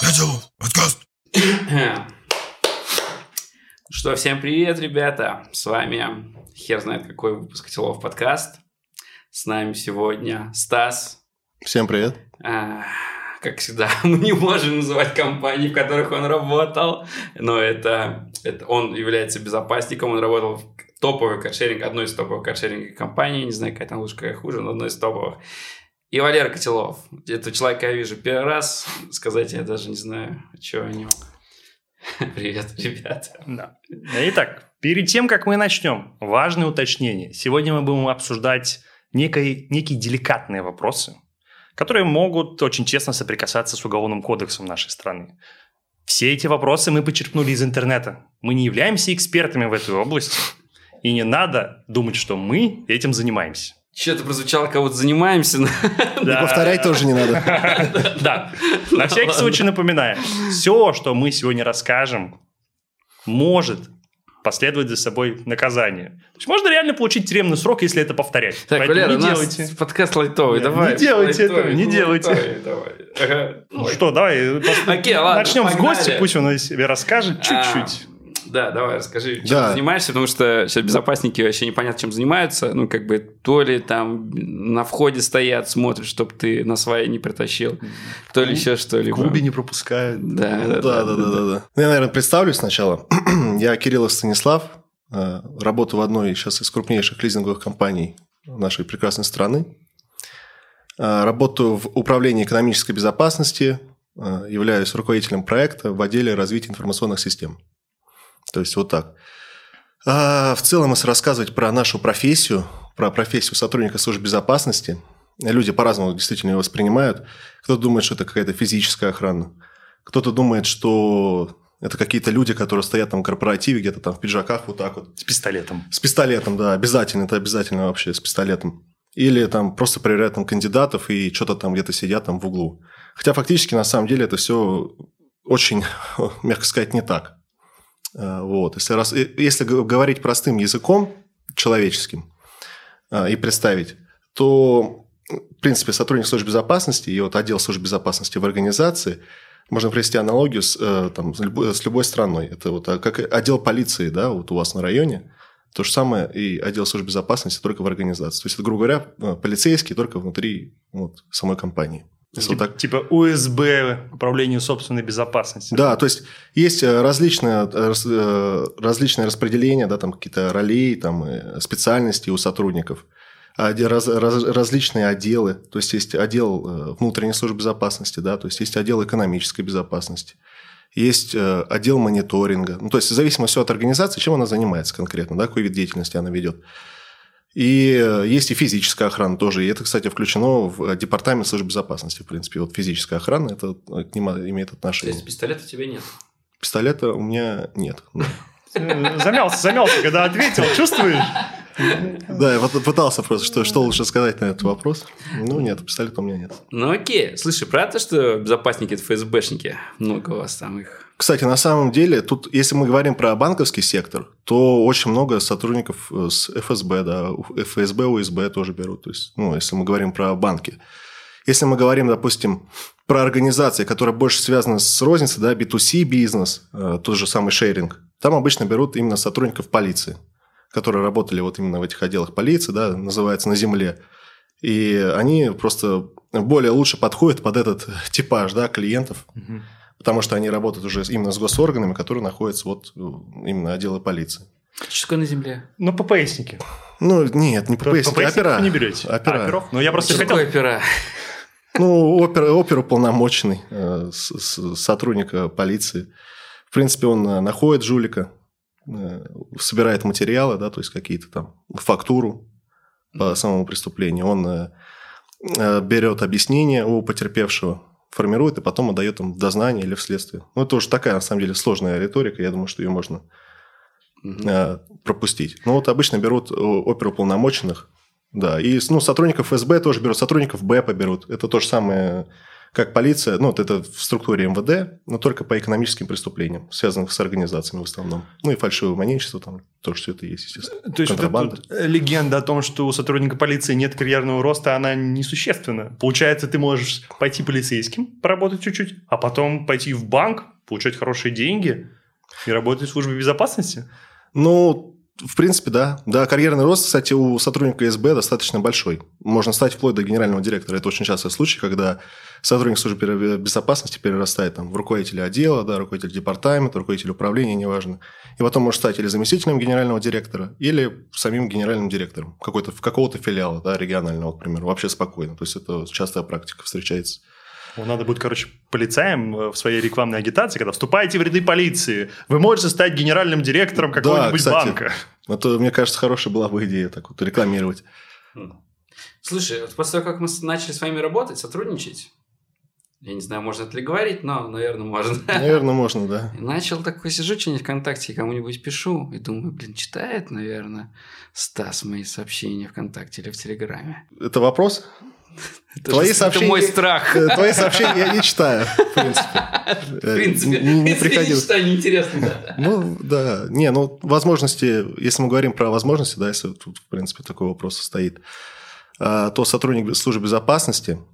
Котелов, подкаст. Что, всем привет, ребята. С вами хер знает какой выпуск Котелов подкаст. С нами сегодня Стас. Всем привет. А, как всегда, мы не можем называть компании, в которых он работал, но это, это он является безопасником, он работал в топовой каршеринг, одной из топовых каршеринг компаний, не знаю, какая там лучше, какая хуже, но одной из топовых. И Валера Котелов. Этого человека я вижу первый раз. Сказать я даже не знаю, что о нем. Привет, ребята. Да. Итак, перед тем, как мы начнем, важное уточнение. Сегодня мы будем обсуждать некие, некие деликатные вопросы, которые могут очень честно соприкасаться с уголовным кодексом нашей страны. Все эти вопросы мы почерпнули из интернета. Мы не являемся экспертами в этой области. И не надо думать, что мы этим занимаемся. Что-то прозвучало, кого-то занимаемся. И повторять тоже не надо. Да. На всякий случай напоминаю. Все, что мы сегодня расскажем, может последовать за собой наказание. То есть можно реально получить тюремный срок, если это повторять. Так, Поэтому Валера, не у нас делайте. подкаст лайтовый, Не давай. делайте лайтовый, этого, не делайте. лайтовый, давай. Ага. Ну что, давай Окей, ладно, начнем с погнали. гостя, пусть он о себе расскажет чуть-чуть. Да, давай, расскажи, чем Да. ты занимаешься, потому что сейчас безопасники вообще непонятно, чем занимаются. Ну, как бы, то ли там на входе стоят, смотрят, чтобы ты на свои не притащил, то ли еще В что-либо. клубе не пропускают. Да, да, Да, да, да, да, да. Ну, Я, наверное, представлюсь сначала. Я Кириллов Станислав, э, работаю в одной сейчас из крупнейших лизинговых компаний нашей прекрасной страны. Э, Работаю в управлении экономической безопасности, э, являюсь руководителем проекта в отделе развития информационных систем. То есть вот так. А, В целом, если рассказывать про нашу профессию, про профессию сотрудника службы безопасности, люди по-разному действительно ее воспринимают. Кто-то думает, что это какая-то физическая охрана. Кто-то думает, что это какие-то люди, которые стоят там в корпоративе, где-то там в пиджаках, вот так вот. С пистолетом. С пистолетом, да, обязательно, это обязательно вообще с пистолетом. Или там просто проверяют там кандидатов и что-то там где-то сидят там в углу. Хотя фактически на самом деле это все очень, мягко сказать, не так. А, Вот. Если, раз, э, если говорить простым языком, человеческим, а, и представить, то, в принципе, сотрудник службы безопасности и вот отдел службы безопасности в организации можно провести аналогию с, э, там, с, любой, страной. Это вот а, как отдел полиции, да, вот у вас на районе, то же самое и отдел службы безопасности только в организации. То есть, это, грубо говоря, э, полицейский только внутри вот, самой компании. Если Типа, так типа УСБ, управлению собственной безопасности. да, то есть есть э, различные, э, рас- э, различные распределения, да, там какие-то ролей, там, э, специальности у сотрудников, А раз- раз- различные отделы, то есть есть отдел э, внутренней службы безопасности, да, то есть есть отдел экономической безопасности, есть э, отдел мониторинга, ну, то есть в зависимости от организации, чем она занимается конкретно, да, какой вид деятельности она ведет. И э, есть и физическая охрана тоже. И это, кстати, включено в э, департамент службы безопасности, в принципе. Вот физическая охрана, это э, к нему имеет То отношение. есть пистолета у тебя нет? Пистолета у меня нет. Замялся, замялся, когда ответил, чувствуешь? Да, я пытался просто, что, что лучше сказать на этот вопрос. Ну, нет, пистолета у меня нет. Ну окей. Слушай, правда, что безопасники – это ФСБшники? Много у вас там их. Кстати, на самом деле, тут, если мы говорим про банковский сектор, то очень много сотрудников э, с ФСБ, да, ФСБ, УСБ тоже берут. То есть, ну, если мы говорим про банки. Если мы говорим, допустим, про организации, которые больше связаны с розницей, да, B2C бизнес, э, тот же самый шеринг, там обычно берут именно сотрудников полиции, которые работали вот именно в этих отделах полиции, да, называется на земле. И они просто более лучше подходят под этот типаж да, клиентов, потому что они работают уже именно с госорганами, которые находятся вот э, именно отделы полиции. Что такое на земле? Ну, ППСники. Ну, нет, не ППСники, ППСников опера. не берете? Опера. А, оперов? Ну, я просто Что хотел... опера? Ну, опер, оперуполномоченный э, с- с- сотрудника полиции. В принципе, он э, находит жулика, э, собирает материалы, да, то есть какие-то там фактуру по самому преступлению. Он э, э, берет объяснение у потерпевшего, формирует и потом отдает им в дознание или в следствие. Ну, это уже такая, на самом деле, сложная риторика. Я думаю, что ее можно э, пропустить. Ну, вот обычно берут э, оперуполномоченных, да, и ну, сотрудников ФСБ тоже берут, сотрудников БЭПа берут. Это то же самое как полиция, ну, вот это в структуре МВД, но только по экономическим преступлениям, связанным с организациями в основном. Ну, и фальшивое монетчество там тоже все это есть, естественно. То есть вот эта вот легенда о том, что у сотрудника полиции нет карьерного роста, она несущественна. Получается, ты можешь пойти полицейским, поработать чуть-чуть, а потом пойти в банк, получать хорошие деньги и работать в службе безопасности? Ну, в принципе, да. Да, карьерный рост, кстати, у сотрудника СБ достаточно большой. Можно стать вплоть до генерального директора. Это очень частый случай, когда сотрудник службы безопасности перерастает там, в руководителя отдела, да, руководитель департамента, руководитель управления, неважно. И потом может стать или заместителем генерального директора, или самим генеральным директором какой-то, какого-то филиала да, регионального, к примеру, вообще спокойно. То есть это частая практика встречается. Надо будет, короче, полицаям э, в своей рекламной агитации, когда вступаете в ряды полиции, вы можете стать генеральным директором какого-нибудь да, кстати, банка. Это, мне кажется, хорошая была бы идея так вот рекламировать. Слушай, после того, как мы начали с вами работать, сотрудничать, я не знаю, можно это ли говорить, но, наверное, можно. Наверное, можно, да. И начал такой, сижу что-нибудь ВКонтакте, кому-нибудь пишу, и думаю, блин, читает, наверное, Стас мои сообщения ВКонтакте или в Телеграме. Это вопрос? Это твои же, сообщения, это мой страх. Э, твои сообщения я не читаю, в принципе. В принципе, не, не приходилось. читаю, неинтересно, да. Ну, да. Не, ну, возможности, если мы говорим про возможности, да, если тут, в принципе, такой вопрос стоит, а, то сотрудник службы безопасности –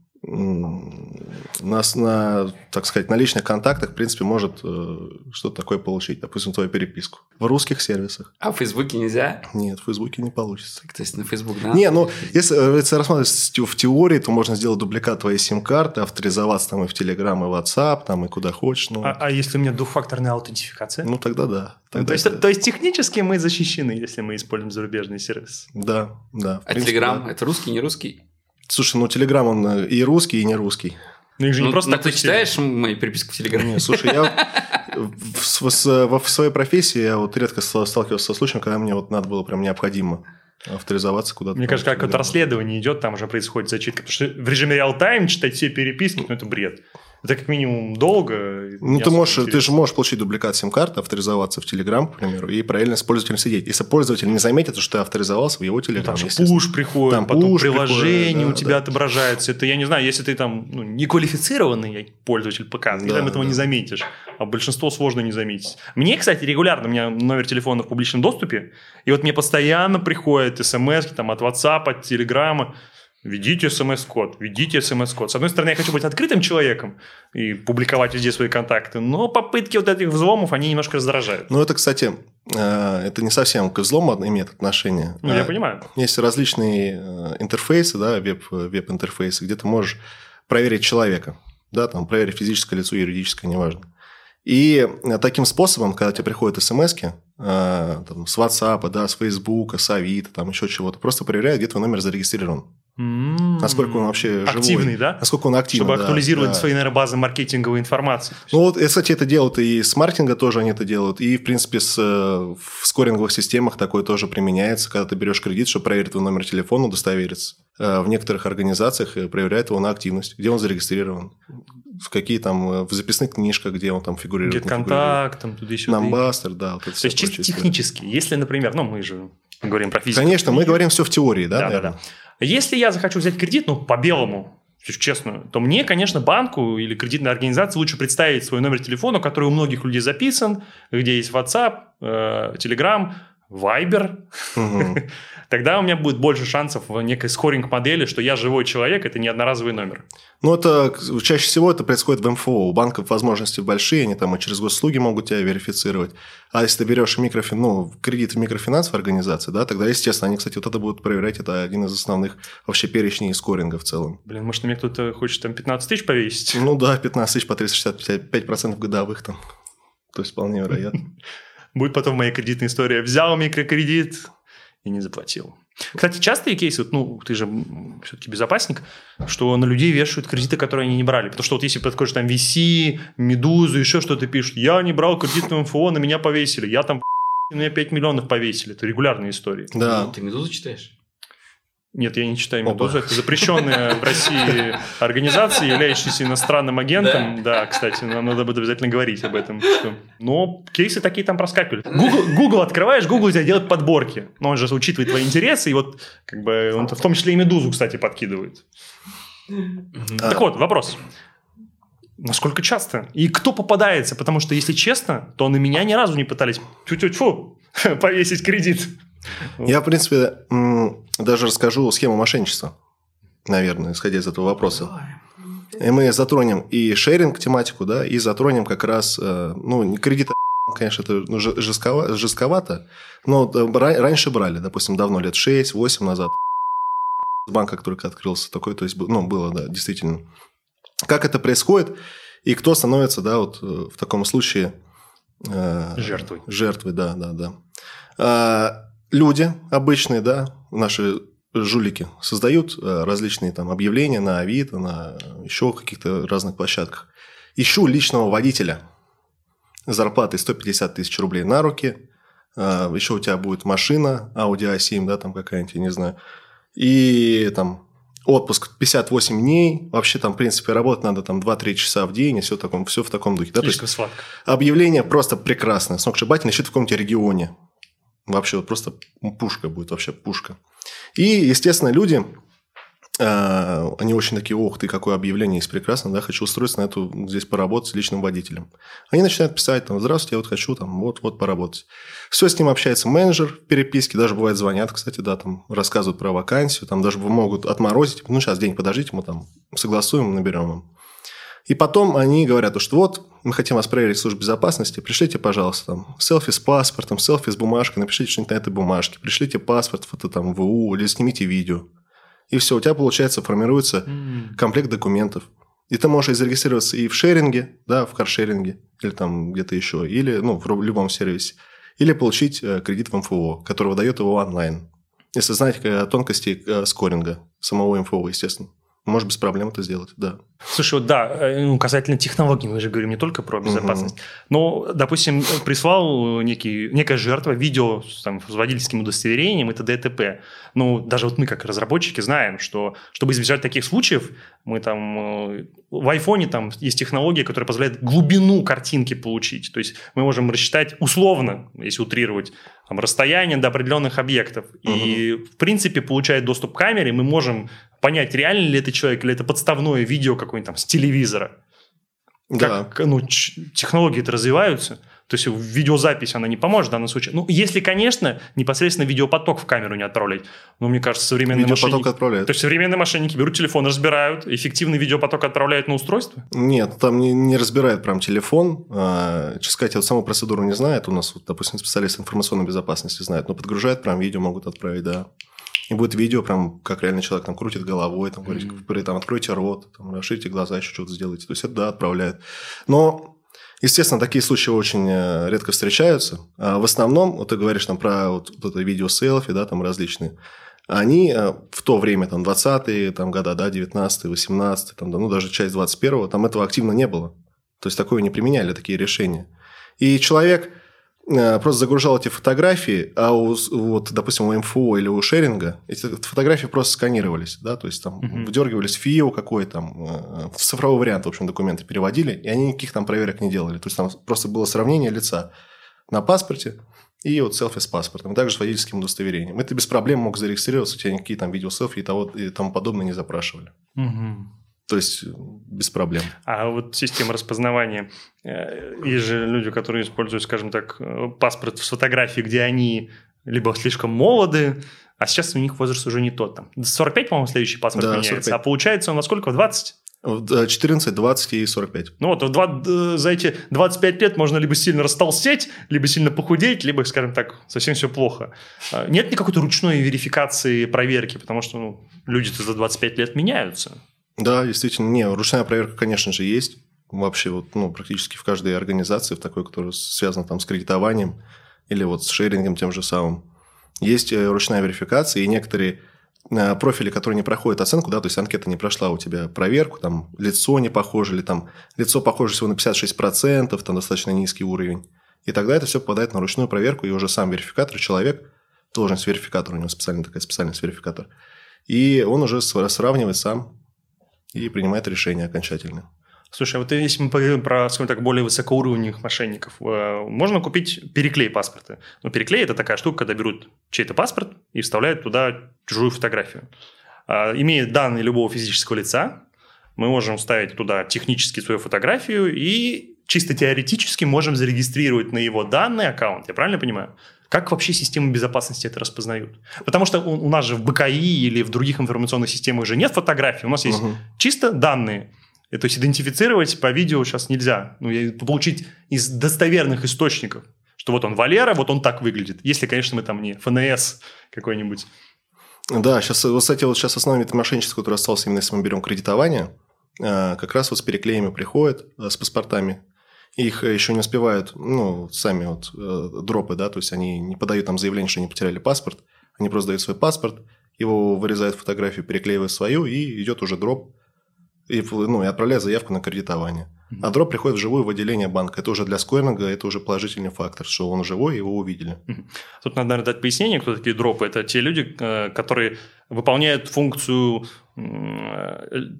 нас на, так сказать, на личных контактах, в принципе, может э, что-то такое получить, допустим, твою переписку. В русских сервисах. А в Фейсбуке нельзя? Нет, в Фейсбуке не получится. То есть на Фейсбук, да? Не, ну, если, э, если рассматривать в теории, то можно сделать дубликат твоей сим-карты, авторизоваться там и в Telegram, и в WhatsApp, там и куда хочешь. Ну. А, а если у меня двухфакторная аутентификация? Ну, тогда да. Тогда то, есть, то есть технически мы защищены, если мы используем зарубежный сервис? Да, да. А Telegram да. это русский, не русский? Слушай, ну Телеграм он э, и русский, и не русский. Ну, их же не ну, просто так ты читаешь мои переписки в Телеграме? Не, слушай, я в, в, в своей профессии я вот редко сталкивался со случаем, когда мне вот надо было прям необходимо авторизоваться куда-то. Мне кажется, как вот расследование идет, там уже происходит зачитка. Потому что в режиме реал-тайм читать все переписки, ну, это бред. Это как минимум долго. Ну, ты, можешь, ты же можешь получить дубликат сим-карты, авторизоваться в Telegram, к примеру, и параллельно с пользователем сидеть. Если пользователь не заметит, что ты авторизовался в его Telegram. Ну, там же пуш приходит, там потом пуш приложение приходит, да, у тебя да. отображается. Это, я не знаю, если ты там ну, неквалифицированный пользователь ПК, да, ты там этого да. не заметишь. А большинство сложно не заметить. Мне, кстати, регулярно, у меня номер телефона в публичном доступе, и вот мне постоянно приходят смс там, от WhatsApp, от Telegram, Ведите смс-код, ведите смс-код. С одной стороны, я хочу быть открытым человеком и публиковать везде свои контакты, но попытки вот этих взломов, они немножко раздражают. Ну, это, кстати, э, это не совсем к взлому имеет отношение. Ну, я а понимаю. Есть различные э, интерфейсы, да, веб, веб-интерфейсы, где ты можешь проверить человека, да, там, проверить физическое лицо, юридическое, неважно. И таким способом, когда тебе приходят смс э, там, с WhatsApp, да, с Facebook, с Авито, там еще чего-то, просто проверяют, где твой номер зарегистрирован. Mm-hmm. Насколько он вообще живой. Активный, да? Насколько он активный, Чтобы да, актуализировать да. свои, наверное, базы маркетинговой информации. Ну вот, кстати, это делают и с маркетинга тоже они это делают, и, в принципе, с, в скоринговых системах такое тоже применяется, когда ты берешь кредит, чтобы проверить твой номер телефона, удостовериться. Э, в некоторых организациях проверяют его на активность, где он зарегистрирован, в какие там, э, в записных книжках, где он там фигурирует. Get там туда еще. Намбастер, да. Вот То есть чисто технически, если, например, ну мы же говорим про физику. Конечно, мы говорим все в теории, да, да, наверное? да, да. Если я захочу взять кредит, ну, по белому, честно, то мне, конечно, банку или кредитной организации лучше представить свой номер телефона, который у многих людей записан, где есть WhatsApp, э, Telegram, Viber. Угу. Тогда у меня будет больше шансов в некой скоринг-модели, что я живой человек, это не одноразовый номер. Ну, это чаще всего это происходит в МФО. У банков возможности большие, они там и через госуслуги могут тебя верифицировать. А если ты берешь микрофин, ну, кредит в микрофинансовой организации, да, тогда, естественно, они, кстати, вот это будут проверять, это один из основных вообще перечней скоринга в целом. Блин, может, меня кто-то хочет там 15 тысяч повесить? Ну да, 15 тысяч по 365% годовых там. То есть вполне вероятно. Будет потом моя кредитная история. Взял микрокредит и не заплатил. Кстати, частые кейсы, ну, ты же все-таки безопасник, что на людей вешают кредиты, которые они не брали. Потому что вот если подходишь там VC, Медузу, еще что-то пишут, я не брал кредит на МФО, на меня повесили, я там на меня 5 миллионов повесили. Это регулярные истории. Да. Ты Медузу читаешь? Нет, я не читаю «Медузу». Это запрещенная в России организация, являющаяся иностранным агентом. Да, кстати, нам надо будет обязательно говорить об этом. Но кейсы такие там проскакивали. Google, Google открываешь, Google тебя делает подборки. Но он же учитывает твои интересы, и вот как бы он в том числе и «Медузу», кстати, подкидывает. Так вот, вопрос. Насколько часто? И кто попадается? Потому что, если честно, то на меня ни разу не пытались тю-тю-тьфу, повесить кредит. Я, в принципе, даже расскажу схему мошенничества, наверное, исходя из этого вопроса. И мы затронем и шеринг тематику, да, и затронем как раз, э, ну, кредит, конечно, это ну, жестковато, жестковато, но раньше брали, допустим, давно, лет 6-8 назад. Банк, который открылся, такой, то есть, ну, было, да, действительно. Как это происходит, и кто становится, да, вот э, в таком случае... Э, жертвой. Жертвой, да, да, да. Люди обычные, да, наши жулики создают э, различные там объявления на Авито, на еще каких-то разных площадках. Ищу личного водителя зарплатой 150 тысяч рублей на руки, а, еще у тебя будет машина Audi A7, да, там какая-нибудь, я не знаю, и там отпуск 58 дней, вообще там, в принципе, работать надо там 2-3 часа в день, и все, таком, все в таком духе. Да? Слишком сладко. Объявление просто прекрасное, сногсшибательное, еще в каком-то регионе. Вообще вот просто пушка будет, вообще пушка. И, естественно, люди, э, они очень такие, ох ты, какое объявление есть прекрасно, да, хочу устроиться на эту, здесь поработать с личным водителем. Они начинают писать, там, здравствуйте, я вот хочу, там, вот-вот поработать. Все с ним общается менеджер в переписке, даже бывает звонят, кстати, да, там, рассказывают про вакансию, там, даже могут отморозить, ну, сейчас день подождите, мы там согласуем, наберем им. И потом они говорят, что вот, мы хотим вас проверить в службе безопасности, пришлите, пожалуйста, там, селфи с паспортом, селфи с бумажкой, напишите что-нибудь на этой бумажке, пришлите паспорт, фото там ВУ или снимите видео. И все, у тебя, получается, формируется mm. комплект документов. И ты можешь зарегистрироваться и в шеринге, да, в каршеринге, или там где-то еще, или, ну, в любом сервисе, или получить э, кредит в МФО, который выдает его онлайн. Если знаете э, тонкости э, скоринга самого МФО, естественно. Может без проблем это сделать, да. Слушай, вот да, э, ну, касательно технологий, мы же говорим не только про безопасность. Угу. Но, допустим, прислал некий, некая жертва видео там, с водительским удостоверением, это ДТП. Ну, даже вот мы, как разработчики, знаем, что чтобы избежать таких случаев, мы там э, в айфоне там есть технология, которая позволяет глубину картинки получить. То есть мы можем рассчитать условно, если утрировать, там, расстояние до определенных объектов. Угу. И, в принципе, получая доступ к камере, мы можем понять, реально ли это человек, или это подставное видео какое-нибудь там с телевизора. Да. Как, ну, технологии это развиваются. То есть видеозапись, она не поможет в данном случае. Ну, если, конечно, непосредственно видеопоток в камеру не отправлять. Но мне кажется, современные видеопоток мошенники... отправляют. То есть современные мошенники берут телефон, разбирают, эффективный видеопоток отправляют на устройство? Нет, там не, не разбирают прям телефон. А, честно сказать, я вот саму процедуру не знает. У нас, вот, допустим, специалисты информационной безопасности знают, но подгружают прям видео, могут отправить, да. И будет видео, прям как реально человек там крутит головой, там говорит, mm-hmm. там откройте рот, там, расширите глаза, еще что-то сделайте. То есть это да, отправляет. Но, естественно, такие случаи очень э, редко встречаются. А в основном, вот ты говоришь там про вот, вот это видео селфи, да, там различные. Они э, в то время, там, 20-е там, года, да, 19-е, 18-е, там, ну, даже часть 21-го, там этого активно не было. То есть, такое не применяли, такие решения. И человек просто загружал эти фотографии, а у, вот, допустим, у МФО или у шеринга эти фотографии просто сканировались, да, то есть там угу. выдергивались ФИО какой там, э, в цифровой вариант, в общем, документы переводили, и они никаких там проверок не делали. То есть там просто было сравнение лица на паспорте и вот селфи с паспортом, также с водительским удостоверением. Это без проблем мог зарегистрироваться, у тебя никакие там видеоселфи и, того, и тому подобное не запрашивали. Угу. То есть без проблем. А вот система распознавания. Э, есть же люди, которые используют, скажем так, э, паспорт с фотографией, где они либо слишком молоды, а сейчас у них возраст уже не тот. Там 45, по-моему, следующий паспорт да, меняется. 45. А получается он во сколько? В 20? 14, 20 и 45. Ну вот в за эти 25 лет можно либо сильно растолстеть, либо сильно похудеть, либо, скажем так, совсем все плохо. А, нет никакой ручной верификации, проверки, потому что ну, люди-то за 25 лет меняются. Да, действительно. Не, ручная проверка, конечно же, есть. Вообще, вот, ну, практически в каждой организации, в такой, которая связана там с кредитованием или вот с шерингом тем же самым. Есть э, ручная верификация, и некоторые э, профили, которые не проходят оценку, да, то есть анкета не прошла у тебя проверку, там лицо не похоже, или там лицо похоже всего на 56%, там достаточно низкий уровень. И тогда это все попадает на ручную проверку, и уже сам верификатор, человек, должность верификатора, у него специальная такая специальность верификатор, и он уже сравнивает сам и принимает решение окончательное. Слушай, а вот если мы поговорим про, скажем так, более высокоуровневых мошенников, э, можно купить переклей паспорта. Ну, переклей – это такая штука, когда берут чей-то паспорт и вставляют туда чужую фотографию. А, имея данные любого физического лица, мы можем вставить туда технически свою фотографию и чисто теоретически можем зарегистрировать на его данный аккаунт. Я правильно понимаю? Как вообще системы безопасности это распознают? Потому что у, у нас же в БКИ или в других информационных системах же нет фотографий, у нас есть угу. чисто данные. И, то есть идентифицировать по видео сейчас нельзя. Ну, получить из достоверных источников, что вот он Валера, вот он так выглядит. Если, конечно, мы там не ФНС какой-нибудь. Да, сейчас, вот, кстати, вот сейчас основной вид мошенничества, который остался именно если мы берем кредитование, э, как раз вот с переклеями приходят, э, с паспортами, их еще не успевают, ну, сами вот э, дропы, да, то есть они не подают там заявление, что они потеряли паспорт, они просто дают свой паспорт, его вырезают фотографию, переклеивают свою, и идет уже дроп, и, ну, и отправляют заявку на кредитование. А дроп приходит вживую в отделение банка. Это уже для скойнинга, это уже положительный фактор, что он живой, его увидели. Тут надо, наверное, дать пояснение, кто такие дропы. Это те люди, э, которые выполняют функцию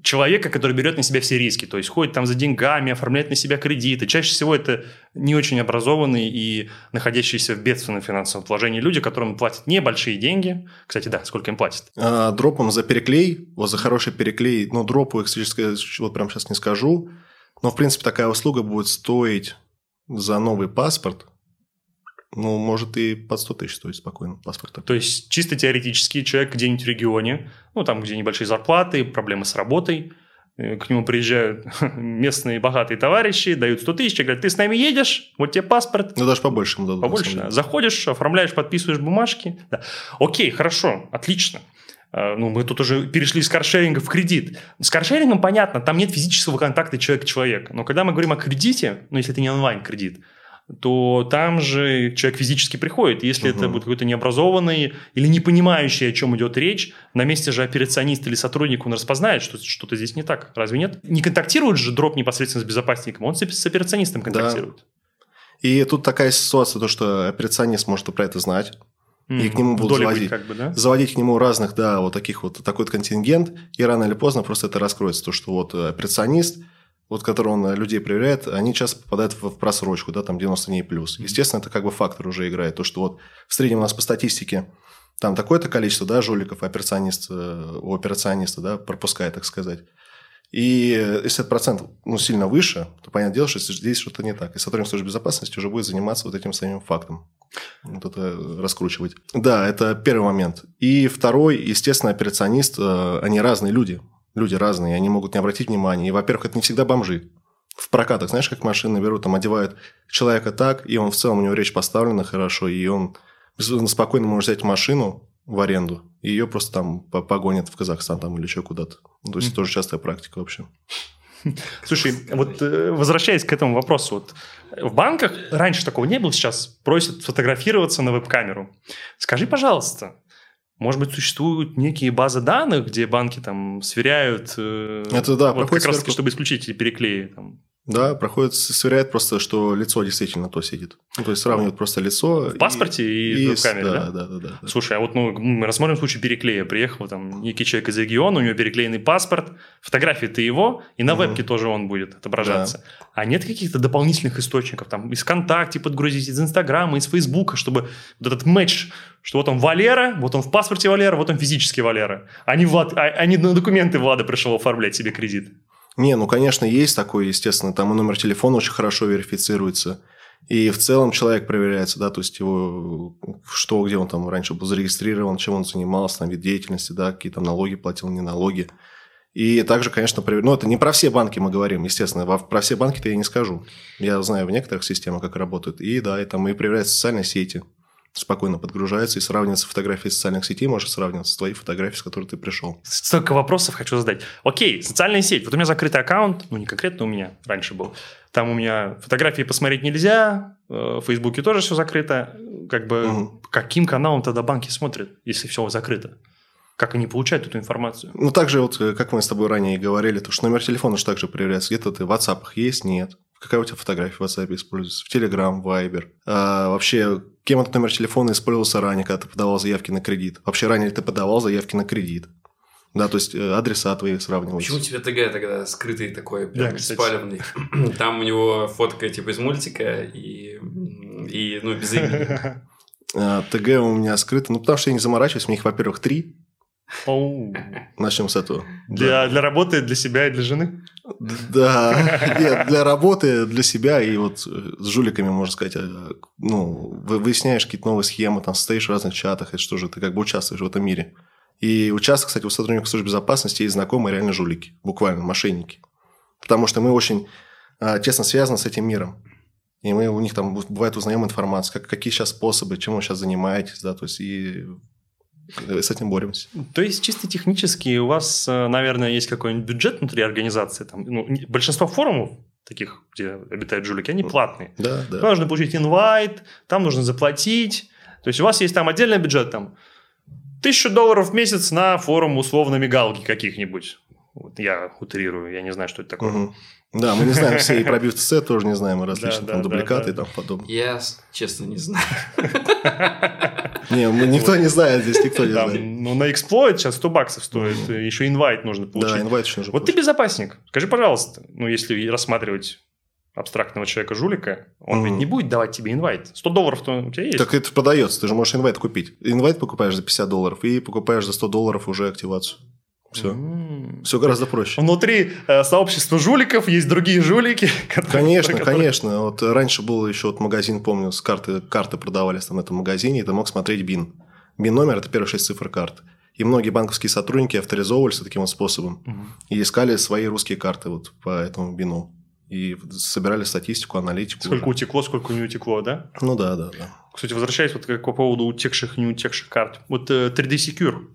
человека, который берет на себя все риски, то есть ходит там за деньгами, оформляет на себя кредиты. Чаще всего это не очень образованные и находящиеся в бедственном финансовом положении люди, которым платят небольшие деньги. Кстати, да, сколько им платят? А, дропом за переклей, вот за хороший переклей, ну, дропу, если вот прямо сейчас не скажу, но, в принципе, такая услуга будет стоить за новый паспорт ну, может и под 100 тысяч стоит спокойно паспорт. То есть, чисто теоретически человек где-нибудь в регионе, ну, там, где небольшие зарплаты, проблемы с работой, э, к нему приезжают местные богатые товарищи, дают 100 тысяч, говорят, ты с нами едешь, вот тебе паспорт. Ну, даже побольше ему дадут. Побольше, да. Заходишь, оформляешь, подписываешь бумажки. Да. Окей, хорошо, отлично. А, ну, мы тут уже перешли с каршеринга в кредит. С каршерингом понятно, там нет физического контакта человек-человек. Но когда мы говорим о кредите, ну, если это не онлайн-кредит, то там же человек физически приходит. Если угу. это будет какой-то необразованный или не понимающий, о чем идет речь, на месте же операционист или сотрудник, он распознает, что что-то здесь не так. Разве нет? Не контактирует же дроп непосредственно с безопасником, он с операционистом контактирует. Да. И тут такая ситуация, то, что операционист может про это знать, и к нему будут заводить, как бы, да? заводить к нему разных, да, вот таких вот, такой вот контингент, и рано или поздно просто это раскроется, то, что вот операционист – вот который он э, людей проверяет, они часто попадают в просрочку, да, там 90 дней плюс. Естественно, это как бы фактор уже играет. То, что вот в среднем у нас по статистике там такое-то количество, да, жуликов операционист, э, у операциониста, да, пропускает, так сказать. И э, если этот процент ну, сильно выше, то понятное дело, что здесь что-то не так. И сотрудник службы безопасности уже будет заниматься вот этим самим фактом. Вот это раскручивать. Да, это первый момент. И второй, естественно, операционист, они разные люди люди разные, они могут не обратить внимания. И, во-первых, это не всегда бомжи. В прокатах, знаешь, как машины берут, там одевают человека так, и он в целом, у него речь поставлена хорошо, и он спокойно может взять машину в аренду, и ее просто там погонят в Казахстан там или еще куда-то. Ну, то есть, mm-hmm. тоже частая практика вообще. Слушай, вот э, возвращаясь к этому вопросу, вот в банках раньше такого не было, сейчас просят фотографироваться на веб-камеру. Скажи, пожалуйста, может быть, существуют некие базы данных, где банки там сверяют... Э, Это да, вот как раз таки, чтобы исключить эти переклеи. Там. Да, проходит, сверяет просто, что лицо действительно то сидит. Ну, то есть сравнивают просто лицо. В паспорте и, и в камере, да? Да, да, да, да. Слушай, а вот ну, мы рассмотрим случай переклея. Приехал там некий человек из региона, у него переклеенный паспорт, фотографии ты его, и на угу. вебке тоже он будет отображаться. Да. А нет каких-то дополнительных источников, там, из ВКонтакте подгрузить, из Инстаграма, из Фейсбука, чтобы вот этот матч, что вот он Валера, вот он в паспорте Валера, вот он физически Валера. Не, Влад, а, не на документы Влада пришел оформлять себе кредит. Не, ну, конечно, есть такое, естественно. Там и номер телефона очень хорошо верифицируется. И в целом человек проверяется, да, то есть его, что, где он там раньше был зарегистрирован, чем он занимался, там, вид деятельности, да, какие там налоги платил, не налоги. И также, конечно, проверяют. Ну, это не про все банки мы говорим, естественно. Про все банки-то я не скажу. Я знаю в некоторых системах, как работают. И да, и там и проверяют социальные сети спокойно подгружается и сравнивается фотографии социальных сетей, может сравниваться с твоей фотографией, с которой ты пришел. Столько вопросов хочу задать. Окей, социальная сеть. Вот у меня закрытый аккаунт, ну не конкретно у меня, раньше был. Там у меня фотографии посмотреть нельзя, э, в Фейсбуке тоже все закрыто. Как бы угу. каким каналом тогда банки смотрят, если все закрыто? Как они получают эту информацию? Ну, также вот, э, как мы с тобой ранее и говорили, то, что номер телефона же также проверяется. Где-то ты в WhatsApp есть, нет. Какая у тебя фотография в WhatsApp используется? В Telegram, Viber? А, вообще, кем этот номер телефона использовался ранее, когда ты подавал заявки на кредит? Вообще, ранее ты подавал заявки на кредит? Да, то есть э, адреса твои сравниваются. Почему у тебя ТГ тогда скрытый такой, прям да, спаленный? Там у него фотка типа из мультика и, и ну, без имени. А, ТГ у меня скрыто, ну, потому что я не заморачиваюсь, у них, во-первых, три, Оу. Начнем с этого. Для, для работы, для себя и для жены? Да, нет, для работы, для себя и вот э, с жуликами, можно сказать, э, ну, вы- выясняешь какие-то новые схемы, там стоишь в разных чатах, это что же, ты как бы участвуешь в этом мире. И участвуют, кстати, у сотрудников службы безопасности есть знакомые реально жулики, буквально мошенники. Потому что мы очень а, тесно связаны с этим миром. И мы у них там бывает узнаем информацию, как, какие сейчас способы, чем вы сейчас занимаетесь, да, то есть и с этим боремся. То есть, чисто технически у вас, э, наверное, есть какой-нибудь бюджет внутри организации? Там, ну, большинство форумов, таких, где обитают жулики, они платные. Да, да. Там нужно получить инвайт, там нужно заплатить. То есть, у вас есть там отдельный бюджет, там, тысячу долларов в месяц на форум условно мигалки каких-нибудь. Вот я утрирую, я не знаю, что это такое. Мгм. Да, мы не знаем все и про BFTC тоже не знаем, и различные Да, там да, дубликаты да, и тому подобное. Я, честно, не знаю. Не, мы- никто не знает, здесь никто не Там, знает. ну, на эксплойт сейчас 100 баксов стоит, еще инвайт нужно получить. Да, инвайт еще нужно Вот ты безопасник. Скажи, пожалуйста, ну, если рассматривать абстрактного человека-жулика, он ведь Мгм. не будет давать тебе инвайт. 100 долларов-то у тебя есть. Так это продается, ты же можешь инвайт купить. Инвайт покупаешь за 50 долларов и покупаешь за 100 долларов уже активацию. Все. М. Все гораздо проще. Внутри э, сообщества жуликов есть другие жулики. которые- Конечно, которые- конечно. Вот раньше был еще вот магазин, помню, с карты, карты продавались там в этом магазине, и ты мог смотреть БИН. БИН номер – это первые шесть цифр карты. И многие банковские сотрудники авторизовывались таким вот способом. Мгм. И искали свои русские карты вот по этому БИНу. И собирали статистику, аналитику. Сколько утекло, сколько не утекло, да? Ну да, да, да. Кстати, возвращаясь вот по поводу утекших и не утекших карт. Вот э, 3D Secure,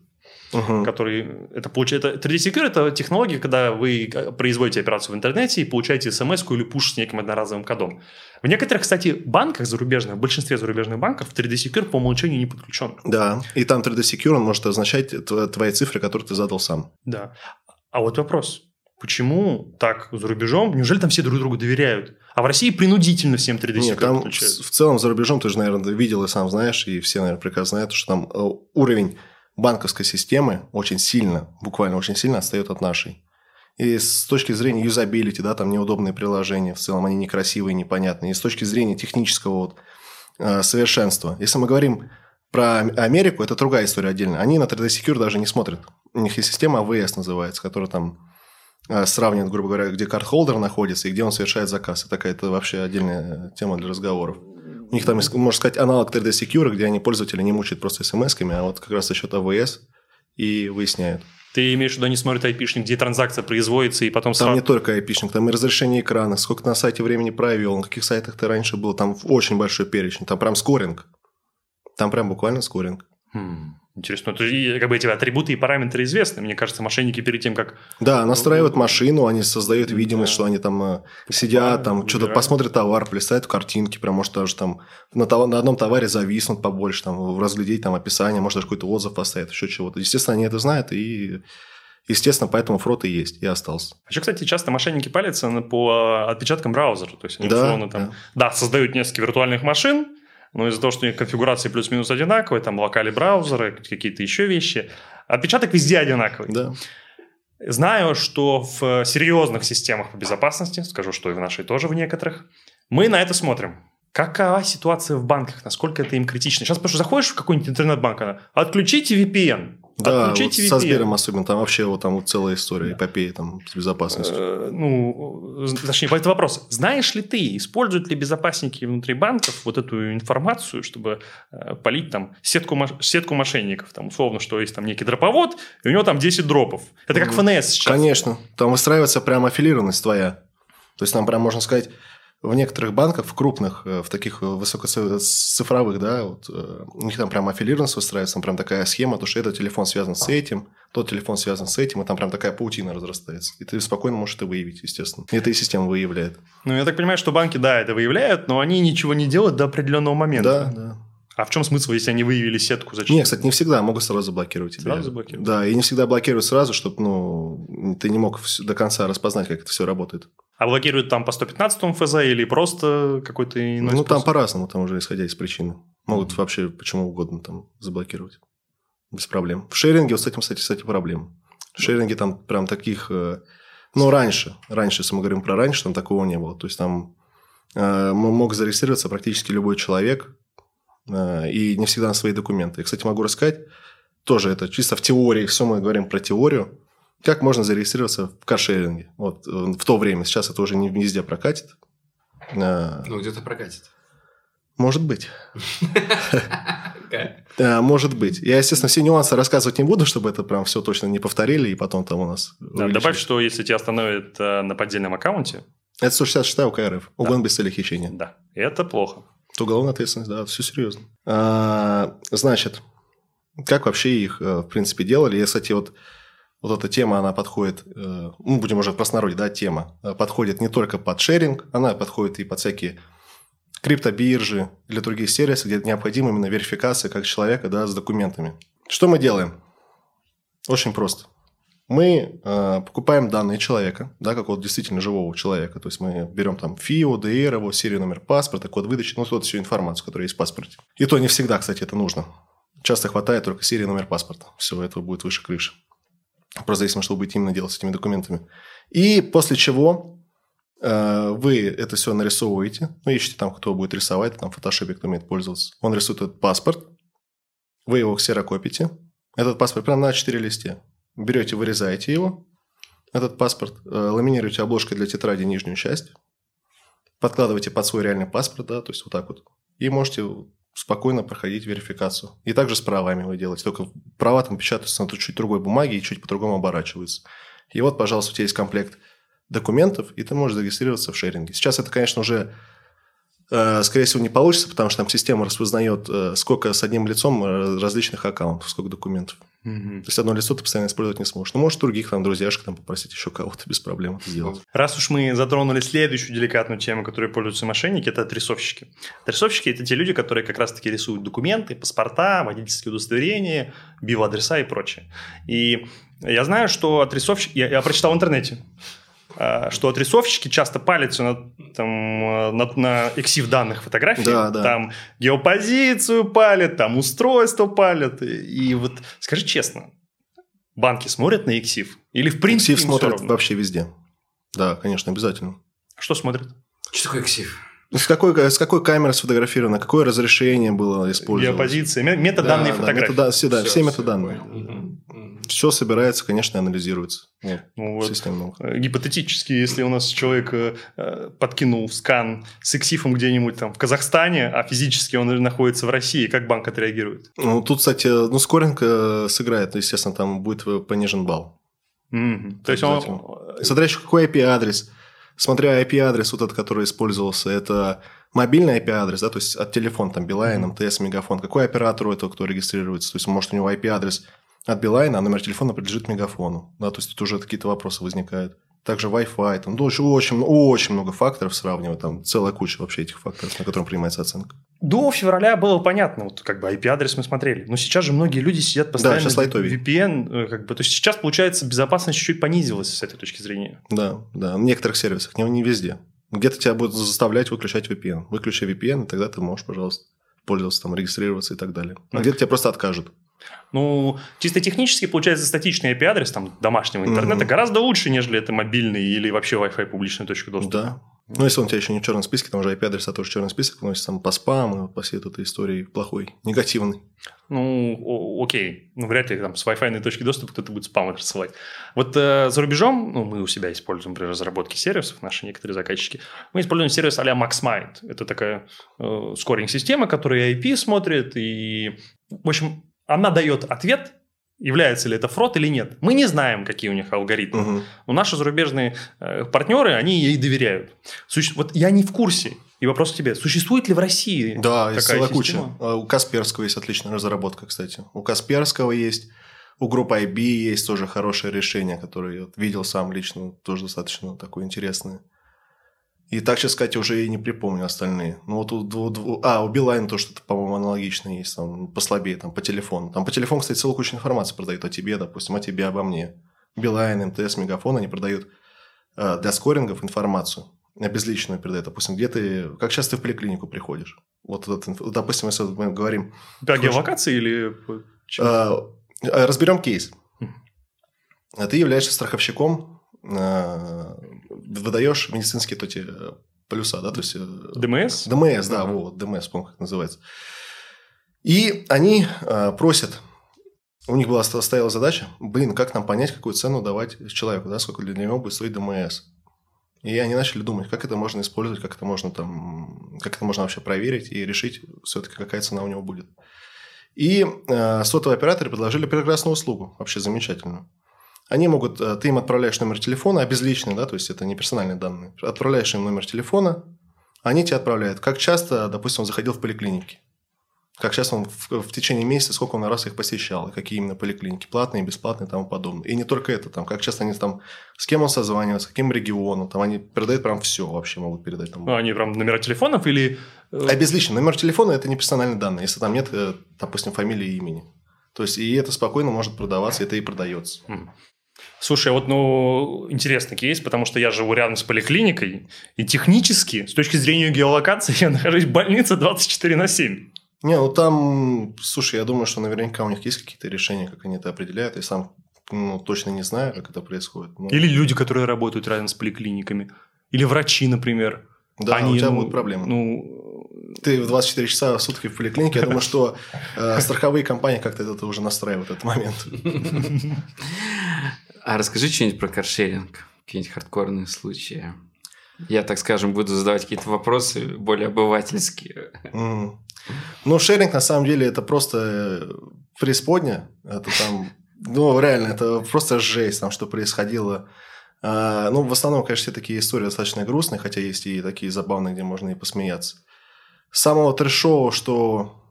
Мгм. который это получает... это- 3D Secure – это технология, когда вы э, производите операцию в интернете и получаете смс или пуш с неким одноразовым кодом. В некоторых, кстати, банках зарубежных, в большинстве зарубежных банков 3D Secure по умолчанию не подключен. Да, и там 3D Secure он может означать тв- твои цифры, которые ты задал сам. Да. А вот вопрос. Почему так за рубежом? Неужели там все друг другу доверяют? А в России принудительно всем 3D Нет, там подключают. в целом за рубежом ты же, наверное, видел и сам знаешь, и все, наверное, прекрасно знают, что там э, уровень банковской системы очень сильно, буквально очень сильно отстает от нашей. И с точки зрения юзабилити, да, там неудобные приложения, в целом они некрасивые, непонятные. И с точки зрения технического вот, э, совершенства. Если мы говорим про Ам- Америку, это другая история отдельно. Они на 3D Secure даже не смотрят. У них есть система AWS называется, которая там э, сравнивает, грубо говоря, где карт-холдер находится и где он совершает заказ. Это такая это вообще отдельная тема для разговоров. У них там, есть, можно сказать, аналог 3D Secure, где они пользователя не мучают просто смс-ками, а вот как раз за счет AWS и выясняют. Ты имеешь в виду, они смотрят айпишник, где транзакция производится, и потом Там сразу... не только айпишник, там и разрешение экрана, сколько ты на сайте времени провел, на каких сайтах ты раньше был, там очень большой перечень, там прям скоринг. Там прям буквально скоринг. Хм, интересно. Это же и, как бы эти атрибуты и параметры известны. Мне кажется, мошенники перед тем, как... Да, настраивают машину, они создают видимость, Да. что они там э, сидят, там что-то посмотрят товар, плясают картинки, прям может даже там на, товар- на одном товаре зависнут побольше, там разглядеть там описание, может даже какой-то отзыв поставить, еще чего-то. Естественно, они это знают, и естественно, поэтому фрод и есть, и остался. Еще, кстати, часто мошенники палятся по отпечаткам браузера. То есть они Да, условно там... Да. создают несколько виртуальных машин, но из-за того, что у них конфигурации плюс-минус одинаковые, там локали браузера, какие-то еще вещи, отпечаток везде одинаковый. Да. Знаю, что в серьезных системах по безопасности, скажу, что и в нашей тоже в некоторых, мы на это смотрим. Какова ситуация в банках? Насколько это им критично? Сейчас, потому что заходишь в какой-нибудь интернет-банк, отключите VPN. Да, вот отключите со VPN. Сбером особенно, там вообще вот там вот целая история, эпопея там с безопасностью. Э, Ну, з- точнее, это вопрос. Знаешь ли ты, используют ли безопасники внутри банков вот эту информацию, чтобы э, полить там сетку, сетку мошенников? Там, условно, что есть там некий дроповод, и у него там 10 дропов. Это как. ФНС сейчас. Конечно, там выстраивается прям аффилированность твоя. То есть там прям, можно сказать, в некоторых банках, в крупных, э, в таких э, высокоцифровых, да, вот, э, у них там прям аффилированность выстраивается, там прям такая схема, то, что этот телефон связан с этим, тот телефон связан с этим, и там прям такая паутина разрастается. И ты спокойно можешь это выявить, естественно. И это и система выявляет. Ну, я так понимаю, что банки, да, это выявляют, но они ничего не делают до определенного момента. Да, да. А в чем смысл, если они выявили сетку? Зачем? Не, кстати, не всегда могут сразу заблокировать тебя. Сразу заблокируют? Да, и не всегда блокируют сразу, чтобы ну, ты не мог до конца распознать, как это все работает. А блокируют там по 115 ФЗ или просто какой-то иной ну, там способ? по-разному, там уже исходя из причины. Могут вообще почему угодно там заблокировать. Без проблем. В шеринге вот с этим, кстати, кстати, проблема. В шеринге там прям таких... э, Ну, раньше, раньше, если мы говорим про раньше, там такого не было. То есть, там э, мог зарегистрироваться практически любой человек, и не всегда на свои документы. Я, кстати, могу рассказать, тоже это чисто в теории, все мы говорим про теорию. Как можно зарегистрироваться в каршеринге? Вот э, в то время, сейчас это уже не везде прокатит. А, Ну, где-то прокатит. Может быть. Может быть. Я, естественно, все нюансы рассказывать не буду, чтобы это прям все точно не повторили, и потом там у нас... Добавь, что если тебя остановят э, на поддельном аккаунте, Это 166 УК РФ. Угон без цели хищения. да, это плохо. Это уголовная ответственность, да, все серьезно. А, значит, как вообще их, э, в принципе, делали? Я, кстати, вот, вот эта тема, она подходит, э, ну, будем уже в простонародье, да, тема, э, подходит не только под шеринг, она подходит и под всякие криптобиржи или другие сервисы, где необходима именно верификация как человека, да, с документами. Что мы делаем? Очень просто. Мы э, покупаем данные человека, да, какого-то действительно живого человека. То есть мы берем там ФИО, ДР, его серию номер паспорта, код выдачи, ну, вот всю информацию, которая есть в паспорте. И то не всегда, кстати, это нужно. Часто хватает только серии номер паспорта. Все, этого будет выше крыши. Просто зависимо, что вы будете именно делать с этими документами. И после чего э, вы это все нарисовываете. Ну, ищите там, кто будет рисовать, там в фотошопе кто умеет пользоваться. Он рисует этот паспорт. Вы его ксерокопите. Этот паспорт прямо на 4 листе. Берете, вырезаете его, этот паспорт, э, ламинируете обложкой для тетради нижнюю часть, подкладываете под свой реальный паспорт, да, то есть вот так вот, и можете спокойно проходить верификацию. И также с правами вы делаете, только права там печатаются на чуть другой бумаге и чуть по-другому оборачиваются. И вот, пожалуйста, у тебя есть комплект документов, и ты можешь зарегистрироваться в шеринге. Сейчас это, конечно, уже э, скорее всего, не получится, потому что там система распознает, э, сколько с одним лицом различных аккаунтов, сколько документов. То есть одно лицо ты постоянно использовать не сможешь. Ну, можешь других там друзьяшек там попросить еще кого-то без проблем это сделать. Раз уж мы затронули следующую деликатную тему, которой пользуются мошенники, это отрисовщики. Отрисовщики – это те люди, которые как раз-таки рисуют документы, паспорта, водительские удостоверения, биоадреса и прочее. И я знаю, что отрисовщики... Я, я прочитал в интернете, что отрисовщики часто палятся на, там, на, на эксив данных фотографий, Да, да. там геопозицию палят, там устройство палят. И, и вот скажи честно, банки смотрят на эксив? Или в принципе Ксив им всё смотрят вообще везде. Да, конечно, обязательно. Что смотрят? Что такое ксив? С какой, с какой камеры сфотографировано, какое разрешение было использовано. Геопозиция, ме- метаданные Да, да, фотографии. метада- все, да, все всё метаданные. мгм. Все собирается, конечно, анализируется. Ну, вот, систем много. э, гипотетически, если у нас человек э, э, подкинул скан с эксифом где-нибудь там в Казахстане, а физически он находится в России, как банк отреагирует? Ну, тут, кстати, ну, скоринг э, сыграет, естественно, там будет э, понижен балл. Мгм. То есть он... Смотря еще какой IP-адрес. Смотря IP-адрес вот этот, который использовался, это мобильный IP-адрес, да, то есть от телефона, там, Билайн, МТС, Мегафон. Какой оператор у этого, кто регистрируется? То есть, может, у него IP-адрес от Билайна, а номер телефона принадлежит Мегафону. Да, то есть, тут уже какие-то вопросы возникают. Также Wi-Fi, там, ну, очень, очень, очень много факторов сравнивать, там целая куча вообще этих факторов, на котором принимается оценка. До февраля было понятно, вот как бы IP-адрес мы смотрели. Но сейчас же многие люди сидят постоянно сейчас в лайтовее. VPN, э, как бы, то есть сейчас, получается, безопасность чуть-чуть понизилась с этой точки зрения. Да, да, в некоторых сервисах, не, не везде. Где-то тебя будут заставлять выключать VPN. Выключи VPN, и тогда ты можешь, пожалуйста, пользоваться, там, регистрироваться и так далее. А где-то тебе просто откажут. Ну, чисто технически, получается, статичный IP-адрес там, домашнего интернета Мгм. гораздо лучше, нежели это мобильный или вообще Wi-Fi публичная точка доступа. Да. Ну, если он у тебя еще не в черном списке, там уже IP-адреса тоже в черный список вносится там по спаму, по всей этой истории плохой, негативный. Ну, окей. Ну, вряд ли там с Wi-Fi точки доступа кто-то будет спам рассылать. Вот э, за рубежом, ну, мы у себя используем при разработке сервисов, наши некоторые заказчики, мы используем сервис а-ля MaxMind. Это такая э, скоринг-система, которая IP смотрит, и, в общем, она дает ответ, является ли это фрод или нет. Мы не знаем, какие у них алгоритмы. Мгм. Но наши зарубежные э, партнеры, они ей доверяют. Суще- Вот я не в курсе. И вопрос к тебе. Существует ли в России Да, такая целая куча. А У Касперского есть отличная разработка, кстати. У Касперского есть, у группы IB есть тоже хорошее решение, которое я видел сам лично, тоже достаточно такое интересное. И так сейчас, кстати, уже и не припомню остальные. Ну, вот у, дву- дву- а, у Билайн то что-то, по-моему, аналогично есть, там, послабее, там, по телефону. Там по телефону, кстати, целую кучу информации продают о тебе, допустим, о тебе, обо мне. Билайн, МТС, Мегафон, они продают э, для скорингов информацию. Безличную передают, допустим, где ты, как часто ты в поликлинику приходишь. Вот, этот допустим, если мы говорим, По геолокации или... э, э, разберем кейс. А Ты являешься страховщиком, э, выдаешь медицинские вот эти э, полюса, да, то есть... э, ДМС? ДМС, да, Ага. вот, ДМС, помню, как называется. И они э, просят у них была стояла задача, блин, как нам понять, какую цену давать человеку, да, сколько для него будет стоить ДМС. И они начали думать, как это можно использовать, как это можно там, как это можно вообще проверить и решить все-таки, какая цена у него будет. И э, сотовые операторы предложили прекрасную услугу, вообще замечательную. Они могут, э, ты им отправляешь номер телефона, обезличенный, да, то есть это не персональные данные. Отправляешь им номер телефона, они тебе отправляют. Как часто, допустим, он заходил в поликлинике как сейчас он в, в течение месяца, сколько он раз их посещал, и какие именно поликлиники, платные, бесплатные и тому подобное. И не только это, там, как часто они там, с кем он созванивается, с каким регионом, там они передают прям все вообще могут передать. Там. Ну, они прям номера телефонов или... Э, Обезличенно. Номер телефона – это не персональные данные, если там нет, э, допустим, фамилии и имени. То есть, и это спокойно может продаваться, это и продается. Слушай, вот, ну, интересный кейс, потому что я живу рядом с поликлиникой, и технически, с точки зрения геолокации, я нахожусь в больнице 24 на 7. Не, ну там, слушай, я думаю, что наверняка у них есть какие-то решения, как они это определяют. Я сам ну, точно не знаю, как это происходит. Но... Или люди, которые работают рядом с поликлиниками. Или врачи, например. Да, они, у тебя ну, будут проблемы. Ну... Ты в 24 часа в сутки в поликлинике, я думаю, что э, страховые компании как-то это уже настраивают этот момент. А расскажи что-нибудь про каршеринг, какие-нибудь хардкорные случаи. Я, так скажем, буду задавать какие-то вопросы более обывательские. Mm. Ну, шеринг, на самом деле, это просто э, преисподня. Это там, ну, реально, это просто жесть, там, что происходило. А, ну, в основном, конечно, все такие истории достаточно грустные, хотя есть и такие забавные, где можно и посмеяться. Самого трешового, что...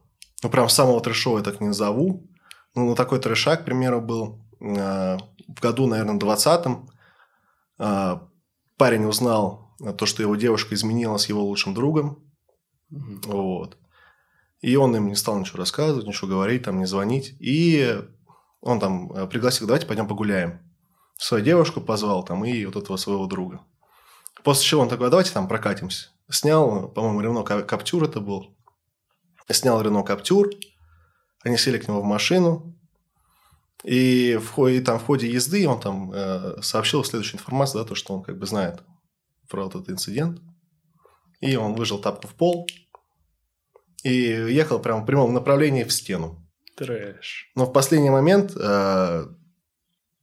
Ну, прям самого трешового я так не назову. Ну, такой трешак, к примеру, был в году, наверное, 20-м. А, парень узнал то, что его девушка изменила с его лучшим другом. Mm-hmm. Вот. И он им не стал ничего рассказывать, ничего говорить, там, не звонить. И он там э, пригласил, давайте пойдем погуляем. Свою девушку позвал там и вот этого своего друга. После чего он такой, а давайте там прокатимся. Снял, по-моему, Рено Каптюр это был. Снял Рено Каптюр. Они сели к нему в машину. И, в, и там в ходе езды он там э, сообщил следующую информацию, да, то, что он как бы знает про этот инцидент. И он выжил тапку в пол, и ехал прямо в прямом направлении в стену. Трэш. Но в последний момент э,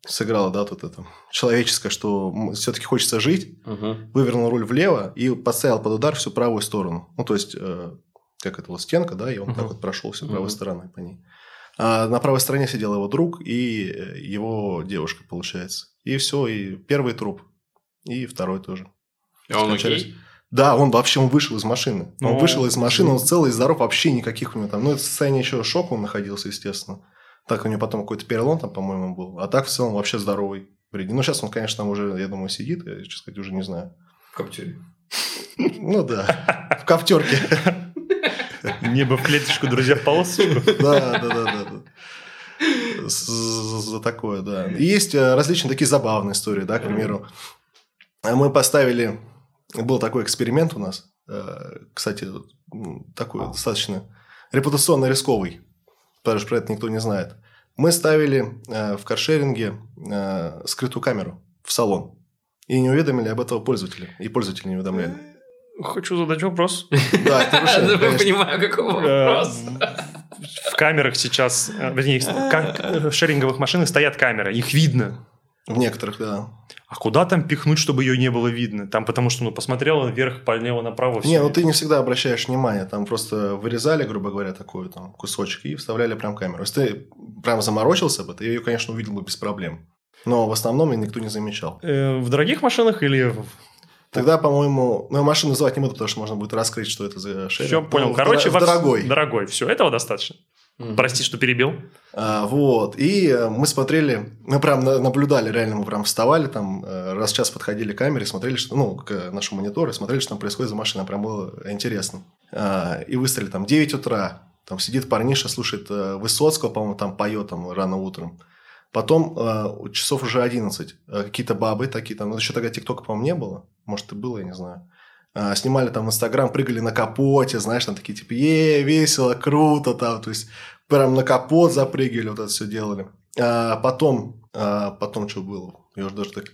сыграла, да, тут это человеческое, что все-таки хочется жить, угу. вывернул руль влево и поставил под удар всю правую сторону. Ну, то есть, э, как это вот стенка, да, и он угу. так вот прошел всю правой угу. стороной по ней. А на правой стороне сидел его друг и э, его девушка, получается. И все, и первый труп, и второй тоже. И он окей? Да, он вообще он вышел из машины. Он О, вышел из машины, он целый, здоров, вообще никаких у него там. Ну, это состояние еще шока он находился, естественно. Так у него потом какой-то перелом там, по-моему, был. А так в целом вообще здоровый. Ну, сейчас он, конечно, там уже, я думаю, сидит, я, честно сказать, уже не знаю. В коптере. Ну да, в коптерке. Небо в клеточку, друзья, в полосочку. Да, да, да, да. За такое, да. И есть э, различные такие забавные истории, да, к примеру. Мы поставили был такой эксперимент у нас, э, кстати, такой достаточно репутационно рисковый, потому что про это никто не знает. Мы ставили э, в каршеринге э, скрытую камеру в салон и не уведомили об этом пользователя, и пользователя не уведомляли. Хочу задать вопрос. Да, это Я понимаю, какой вопрос. В камерах сейчас, вернее, в шеринговых машинах стоят камеры, их видно. В некоторых, да. А куда там пихнуть, чтобы ее не было видно? Там потому что, ну, посмотрела вверх, полнево, направо. Не, ну ты не всегда обращаешь внимание. Там просто вырезали, грубо говоря, такой там кусочек и вставляли прям камеру. Если ты прям заморочился бы, ты ее, конечно, увидел бы без проблем. Но в основном ее никто не замечал. Э, в дорогих машинах или Тогда, по-моему, ну, машину называть не буду, потому что можно будет раскрыть, что это за шеринг. Все, понял. Короче, в дорогой. Дорогой. Все, этого достаточно. Mm-hmm. Прости, что перебил. А, вот. И э, мы смотрели, мы прям наблюдали, реально мы прям вставали, там э, раз в час подходили к камере, смотрели, что, ну, к нашему монитору, смотрели, что там происходит за машиной. Прям было интересно. А, и выставили там 9 утра. Там сидит парниша, слушает э, Высоцкого, по-моему, там поет там рано утром. Потом часов уже 11. Какие-то бабы такие там. Ну, еще тогда ТикТока, по-моему, не было. Может, и было, я не знаю. А, снимали там Инстаграм, прыгали на капоте, знаешь, там такие типа, е, весело, круто там, то есть прям на капот запрыгивали, вот это все делали. А потом, а потом что было? Я уже даже так...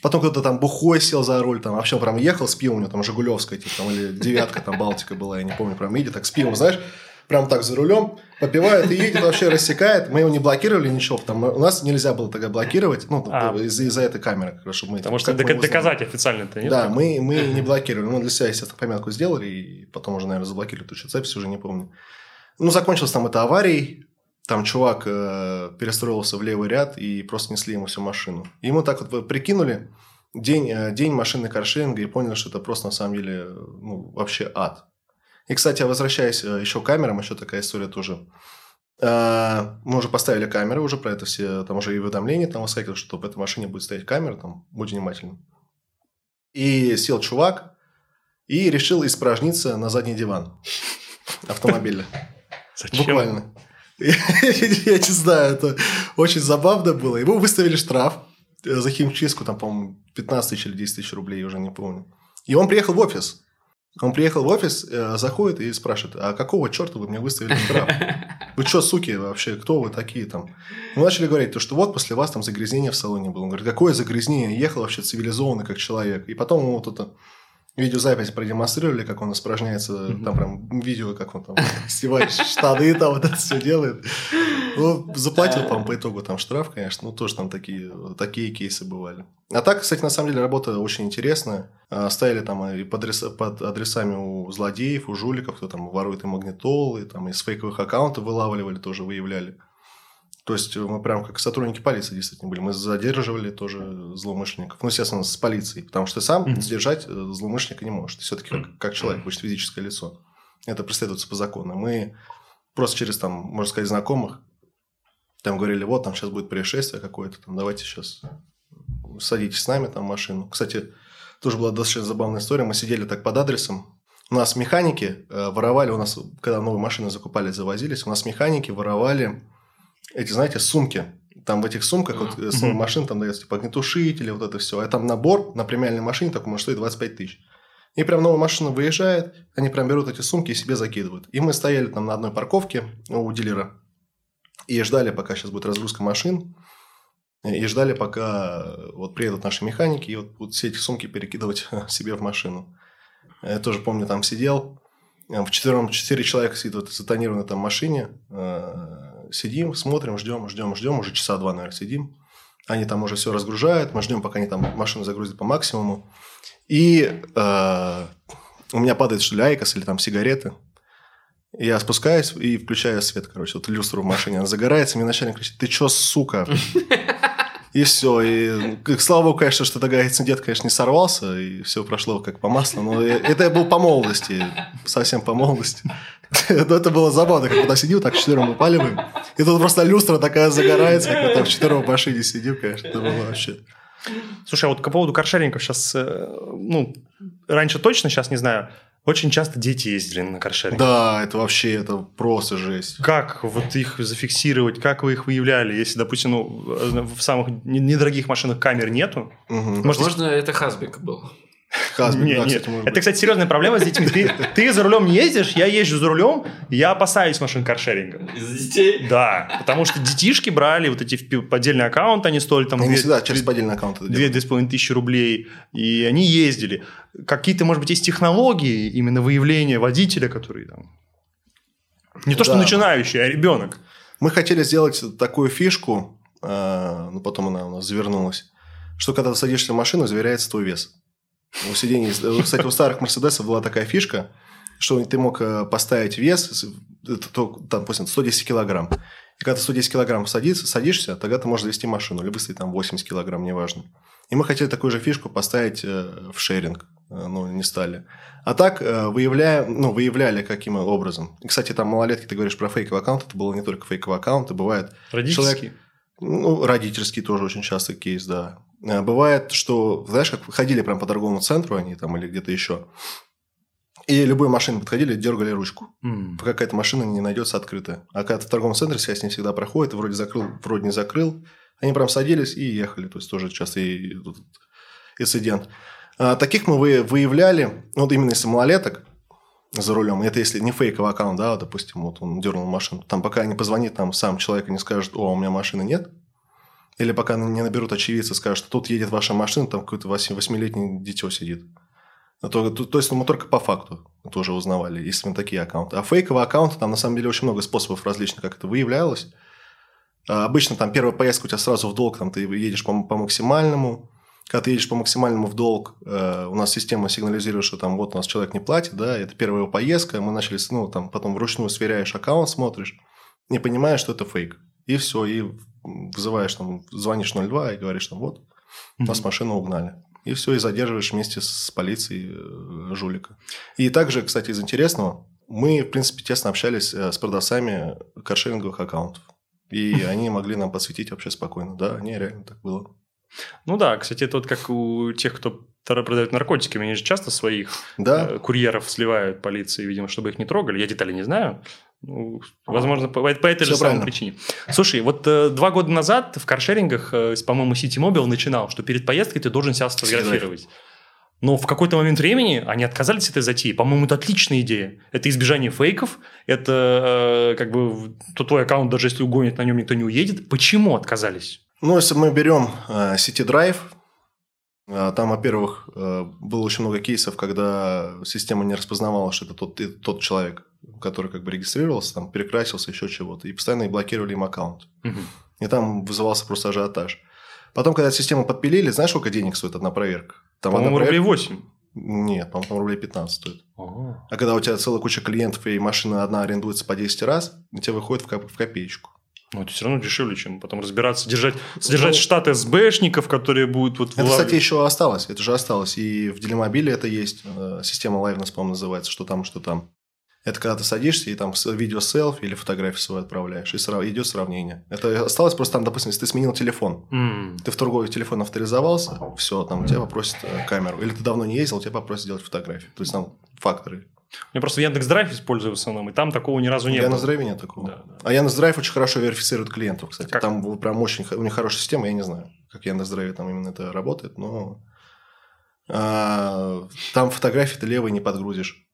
Потом кто-то там бухой сел за руль, там вообще прям ехал с пивом, у него там Жигулевская, типа, там, или девятка там Балтика была, я не помню, прям едет так с пивом, знаешь, прям так за рулем, попивает и едет, вообще рассекает. Мы его не блокировали, ничего. Там, у нас нельзя было тогда блокировать, ну, А. из-за, из-за этой камеры. Чтобы мы, Потому что знали. доказать официально это нет. Да, мы, мы не блокировали. Мы для себя, естественно, пометку сделали, и потом уже, наверное, заблокировали ту запись, уже не помню. Ну, закончилось там это аварией. Там чувак э, перестроился в левый ряд и просто несли ему всю машину. И мы так вот прикинули день, э, день машины каршеринга и поняли, что это просто на самом деле ну, вообще ад. И, кстати, возвращаясь э, еще к камерам, еще такая история тоже. Э, Мы уже поставили камеры, уже про это все, там уже и уведомления там выскакивают, что в этой машине будет стоять камера, там, будь внимательным. И сел чувак и решил испражниться на задний диван автомобиля. Зачем? Буквально. Я не знаю, это очень забавно было. Ему выставили штраф э, за химчистку, там, по-моему, 15 тысяч или 10 тысяч рублей, я уже не помню. И он приехал в офис. Он приехал в офис, э, заходит и спрашивает, а какого черта вы мне выставили штраф? Вы что, суки, вообще, кто вы такие там? Мы начали говорить, то, что вот после вас там загрязнение в салоне было. Он говорит, какое загрязнение? Ехал вообще цивилизованный как человек. И потом вот это видеозапись продемонстрировали, как он испражняется, Мгм. там прям видео, как он там снимает штаны, там вот это все делает. Ну, заплатил, по-моему, по итогу там штраф, конечно, ну, тоже там такие, такие кейсы бывали. А так, кстати, на самом деле работа очень интересная. А, Ставили там и под, адреса- под адресами у злодеев, у жуликов, кто там ворует и магнитолы, там из фейковых аккаунтов вылавливали, тоже выявляли. То есть мы прям как сотрудники полиции действительно были. Мы задерживали тоже злоумышленников. Ну, естественно, с полицией. Потому что ты сам Мгм. задержать э, злоумышленника не можешь. Ты все-таки как, как человек, будешь физическое лицо. Это преследуется по закону. Мы просто через, там, можно сказать, знакомых там говорили, вот, там сейчас будет происшествие какое-то, там, давайте сейчас садитесь с нами там в машину. Кстати, тоже была достаточно забавная история. Мы сидели так под адресом. У нас механики э, воровали, у нас, когда новые машины закупали, завозились, у нас механики воровали эти, знаете, сумки. Там в этих сумках вот, э, с Мгм. машин там дается типа огнетушители, вот это все. А там набор на премиальной машине такой может стоить 25 тысяч. И прям новая машина выезжает, они прям берут эти сумки и себе закидывают. И мы стояли там на одной парковке у дилера и ждали, пока сейчас будет разгрузка машин. И ждали, пока э, вот приедут наши механики и вот будут все эти сумки перекидывать себе в машину. Я тоже помню, там сидел. э, В четвером, четыре человека сидят в этой затонированной там машине. Сидим, смотрим, ждем, ждем, ждем. Уже часа два, наверное, сидим. Они там уже все разгружают. Мы ждем, пока они там машину загрузят по максимуму. И э, у меня падает, что ли, айкос или там сигареты. Я спускаюсь и включаю свет, короче, вот люстру в машине. Она загорается, мне начальник кричит, ты чё, сука? И все. И к- слава богу, конечно, что тогда инцидент, конечно, не сорвался, и все прошло как по маслу. Но это я был по молодости, совсем по молодости. Но это было забавно, как когда сидим, так четвером упаливаем. И тут просто люстра такая загорается, как мы там четвером в машине сидим, конечно. Это было вообще... Слушай, а вот по поводу каршерингов сейчас, ну, раньше точно, сейчас не знаю, очень часто дети ездили на каршеринг. Да, это вообще, это просто жесть. Как вот их зафиксировать, как вы их выявляли, если, допустим, ну, в самых не- недорогих машинах камер нету? Мгм. Может, Возможно, это Хасбик был. Хазбин, Не, да, не. кстати, Это, быть. кстати, серьезная проблема с детьми. Ты, ты за рулем не ездишь, я езжу за рулем, я опасаюсь машин каршеринга. Из детей? Да, потому что детишки брали вот эти в пи- поддельный аккаунт, они стоили там Они две- всегда через поддельный аккаунт это две, делают. две с половиной тысячи рублей, и они ездили. Какие-то, может быть, есть технологии именно выявления водителя, который там... Не то, что Да. начинающий, а ребенок. Мы хотели сделать такую фишку, э, но потом она у нас завернулась, что когда ты садишься в машину, заверяется твой вес. У сидений, кстати, у старых Мерседесов была такая фишка, что ты мог э, поставить вес, там, допустим, 110 килограмм. И когда ты 110 килограмм садишься, садишься, тогда ты можешь завести машину, или выставить там 80 килограмм, неважно. И мы хотели такую же фишку поставить э, в шеринг, э, но не стали. А так выявляем, ну, выявляли каким образом. И, кстати, там малолетки, ты говоришь про фейковый аккаунт, это было не только фейковый аккаунт, это бывает Родительский. ну, родительский тоже очень частый кейс, да. Э, Бывает, что, знаешь, как ходили прям по торговому центру они там или где-то еще, и любой машины подходили, дергали ручку, М. пока какая-то машина не найдется открытая. А когда ты в торговом центре, связь не всегда проходит, вроде закрыл, вроде не закрыл, они прям садились и ехали. То есть, тоже частый тут инцидент. А, таких мы вы- выявляли, ну, вот именно если малолеток за рулем, это если не фейковый аккаунт, да, допустим, вот он дернул машину, там пока не позвонит там сам человек и не скажет, о, у меня машины нет, или пока не наберут очевидца, скажут, что тут едет ваша машина, там какое-то восьми- восьмилетнее дитё сидит. А то, то, то есть мы только по факту тоже узнавали, если мы такие аккаунты. А фейковые аккаунты, там на самом деле очень много способов различных, как это выявлялось. А обычно там первая поездка у тебя сразу в долг, там ты едешь по, по максимальному. Когда ты едешь по максимальному в долг, э, у нас система сигнализирует, что там вот у нас человек не платит, да, это первая его поездка, мы начали, ну, там потом вручную сверяешь аккаунт, смотришь, не понимаешь, что это фейк. И все, и вызываешь там, звонишь 02 и говоришь там, вот, у нас машину угнали. И все, и задерживаешь вместе с полицией э, жулика. И также, кстати, из интересного, мы, в принципе, тесно общались э, с продавцами каршеринговых аккаунтов. И они могли нам подсветить вообще спокойно. Да, не, реально так было. Ну да, кстати, это вот как у тех, кто продают наркотики, они же часто своих да. э, курьеров сливают полиции, видимо, чтобы их не трогали. Я детали не знаю. Ну, возможно, по, по этой Все же правильно. самой причине. Слушай, вот э, два года назад в каршерингах, э, по-моему, City Mobile начинал, что перед поездкой ты должен себя сфотографировать. Но в какой-то момент времени они отказались от этой затеи. По-моему, это отличная идея. Это избежание фейков. Это э, как бы то твой аккаунт, даже если угонят, на нем никто не уедет. Почему отказались? Ну, если мы берем э, City Drive, э, там, во-первых, э, было очень много кейсов, когда система не распознавала, что это тот, тот человек который как бы регистрировался, там, перекрасился, еще чего-то, и постоянно блокировали им аккаунт. Угу. И там вызывался просто ажиотаж. Потом, когда систему подпилили, знаешь, сколько денег стоит одна проверка? Там по-моему, проверка... рублей 8. Нет, по-моему, рублей 15 стоит. Ага. А когда у тебя целая куча клиентов, и машина одна арендуется по 10 раз, у тебя выходит в, коп- в копеечку. Ну, это все равно дешевле, чем потом разбираться, держать, содержать ну, штат СБшников, которые будут вот... Это, кстати, еще осталось. Это же осталось. И в Делимобиле это есть. Э, система Liveness, по-моему, называется. Что там, что там. Это когда ты садишься и там видео селфи или фотографию свою отправляешь, и срав... идет сравнение. Это осталось просто там, допустим, если ты сменил телефон, mm. ты в другой телефон авторизовался, все, там у тебя попросят э, камеру. Или ты давно не ездил, тебя попросят сделать фотографию. То есть там факторы. Я просто Яндекс Драйв использую в основном, и там такого ни разу не было. Яндекс Драйве нет такого. Да, да. А Яндекс Драйв очень хорошо верифицирует клиентов, кстати. Как? Там прям очень у них хорошая система, я не знаю, как Яндекс Драйве там именно это работает, но а, там фотографии ты левой не подгрузишь.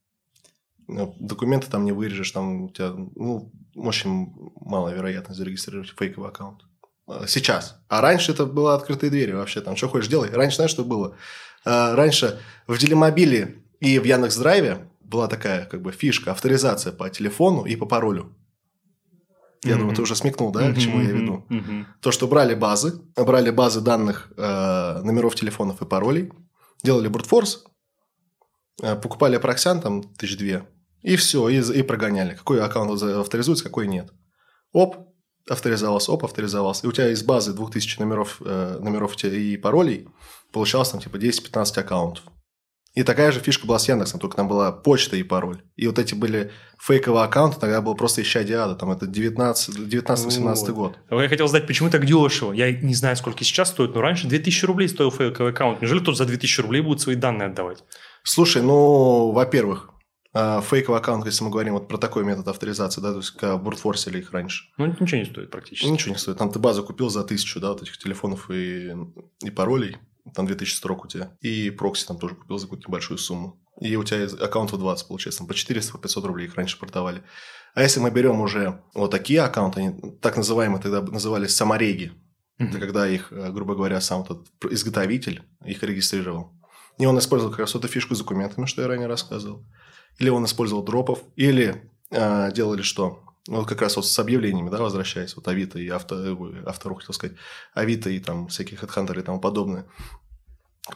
Ну, документы там не вырежешь, там у тебя ну, очень малая вероятность зарегистрировать фейковый аккаунт. А, сейчас. А раньше это было открытые двери вообще. Там что хочешь делай. Раньше знаешь, что было? А, раньше в Делимобиле и в Яндекс.Драйве была такая как бы фишка, авторизация по телефону и по паролю. Я mm-hmm. думаю, ты уже смекнул, да, mm-hmm. к чему я веду. Mm-hmm. То, что брали базы, брали базы данных э, номеров телефонов и паролей, делали брутфорс, э, покупали проксян там тысяч две, и все, и, и прогоняли. Какой аккаунт авторизуется, какой нет. Оп, авторизовался, оп, авторизовался. И у тебя из базы 2000 номеров, э, номеров и паролей получалось там типа 10-15 аккаунтов. И такая же фишка была с Яндексом, только там была почта и пароль. И вот эти были фейковые аккаунты, тогда был просто ища диада, там это 19-18 вот. год. Я хотел знать, почему так дешево? Я не знаю, сколько сейчас стоит, но раньше 2000 рублей стоил фейковый аккаунт. Неужели кто за 2000 рублей будет свои данные отдавать? Слушай, ну, во-первых, фейковый аккаунт, если мы говорим вот про такой метод авторизации, да, то есть как буртфорсили их раньше. Ну, ничего не стоит практически. Ничего не стоит. Там ты базу купил за тысячу, да, вот этих телефонов и, и паролей, там 2000 строк у тебя. И прокси там тоже купил за какую-то небольшую сумму. И у тебя аккаунт в 20, получается, там по 400, по 500 рублей их раньше продавали. А если мы берем уже вот такие аккаунты, они так называемые тогда назывались самореги, mm-hmm. это когда их, э, грубо говоря, сам тот изготовитель их регистрировал. И он использовал как раз эту фишку с документами, что я ранее рассказывал или он использовал дропов, или э, делали что? Вот как раз вот с объявлениями, да, возвращаясь, вот Авито и авто, э, автору, хотел сказать, Авито и там всякие хедхантеры и тому подобное.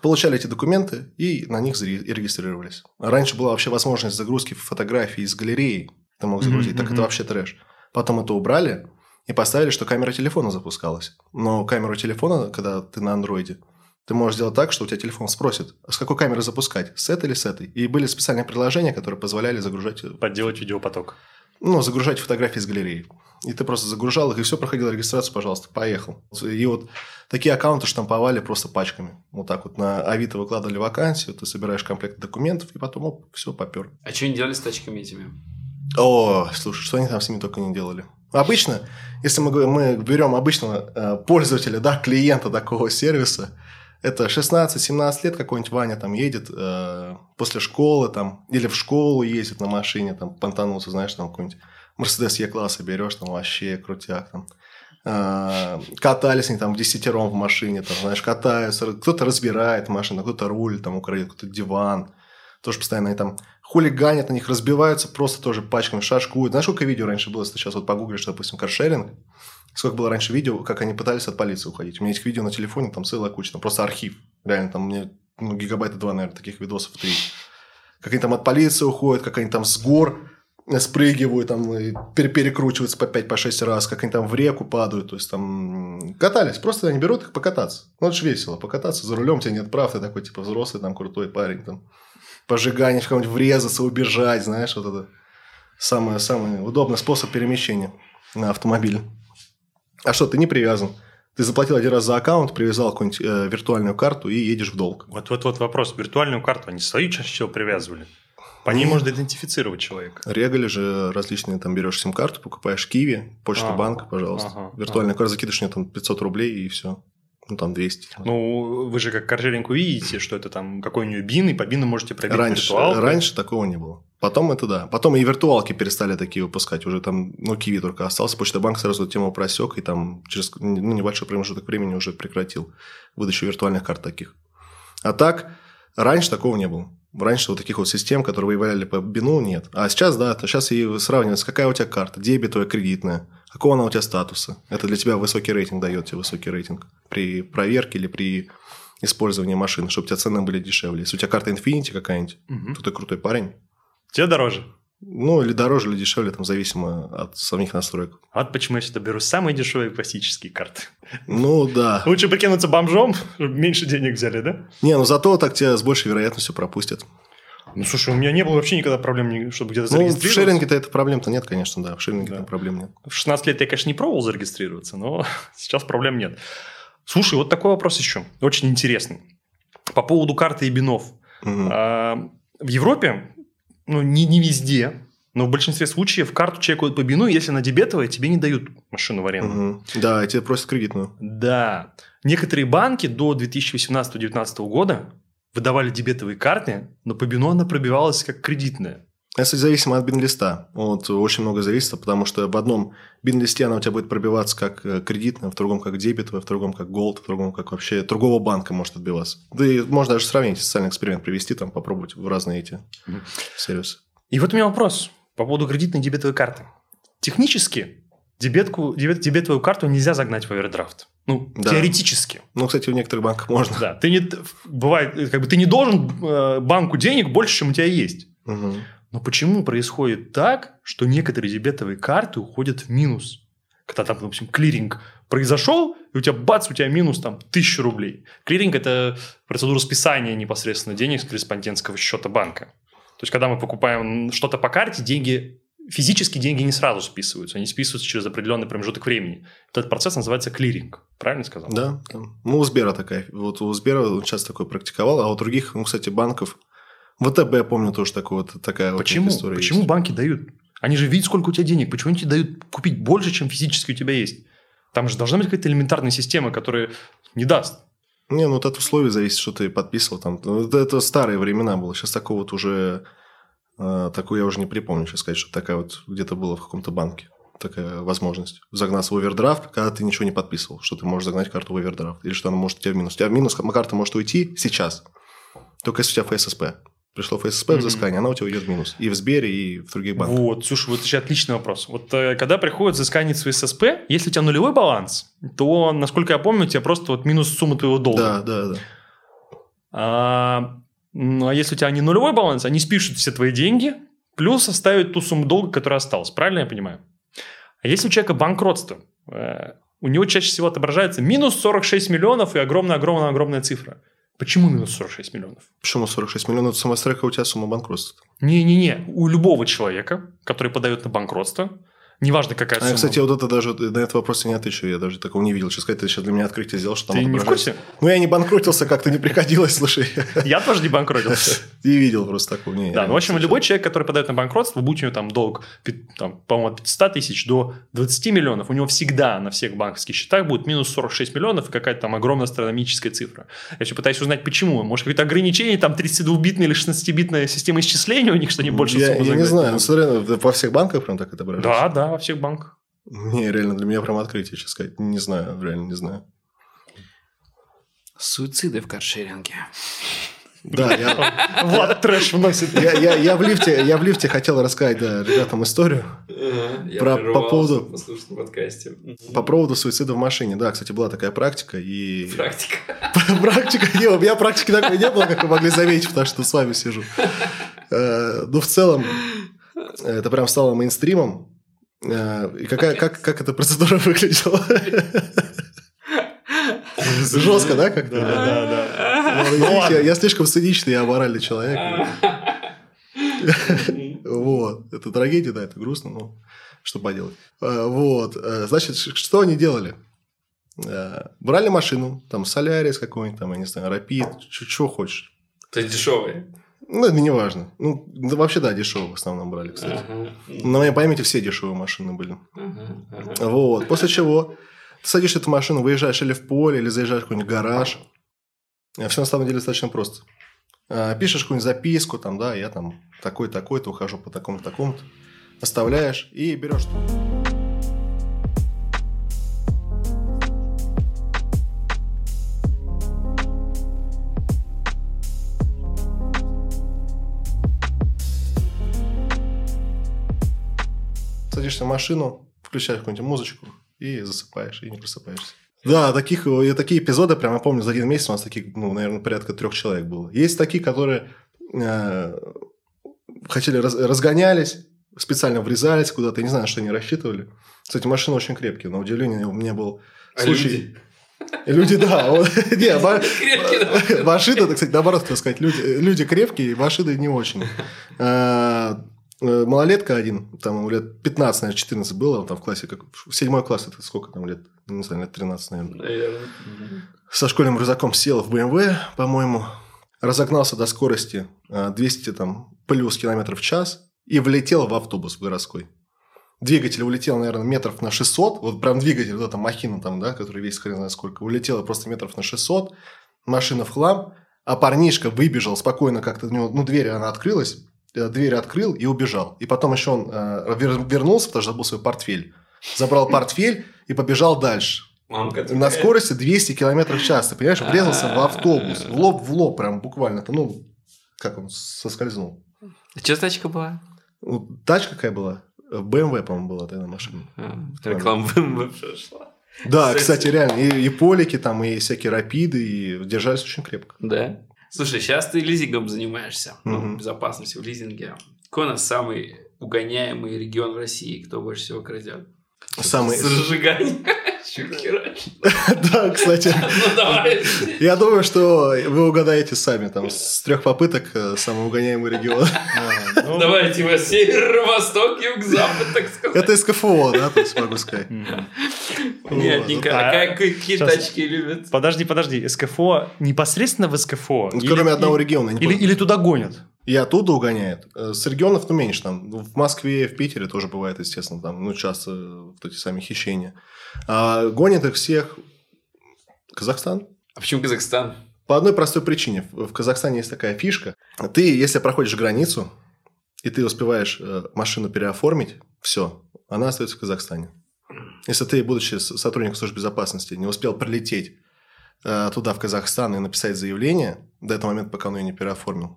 Получали эти документы и на них регистрировались. Раньше была вообще возможность загрузки фотографий из галереи, ты мог загрузить, mm-hmm. так это вообще трэш. Потом это убрали и поставили, что камера телефона запускалась. Но камеру телефона, когда ты на андроиде, ты можешь сделать так, что у тебя телефон спросит, с какой камеры запускать, с этой или с этой. И были специальные приложения, которые позволяли загружать... Э, Подделать видеопоток. Ну, загружать фотографии из галереи. И ты просто загружал их, и все, проходило регистрацию, пожалуйста, поехал. И вот такие аккаунты штамповали просто пачками. Вот так вот на Авито выкладывали вакансию, ты собираешь комплект документов, и потом, оп, все, попер. А что они делали с тачками этими? О, слушай, что они там с ними только не делали. Обычно, если мы, мы берем обычного э, пользователя, да, клиента такого сервиса, это 16-17 лет какой-нибудь Ваня там едет э, после школы там, или в школу ездит на машине, там, понтанулся, знаешь, там какой-нибудь Мерседес Е-класса берешь, там вообще крутяк, там. Э, катались они там в десятером в машине, там, знаешь, катаются, кто-то разбирает машину, кто-то руль там украдет, кто-то диван. Тоже постоянно они там хулиганят, на них разбиваются, просто тоже пачками шашкуют. Знаешь, сколько видео раньше было, если сейчас вот погуглишь, допустим, каршеринг, сколько было раньше видео, как они пытались от полиции уходить. У меня есть видео на телефоне, там целая куча, там просто архив. Реально, там мне ну, гигабайта два, наверное, таких видосов, три. Как они там от полиции уходят, как они там с гор спрыгивают, там, перекручиваются по 5-6 раз, как они там в реку падают, то есть там катались, просто они берут их покататься. Ну, это же весело, покататься за рулем, у тебя нет прав, ты такой, типа, взрослый, там, крутой парень, там, пожигание в кого-нибудь врезаться, убежать, знаешь, вот это самый, самый удобный способ перемещения на автомобиле. А что, ты не привязан. Ты заплатил один раз за аккаунт, привязал какую-нибудь э, виртуальную карту и едешь в долг. Вот-вот-вот вопрос. Виртуальную карту они свою чаще всего привязывали? По ней Ну. можно идентифицировать человека. Регали же различные, там берешь сим-карту, покупаешь Киви, Почта Ага, банк, пожалуйста. ага, Виртуальную карту закидываешь мне там 500 рублей и все. Ну, там 200. Ну, вы же как каршеринг увидите, что это там какой у нее бин, и по бину можете пробить раньше, виртуалку. раньше такого не было. Потом это да. Потом и виртуалки перестали такие выпускать. Уже там, ну, Киви только остался. Почта банк сразу эту тему просек и там через ну, небольшой промежуток времени уже прекратил выдачу виртуальных карт таких. А так, раньше такого не было. Раньше вот таких вот систем, которые выявляли по бину, нет. А сейчас, да, то сейчас и сравнивается, какая у тебя карта, дебетовая, кредитная, какого она у тебя статуса. Это для тебя высокий рейтинг дает тебе высокий рейтинг при проверке или при использовании машины, чтобы у тебя цены были дешевле. Если у тебя карта Infinity какая-нибудь, Мгм. то ты крутой парень. Тебе дороже. Ну, или дороже, или дешевле, там, зависимо от самих настроек. Вот почему я всегда беру самые дешевые классические карты. Ну, да. Лучше прикинуться бомжом, чтобы меньше денег взяли, да? Не, ну зато так тебя с большей вероятностью пропустят. Ну, слушай, у меня не было вообще никогда проблем, чтобы где-то Ну, в зарегистрироваться. шеринге-то это проблем-то нет, конечно, да. В шеринге Да. проблем нет. В 16 лет я, конечно, не пробовал зарегистрироваться, но сейчас проблем нет. Слушай, вот такой вопрос еще. Очень интересный. По поводу карты и бинов. А, В Европе, ну, не, не везде, но в большинстве случаев карту чекают по бину, если она дебетовая, тебе не дают машину в аренду. Мгм. Да, тебе просят кредитную. Да. Некоторые банки до 2018-2019 года выдавали дебетовые карты, но по бину она пробивалась как кредитная. Это, зависимо от бин-листа. Вот очень много зависит, потому что в одном бин-листе она у тебя будет пробиваться как э, кредитная, в другом как дебетовая, в другом как голд, в другом как вообще другого банка может отбиваться. Да и можно даже сравнить, социальный эксперимент привести, там попробовать в разные эти Мгм. сервисы. И вот у меня вопрос по поводу кредитной дебетовой карты. Технически дебетку, дебет, дебетовую карту нельзя загнать в овердрафт. Ну, Да. теоретически. Ну, кстати, в некоторых банках можно. Да, ты не бывает, как бы ты не должен э, банку денег больше, чем у тебя есть. Мгм. Но почему происходит так, что некоторые дебетовые карты уходят в минус? Когда там, допустим, клиринг произошел, и у тебя бац, у тебя минус там тысяча рублей. Клиринг – это процедура списания непосредственно денег с корреспондентского счета банка. То есть, когда мы покупаем что-то по карте, деньги физически деньги не сразу списываются, они списываются через определенный промежуток времени. Этот процесс называется клиринг. Правильно сказал? Да, да. Ну, у Сбера такая. Вот у Сбера он сейчас такой практиковал, а у других, ну, кстати, банков... ВТБ, я помню, тоже такой вот, такая вот Почему? история Почему есть. банки дают? Они же видят, сколько у тебя денег. Почему они тебе дают купить больше, чем физически у тебя есть? Там же должна быть какая-то элементарная система, которая не даст. Не, ну, вот от условий зависит, что ты подписывал там. Ну, это старые времена было. Сейчас такого вот уже... э, такую я уже не припомню, сейчас сказать, что такая вот где-то была в каком-то банке. Такая возможность. Загнаться в овердрафт, когда ты ничего не подписывал, что ты можешь загнать карту в овердрафт. Или что она может у тебя в минус. У тебя в минус карта может уйти сейчас, только если у тебя ФССП. Пришло ФССП Мгм. взыскание, она у тебя уйдет в минус. И в Сбере, и в других банках. Вот, слушай, вот еще отличный вопрос. Вот э, когда приходит взыскание с ССП, если у тебя нулевой баланс, то, насколько я помню, у тебя просто вот минус сумма твоего долга. Да, да, да. А, ну, а если у тебя не нулевой баланс, они спишут все твои деньги, плюс оставят ту сумму долга, которая осталась. Правильно я понимаю? А если у человека банкротство, э, у него чаще всего отображается минус 46 миллионов и огромная-огромная-огромная цифра. Почему минус 46 миллионов? Почему 46 миллионов? Сама страйка у тебя сумма банкротства. Не-не-не, у любого человека, который подает на банкротство, неважно какая А я, кстати, вот это даже на этот вопрос я не отвечу. Я даже такого не видел. Сейчас сказать, ты сейчас для меня открытие сделал, что там Ты не в курсе? Ну, я не банкротился, как-то не приходилось, слушай. Я тоже не банкротился. Не видел просто такого. Не, Да, ну, в общем, любой человек, который подает на банкротство, будь у него там долг, там, по-моему, от 500 тысяч до 20 миллионов, у него всегда на всех банковских счетах будет минус 46 миллионов и какая-то там огромная астрономическая цифра. Я еще пытаюсь узнать, почему. Может, какое-то ограничение, там 32-битная или 16-битная система исчисления у них, что они больше Я, не знаю. Ну, могут? смотри, ну, во всех банках прям так отображается? Да, да, во всех банках. Не, реально, для меня прям открытие, сейчас сказать. Не знаю, реально не знаю. Суициды в каршеринге. Да, я, Влад трэш вносит. я, я, я в лифте, я в лифте хотел рассказать, да, ребятам историю Я Про- по поводу- в подкасте. по поводу суицида в машине. Да, кстати, была такая практика, и... Практика. Практика, не, у меня практики такой не было, как вы могли заметить, потому что с вами сижу. Э, Ну, в целом, это прям стало мейнстримом. Э, И какая, как, как эта процедура выглядела? Жестко, да, как-то? Да, да, да. Ну, видите, я, я слишком циничный и аморальный человек. Вот. Это трагедия, да, это грустно, но что поделать. Э, Вот. Э, Значит, что они делали? Брали машину, там, Солярис какой-нибудь, там, я не знаю, Рапид, что хочешь. То есть дешевые. Ну, это не важно. Ну, да вообще, да, дешево в основном брали, кстати. Ага. На моей памяти все дешевые машины были. Ага, ага. Вот. После чего ты садишься в эту машину, выезжаешь или в поле, или заезжаешь в какой-нибудь гараж. Все на самом деле достаточно просто. А, Пишешь какую-нибудь записку, там, да, я там такой-такой-то, ухожу по такому-то, такому-то. Оставляешь и берешь. Садишься в машину, включаешь какую-нибудь музычку и засыпаешь, и не просыпаешься. Да, таких, э, такие эпизоды, прям я помню, за один месяц у нас таких, ну, наверное, порядка трех человек было. Есть такие, которые э, хотели, раз- разгонялись, специально врезались куда-то, я не знаю, что они рассчитывали. Кстати, машины очень крепкие, на удивление у меня был А случай. люди? Люди, да. Не, машины, кстати, наоборот, хотел сказать, люди, люди крепкие, машины не очень. Э, Малолетка один, там ему лет 15, наверное, 14 было, он там в классе, как в седьмой класс, это сколько там лет? Не знаю, лет 13, наверное. Со школьным рюкзаком сел в BMW, по-моему, разогнался до скорости а, 200 там, плюс километров в час и влетел в автобус городской. Двигатель улетел, наверное, метров на 600. Вот прям двигатель, вот эта махина там, да, который весит хрен знает сколько. Улетела просто метров на 600. Машина в хлам. А парнишка выбежал спокойно как-то. У него, ну, дверь, она открылась. Э, Дверь открыл и убежал. И потом еще он э, вер- вернулся, потому что забыл свой портфель. Забрал портфель и побежал дальше. Мамка На скорости 200 километров в час. Ты понимаешь, врезался в автобус. В лоб в лоб прям буквально. Это, ну, как он соскользнул. Что тачка была? Ну, тачка какая была? BMW, по-моему, была тогда машина. А, Реклама BMW прошла. Да, Кстати. кстати, реально. И, и полики там, и всякие рапиды, и держались очень крепко. Да. Слушай, сейчас ты лизингом занимаешься. Ну, Мгм. безопасностью в лизинге. Какой у нас самый угоняемый регион в России? Кто больше всего крадет? Самый... Херачишь? Да, кстати. Ну, давай. Я думаю, что вы угадаете сами. Там с трех попыток э, самый угоняемый регион. Ну, Давайте вас север, восток, юг, запад, так сказать. Это СКФО, да, то есть могу сказать. Понятненько. А, А как- какие сейчас. тачки любят? Подожди, подожди. СКФО непосредственно в СКФО? Ну, Кроме одного региона. не Или, туда гонят? И оттуда угоняет. Э, С регионов, ну, меньше там. В Москве, в Питере тоже бывает, естественно, там, ну, часто э, вот эти сами хищения. А гонят их всех Казахстан. А почему Казахстан? По одной простой причине. В в Казахстане есть такая фишка. Ты, если проходишь границу, и ты успеваешь э, машину переоформить, все, она остается в Казахстане. Если ты, будучи сотрудником службы безопасности, не успел прилететь э, туда, в Казахстан, и написать заявление до этого момента, пока он ее не переоформил,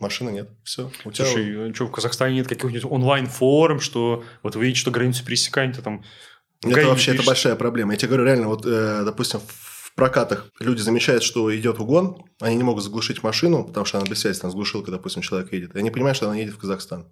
машины нет. Все. У тебя Слушай, что, в Казахстане нет каких-нибудь онлайн-форм, что вот вы видите, что границу пересекаете, там... Это ГАИ вообще это большая проблема. Я тебе говорю, реально, вот, э, допустим, в прокатах люди замечают, что идет угон, они не могут заглушить машину, потому что она без связи там с глушилкой, допустим, человек едет. И они понимают, что она едет в Казахстан.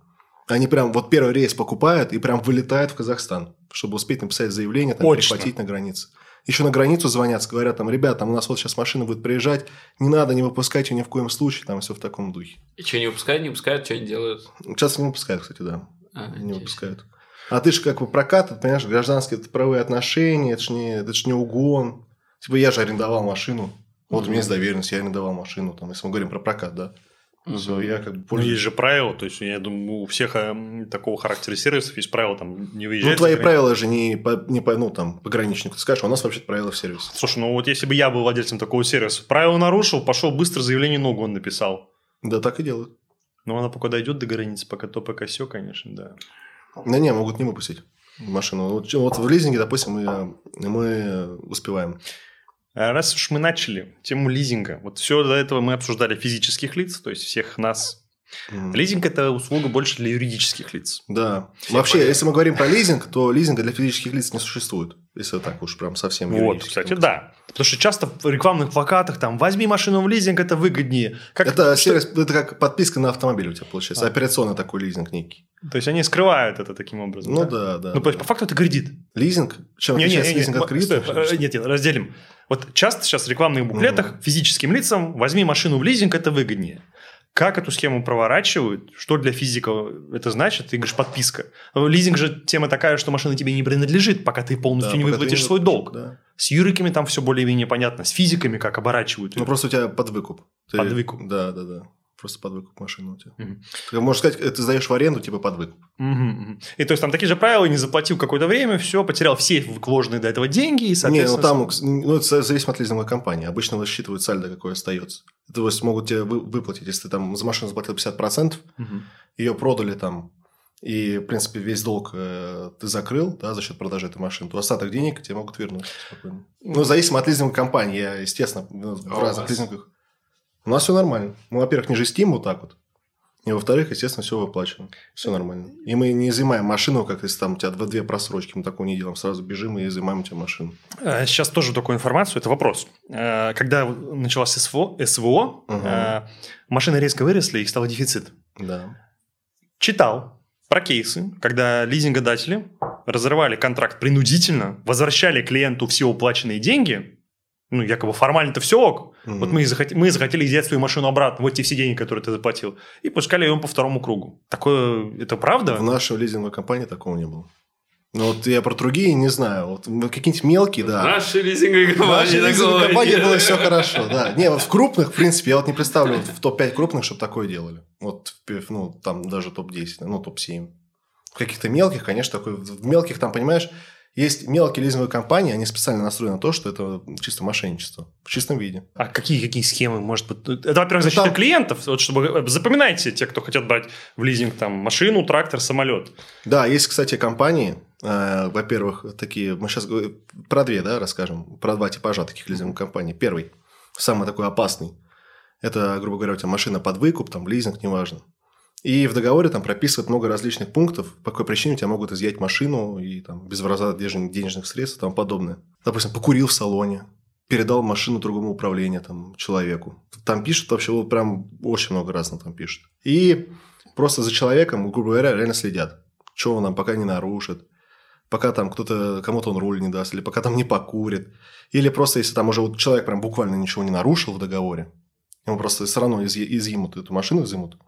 Они прям вот первый рейс покупают и прям вылетают в Казахстан, чтобы успеть написать заявление, там, Очно. перехватить на границе. Еще на границу звонят, говорят, там, ребят, там у нас вот сейчас машина будет приезжать, не надо, не выпускайте ее ни в коем случае, там все в таком духе. И что, не выпускают, не выпускают, что они делают? Часто не выпускают, кстати, да. А, не интересно. выпускают. А ты же как бы прокат, это, понимаешь, гражданские это правовые отношения, это же не, это ж не угон. Типа я же арендовал машину. Вот у меня есть доверенность, я арендовал машину. Там, если мы говорим про прокат, да. Мгм. Все, я как бы Ну, пользуюсь. есть же правила, то есть, я думаю, у всех эм, такого характера сервисов есть правила, там, не выезжать. Ну, твои правила же не по, не по, ну, там, пограничнику. Ты скажешь, «А у нас вообще правила в сервисе. Слушай, ну вот если бы я был владельцем такого сервиса, правила нарушил, пошел быстро заявление на угон написал. Да, так и делают. Но она пока дойдет до границы, пока то, пока все, конечно, да. Да не, могут не выпустить машину. Вот, вот в лизинге, допустим, мы, мы успеваем. А Раз уж мы начали тему лизинга, вот все до этого мы обсуждали физических лиц, то есть всех нас. Мгм. Лизинг – это услуга больше для юридических лиц. Да. Все Вообще, понятно. если мы говорим про лизинг, то лизинга для физических лиц не существует. Если так уж прям совсем Вот, кстати, да. Потому что часто в рекламных плакатах там «возьми машину в лизинг, это выгоднее». Как, Это, что- сервис, это как подписка на автомобиль у тебя получается. А. Операционный такой лизинг некий. То есть они скрывают это таким образом. Ну да? да, да. Ну, то да. есть, по факту это кредит. Лизинг? Чем Не, не, не, не, лизинг от м- кредита? стой, э, Нет, нет, разделим. Вот часто сейчас в рекламных буклетах физическим лицам возьми машину в лизинг, это выгоднее. Как эту схему проворачивают? Что для физика это значит? Ты говоришь, подписка. Лизинг же тема такая, что машина тебе не принадлежит, пока ты полностью Да, не выплатишь свой выплатишь, долг. да. С юриками там все более-менее понятно. С физиками как оборачивают. Ну, просто у тебя под выкуп. Ты- Под выкуп. Да, да, да. Просто под выкуп машины у тебя. Мгм. Ты можешь сказать, э, ты сдаешь в аренду, типа под выкуп. Мгм. И то есть там такие же правила, не заплатил какое-то время, все, потерял все вложенные до этого деньги, и, Не, соответственно... ну там, ну, это зависит от лизинговой компании. Обычно высчитывают сальдо, какое остается. То есть могут тебе вы- выплатить, если ты там за машину заплатил 50%, Мгм. ее продали там, и, в принципе, весь долг э, ты закрыл, да, за счет продажи этой машины, то остаток денег тебе могут вернуть спокойно. Ну, зависимо от лизинговой компании, я, естественно, ну, в А разных лизингах. У нас все нормально. Мы, во-первых, не жестим вот так вот. И, во-вторых, естественно, все выплачено. Все нормально. И мы не изымаем машину, как если там у тебя дв- две просрочки. Мы такого не делаем. Сразу бежим и изымаем у тебя машину. Сейчас тоже такую информацию, это вопрос. Э, Когда началась СВО, СВО э, машины резко выросли, их стал дефицит. Да. Читал про кейсы, когда лизингодатели разрывали контракт принудительно, возвращали клиенту все уплаченные деньги, ну, якобы формально-то все ок, Мгм. вот мы, и захот- мы захотели взять свою машину обратно, вот те все деньги, которые ты заплатил, и пускали ее по второму кругу. Такое, это правда? В нашей лизинговой компании такого не было. Ну, вот я про другие не знаю. Вот ну, какие-нибудь мелкие, да. Наши лизинговые В компании нашей лизинговой такого компании было все хорошо, да. Не, вот в крупных, в принципе, я вот не представлю вот в топ-5 крупных, чтобы такое делали. Вот, ну, там даже топ-10, ну, топ-7. В каких-то мелких, конечно, такой... В мелких там, понимаешь, есть мелкие лизинговые компании, они специально настроены на то, что это чисто мошенничество. В чистом виде. А какие, какие схемы, может быть? Это, во-первых, защита Ну, там- клиентов, вот чтобы э, запоминайте те, кто хотят брать в лизинг там машину, трактор, самолет. Да, есть, кстати, компании, э, во-первых, такие, мы сейчас про две, да, расскажем, про два типажа таких лизинговых компаний. Первый, самый такой опасный, это, грубо говоря, у тебя машина под выкуп, там, лизинг, неважно. И в договоре там прописывают много различных пунктов, по какой причине у тебя могут изъять машину и там без денежных средств и тому подобное. Допустим, покурил в салоне, передал машину другому управлению там, человеку. Там пишут вообще, вот прям очень много разного там пишут. И просто за человеком, грубо говоря, реально следят. Что он нам пока не нарушит, пока там кто-то, кому-то он руль не даст, или пока там не покурит. Или просто, если там уже вот человек прям буквально ничего не нарушил в договоре, ему просто все равно изъ- изъимут эту машину, изъимут,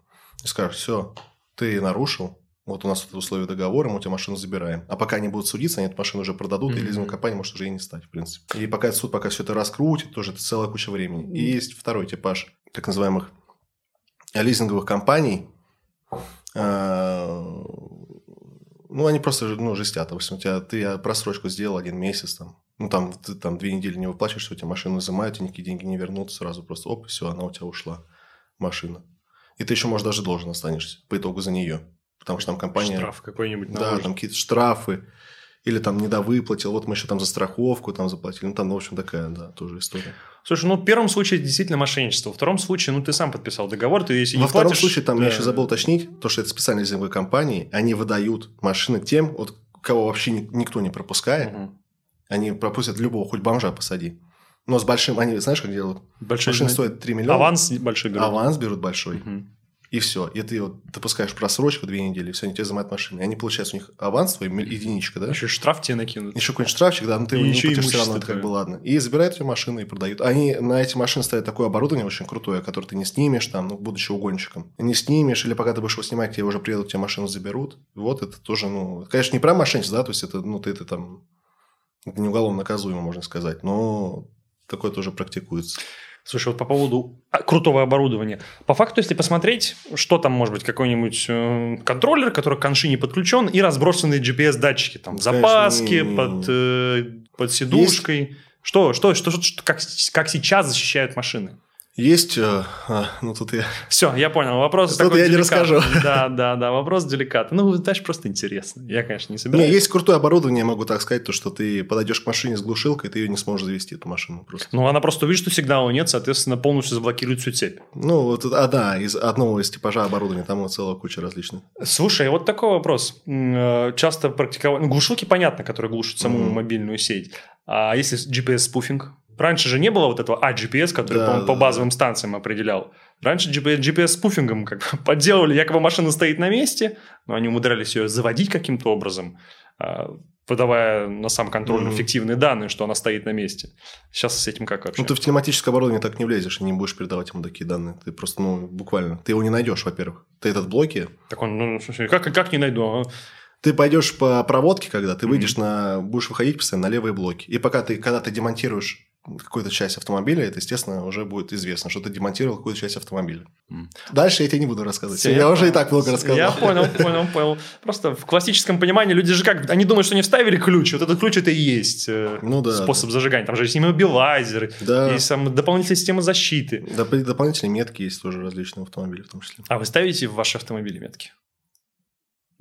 и скажут, все, ты нарушил, вот у нас тут условия договора, мы у тебя машину забираем. А пока они будут судиться, они эту машину уже продадут, и Мгм. лизинговая компания может уже и не стать, в принципе. И пока суд, пока все это раскрутит, тоже это целая куча времени. И есть второй типаж так называемых лизинговых компаний. А, Ну, они просто ну, жестят. Допустим, у тебя ты просрочку сделал один месяц, там, ну, там, ты там две недели не выплачиваешь, у тебя машину изымают, и никакие деньги не вернут, сразу просто оп, все, она у тебя ушла, машина. И ты еще, может, даже должен останешься по итогу за нее. Потому что там компания... Штраф какой-нибудь Да, наложен. там какие-то штрафы. Или там недовыплатил. Вот мы еще там за страховку там заплатили. Ну, там, в общем, такая, да, тоже история. Слушай, ну в первом случае действительно мошенничество. Во втором случае, ну ты сам подписал договор, ты если Во не втором платишь, случае, там да. я еще забыл уточнить, то, что это специальные лизинговые компании, они выдают машины тем, вот, кого вообще ни- никто не пропускает. Мгм. Они пропустят любого, хоть бомжа посади. Но с большим, они, знаешь, как делают? Большой Машина стоит 3 миллиона. аванс большой берут. Аванс берут большой. Мгм. И все. И ты вот допускаешь просрочку две недели, и все, они тебе занимают машины. И они, получается, у них аванс твой, единичка, да? Еще штраф тебе накинут. Еще какой-нибудь штрафчик, да, но ты И его не платишь все равно, это как бы ладно. И забирают твою машину и продают. Они на эти машины ставят такое оборудование очень крутое, которое ты не снимешь там, ну, будучи угонщиком. Не снимешь, или пока ты будешь его снимать, тебе уже приедут, тебе машину заберут. Вот это тоже, ну, конечно, не прям мошенничество, да, то есть это, ну, ты это там, это не уголовно наказуемо, можно сказать, но такое тоже практикуется. Слушай, вот по поводу а, крутого оборудования. По факту, если посмотреть, что там может быть, какой-нибудь э, контроллер, который к конши не подключен, и разбросанные GPS-датчики там в Конечно, запаске, не- под, э, под сидушкой. Что, что, что, что, что- как, как сейчас защищают машины? Есть, э, а, ну тут я... Все, я понял, вопрос Тут я не расскажу. Да, да, да, вопрос деликатный. Ну, дальше просто интересно. Я, конечно, не собираюсь. Не, есть крутое оборудование, могу так сказать, то, что ты подойдешь к машине с глушилкой, ты ее не сможешь завести, эту машину просто. Ну, она просто увидит, что сигнала нет, соответственно, полностью заблокирует всю цепь. Ну, вот одна из одного из типажа оборудования, там вот целая куча различных. Слушай, вот такой вопрос. Э, часто практиковали... Ну, глушилки, понятно, которые глушат саму mm-hmm. мобильную сеть. А если GPS-спуфинг? Раньше же не было вот этого А-GPS, который, да, по, по базовым станциям определял. Раньше GPS-спуфингом как бы подделали, якобы машина стоит на месте, но они умудрялись ее заводить каким-то образом, а, выдавая на сам контроль mm-hmm. фиктивные данные, что она стоит на месте. Сейчас с этим как вообще? Ну, ты в телематическое оборудование так не влезешь и не будешь передавать ему такие данные. Ты просто, ну, буквально, ты его не найдешь, во-первых. Ты этот блоки... Так он, ну, как, как не найду? А? Ты пойдешь по проводке, когда ты выйдешь mm-hmm. на... Будешь выходить постоянно на левые блоки. И пока ты, когда ты демонтируешь какую-то часть автомобиля, это, естественно, уже будет известно, что ты демонтировал какую-то часть автомобиля. Mm. Дальше я тебе не буду рассказывать. Все, я, я уже и так много рассказал. Я понял, понял, понял. Просто в классическом понимании люди же как, они думают, что они вставили ключ, вот этот ключ это и есть э, ну, да, способ да. зажигания. Там же есть иммобилайзер, да. есть там дополнительная система защиты. Доп- дополнительные метки есть тоже различные автомобили в том числе. А вы ставите в ваши автомобили метки?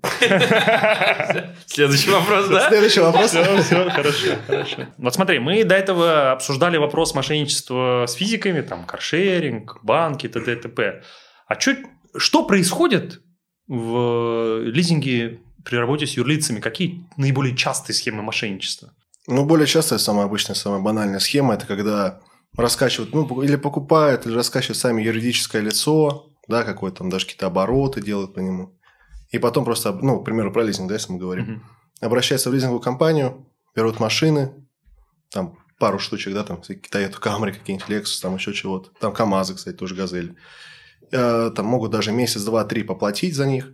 Следующий вопрос, да? Следующий вопрос. Все, все, хорошо, хорошо. Вот смотри, мы до этого обсуждали вопрос мошенничества с физиками, там, каршеринг, банки, т.д. т.п. А чё, что происходит в лизинге при работе с юрлицами? Какие наиболее частые схемы мошенничества? Ну, более частая, самая обычная, самая банальная схема – это когда раскачивают, ну, или покупают, или раскачивают сами юридическое лицо, да, какое-то там даже какие-то обороты делают по нему. И потом просто, ну, к примеру, про лизинг, да, если мы говорим. Угу. Обращаются в лизинговую компанию, берут машины, там пару штучек, да, там Toyota Camry, какие-нибудь Lexus, там еще чего-то. Там КАМАЗы, кстати, тоже Газель. Э, там могут даже месяц, два, три поплатить за них.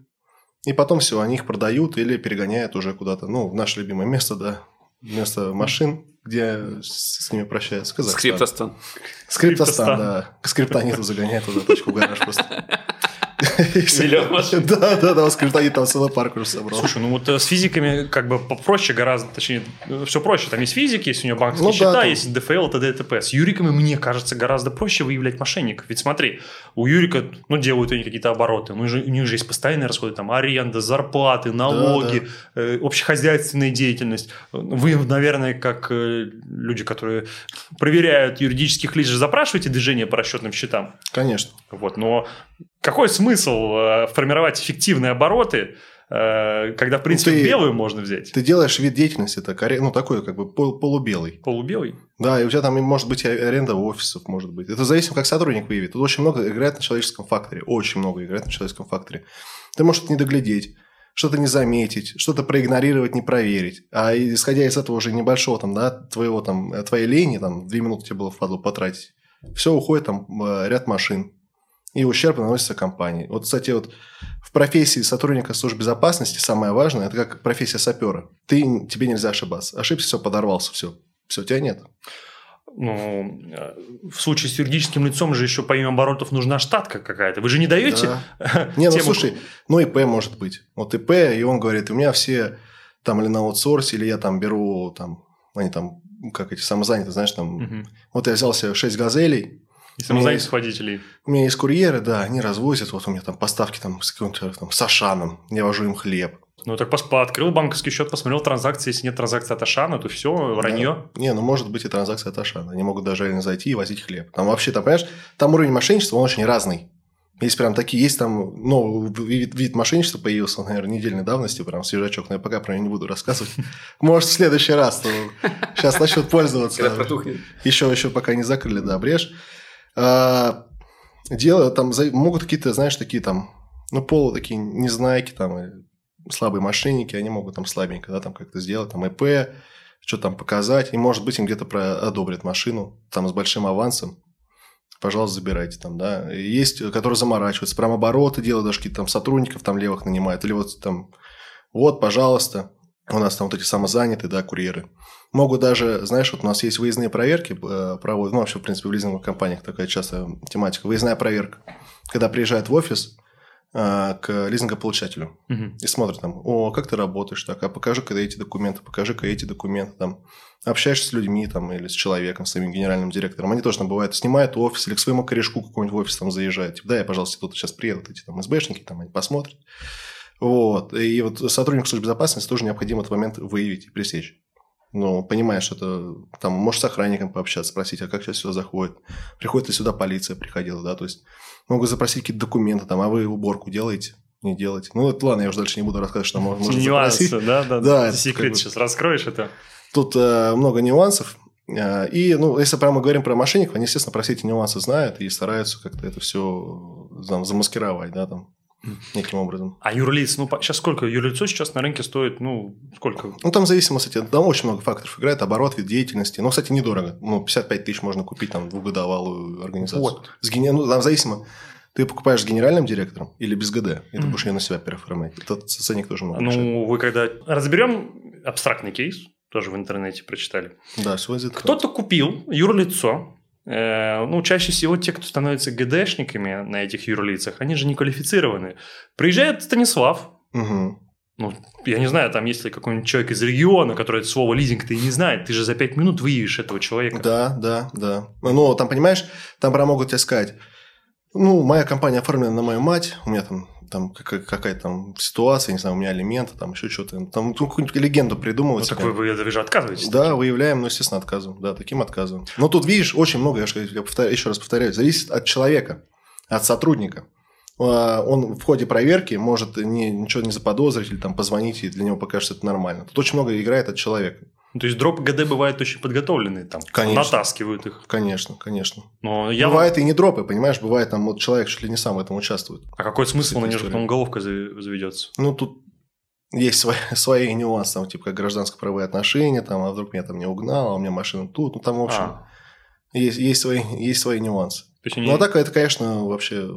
И потом все, они их продают или перегоняют уже куда-то, ну, в наше любимое место, да, место машин, где с, с ними прощаются. Казахстан. Скриптостан. Скриптостан, да. Скриптониту загоняет туда точку гараж просто. Миллион машин. Да, да, да, скриптонит там целый парк уже собрал. Слушай, ну вот э, с физиками как бы попроще гораздо, точнее, все проще. Там есть физики, есть у него банковские ну, счета, да, есть ДФЛ, т.д. и т.п. С Юриками, мне кажется, гораздо проще выявлять мошенников. Ведь смотри, у Юрика, ну, делают они какие-то обороты, ну, у них же есть постоянные расходы, там, аренда, зарплаты, налоги, да, да. Э, общехозяйственная деятельность. Вы, наверное, как э, люди, которые проверяют юридических лиц, же запрашиваете движение по расчетным счетам? Конечно. Вот, но какой смысл э, формировать эффективные обороты, э, когда, в принципе, ну, ты, белую можно взять? Ты делаешь вид деятельности, так, ну, такой, как бы, пол, полубелый. Полубелый? Да, и у тебя там может быть аренда офисов, может быть. Это зависит, как сотрудник выявит. Тут очень много играет на человеческом факторе. Очень много играет на человеческом факторе. Ты можешь не доглядеть что-то не заметить, что-то проигнорировать, не проверить. А исходя из этого уже небольшого там, да, твоего там, твоей лени, там, две минуты тебе было впадло потратить, все уходит там э, ряд машин, и ущерб наносится компании. Вот, кстати, вот в профессии сотрудника службы безопасности самое важное – это как профессия сапера. Ты, тебе нельзя ошибаться. Ошибся, все, подорвался, все. Все, тебя нет. Ну, в случае с юридическим лицом же еще помимо оборотов нужна штатка какая-то. Вы же не даете да. Не, ну слушай, ну ИП может быть. Вот ИП, и он говорит, у меня все там или на аутсорсе, или я там беру там, они там, как эти самозанятые, знаешь, там, угу. вот я взял себе 6 газелей, и самозанятых водителей. У меня есть курьеры, да, они развозят. Вот у меня там поставки там, с каким-то там, с Ашаном. Я вожу им хлеб. Ну, так открыл банковский счет, посмотрел транзакции. Если нет транзакции от Ашана, то все, вранье. Да. Не, ну может быть и транзакция от Ашана. Они могут даже реально зайти и возить хлеб. Там вообще, там, понимаешь, там уровень мошенничества, он очень разный. Есть прям такие, есть там новый вид, вид мошенничества появился, наверное, недельной давности, прям свежачок, но я пока про него не буду рассказывать. Может, в следующий раз. Сейчас начнут пользоваться. Еще, еще пока не закрыли, да, брешь. А, дело там могут какие-то, знаешь, такие там, ну, полу такие незнайки там, слабые мошенники, они могут там слабенько, да, там как-то сделать, там ИП, что там показать, и, может быть, им где-то про одобрят машину, там, с большим авансом, пожалуйста, забирайте там, да. Есть, которые заморачиваются, прям обороты делают, даже какие-то там сотрудников там левых нанимают, или вот там, вот, пожалуйста, у нас там вот эти самозанятые, да, курьеры. Могут даже, знаешь, вот у нас есть выездные проверки, э, проводят, ну, вообще, в принципе, в лизинговых компаниях такая частая тематика, выездная проверка. Когда приезжают в офис, а, к лизингополучателю Мгм. и смотрит там, о, как ты работаешь, так, а покажи-ка эти документы, покажи-ка эти документы, там, общаешься с людьми там или с человеком, с своим генеральным директором, они тоже там бывает снимают офис или к своему корешку какой-нибудь в офис там заезжают, типа, да, я, пожалуйста, тут сейчас приедут эти там СБшники, там, они посмотрят. Вот, и вот сотруднику службы безопасности тоже необходимо этот момент выявить и пресечь. Ну, понимаешь, что это там можешь с охранником пообщаться, спросить, а как сейчас сюда заходит, приходит ли сюда полиция, приходила, да, то есть могут запросить какие-то документы, там, а вы уборку делаете, не делаете. Ну, это ладно, я уже дальше не буду рассказывать, что можно Нюансы, запросить. да, да, Да, да. это Секрет как бы- сейчас раскроешь это. Тут э, много нюансов. Э, И, ну, если прямо говорим про мошенников, они, естественно, про все эти нюансы знают и стараются как-то это все там, замаскировать, да, там, неким образом. А юрлиц, ну, сейчас сколько? Юрлицо сейчас на рынке стоит, ну, сколько? Ну, там в зависимости, там очень много факторов играет, оборот, вид деятельности. Но, кстати, недорого. Ну, 55 тысяч можно купить там двухгодовалую организацию. Вот. С ген- Ну, там зависимо. Ты покупаешь с генеральным директором или без ГД, и ты Мгм. будешь ее на себя переоформлять. Этот ценник тоже много. решает. Ну, вы когда... Разберем абстрактный кейс, тоже в интернете прочитали. Да, все. Кто-то купил юрлицо. Э, ну, чаще всего те, кто становится ГДшниками на этих юрлицах, они же не квалифицированы. Приезжает Станислав, Мгм. ну, я не знаю, там есть ли какой-нибудь человек из региона, который это слово лизинг-то и не знает, ты же за пять минут выявишь этого человека. Да, да, да. Ну, там, понимаешь, там прям могут тебе сказать, ну, моя компания оформлена на мою мать, у меня там, там какая- какая-то там ситуация, не знаю, у меня алименты, там еще что-то. Там ну, какую-нибудь легенду Ну, придумывать. так себе. вы, вы, вы же отказываетесь. Да, выявляем, ну, естественно, отказом. Да, таким отказом. Но тут, видишь, очень много, я, же- я повторяю- еще раз повторяю, зависит от человека, от сотрудника. А, Он в ходе проверки может не, ничего не заподозрить или там позвонить, и для него покажется это нормально. Тут очень много играет от человека. Ну, То есть дроп ГД бывают очень подготовленные, там Конечно. натаскивают их. Конечно, конечно. Но я Бывает и не дропы, понимаешь, бывает там вот человек чуть ли не сам в этом участвует. А какой смысл на же истории. потом уголовка заведется? Ну, тут есть свои, свои нюансы, там, типа, как гражданско-правовые отношения, там, а вдруг меня там не угнал, а у меня машина тут, ну, там, в общем, А, есть, есть, свои, есть свои нюансы. есть Ну, а так, это, конечно, вообще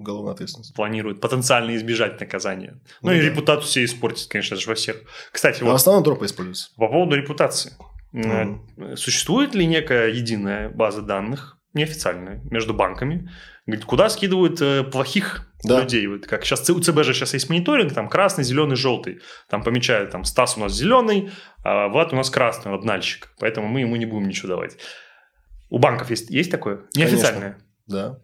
уголовная ответственность. планируют потенциально избежать наказания. Ну, Ну и да. репутацию себе испортить, конечно же, во всех. Кстати, А в вот основном дропы используются. по поводу репутации. Мгм. Существует ли некая единая база данных, неофициальная, между банками, куда скидывают э, плохих Да. людей? Вот как сейчас у ЦБ же сейчас есть мониторинг, там красный, зеленый, желтый. Там помечают, там Стас у нас зеленый, а Влад у нас красный, обнальщик. Поэтому мы ему не будем ничего давать. У банков есть, есть такое? Неофициальное. Да.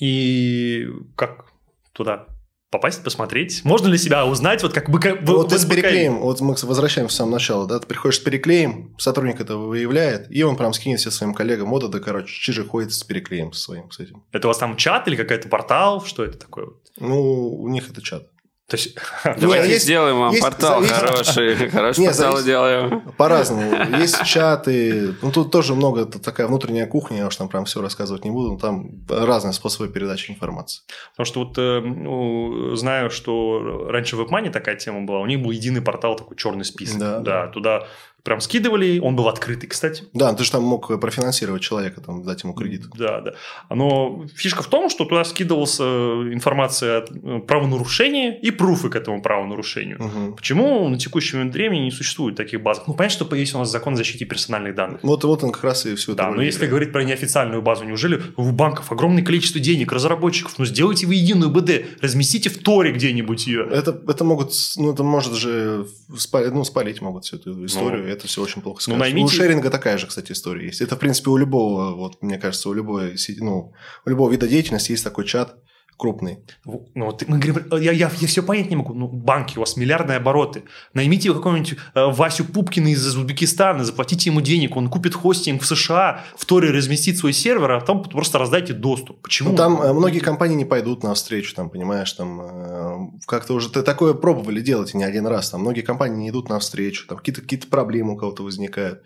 И как туда попасть, посмотреть? Можно ли себя узнать, вот как бы... вот ты с переклеем, вот мы возвращаемся в самое начало, да, ты приходишь с переклеем, сотрудник этого выявляет, и он прям скинет все своим коллегам, вот это, короче, чижи ходит с переклеем своим, с этим. Это у вас там чат или какой-то портал? Что это такое? Ну, у них это чат. То есть... Давайте есть- сделаем вам есть- портал есть- хороший. Хороший Не, портал зависит- делаем. По-разному. Есть чаты. Ну, тут тоже много такая внутренняя кухня, я уж там прям все рассказывать не буду. но Там разные способы передачи информации. Потому что вот э, ну, знаю, что раньше в WebMoney такая тема была, у них был единый портал, такой черный список. Да, да. Туда прям скидывали, он был открытый, кстати. Да, ты же там мог профинансировать человека, там, дать ему кредит. Да, да. Но фишка в том, что туда скидывалась э, информация о э, правонарушении и пруфы к этому правонарушению. Мгм. Почему на текущий момент времени не существует таких баз? Ну, понятно, что появился у нас закон о защите персональных данных. Вот, вот он как раз и все это Да, но если играет. говорить про неофициальную базу, неужели у банков огромное количество денег, разработчиков, ну сделайте вы единую БД, разместите в Торе где-нибудь ее. Это, это могут, ну, это может же спалить, ну, спалить могут всю эту историю, и это все очень плохо ну, скажется. наймите- У шеринга такая же, кстати, история есть. Это, в принципе, у любого, вот, мне кажется, у любой, ну, у любого вида деятельности есть такой чат крупный. Ну, вот мы говорим, я, я, я все понять не могу. Ну, банки, у вас миллиардные обороты. Наймите какого-нибудь э, Васю Пупкина из Узбекистана, заплатите ему денег, он купит хостинг в США, в Торе разместит свой сервер, а потом просто раздайте доступ. Почему? Ну, там э, многие компании не пойдут навстречу, там, понимаешь, там э, как-то уже т- такое пробовали делать и не один раз. Там многие компании не идут навстречу, там какие-то какие проблемы у кого-то возникают.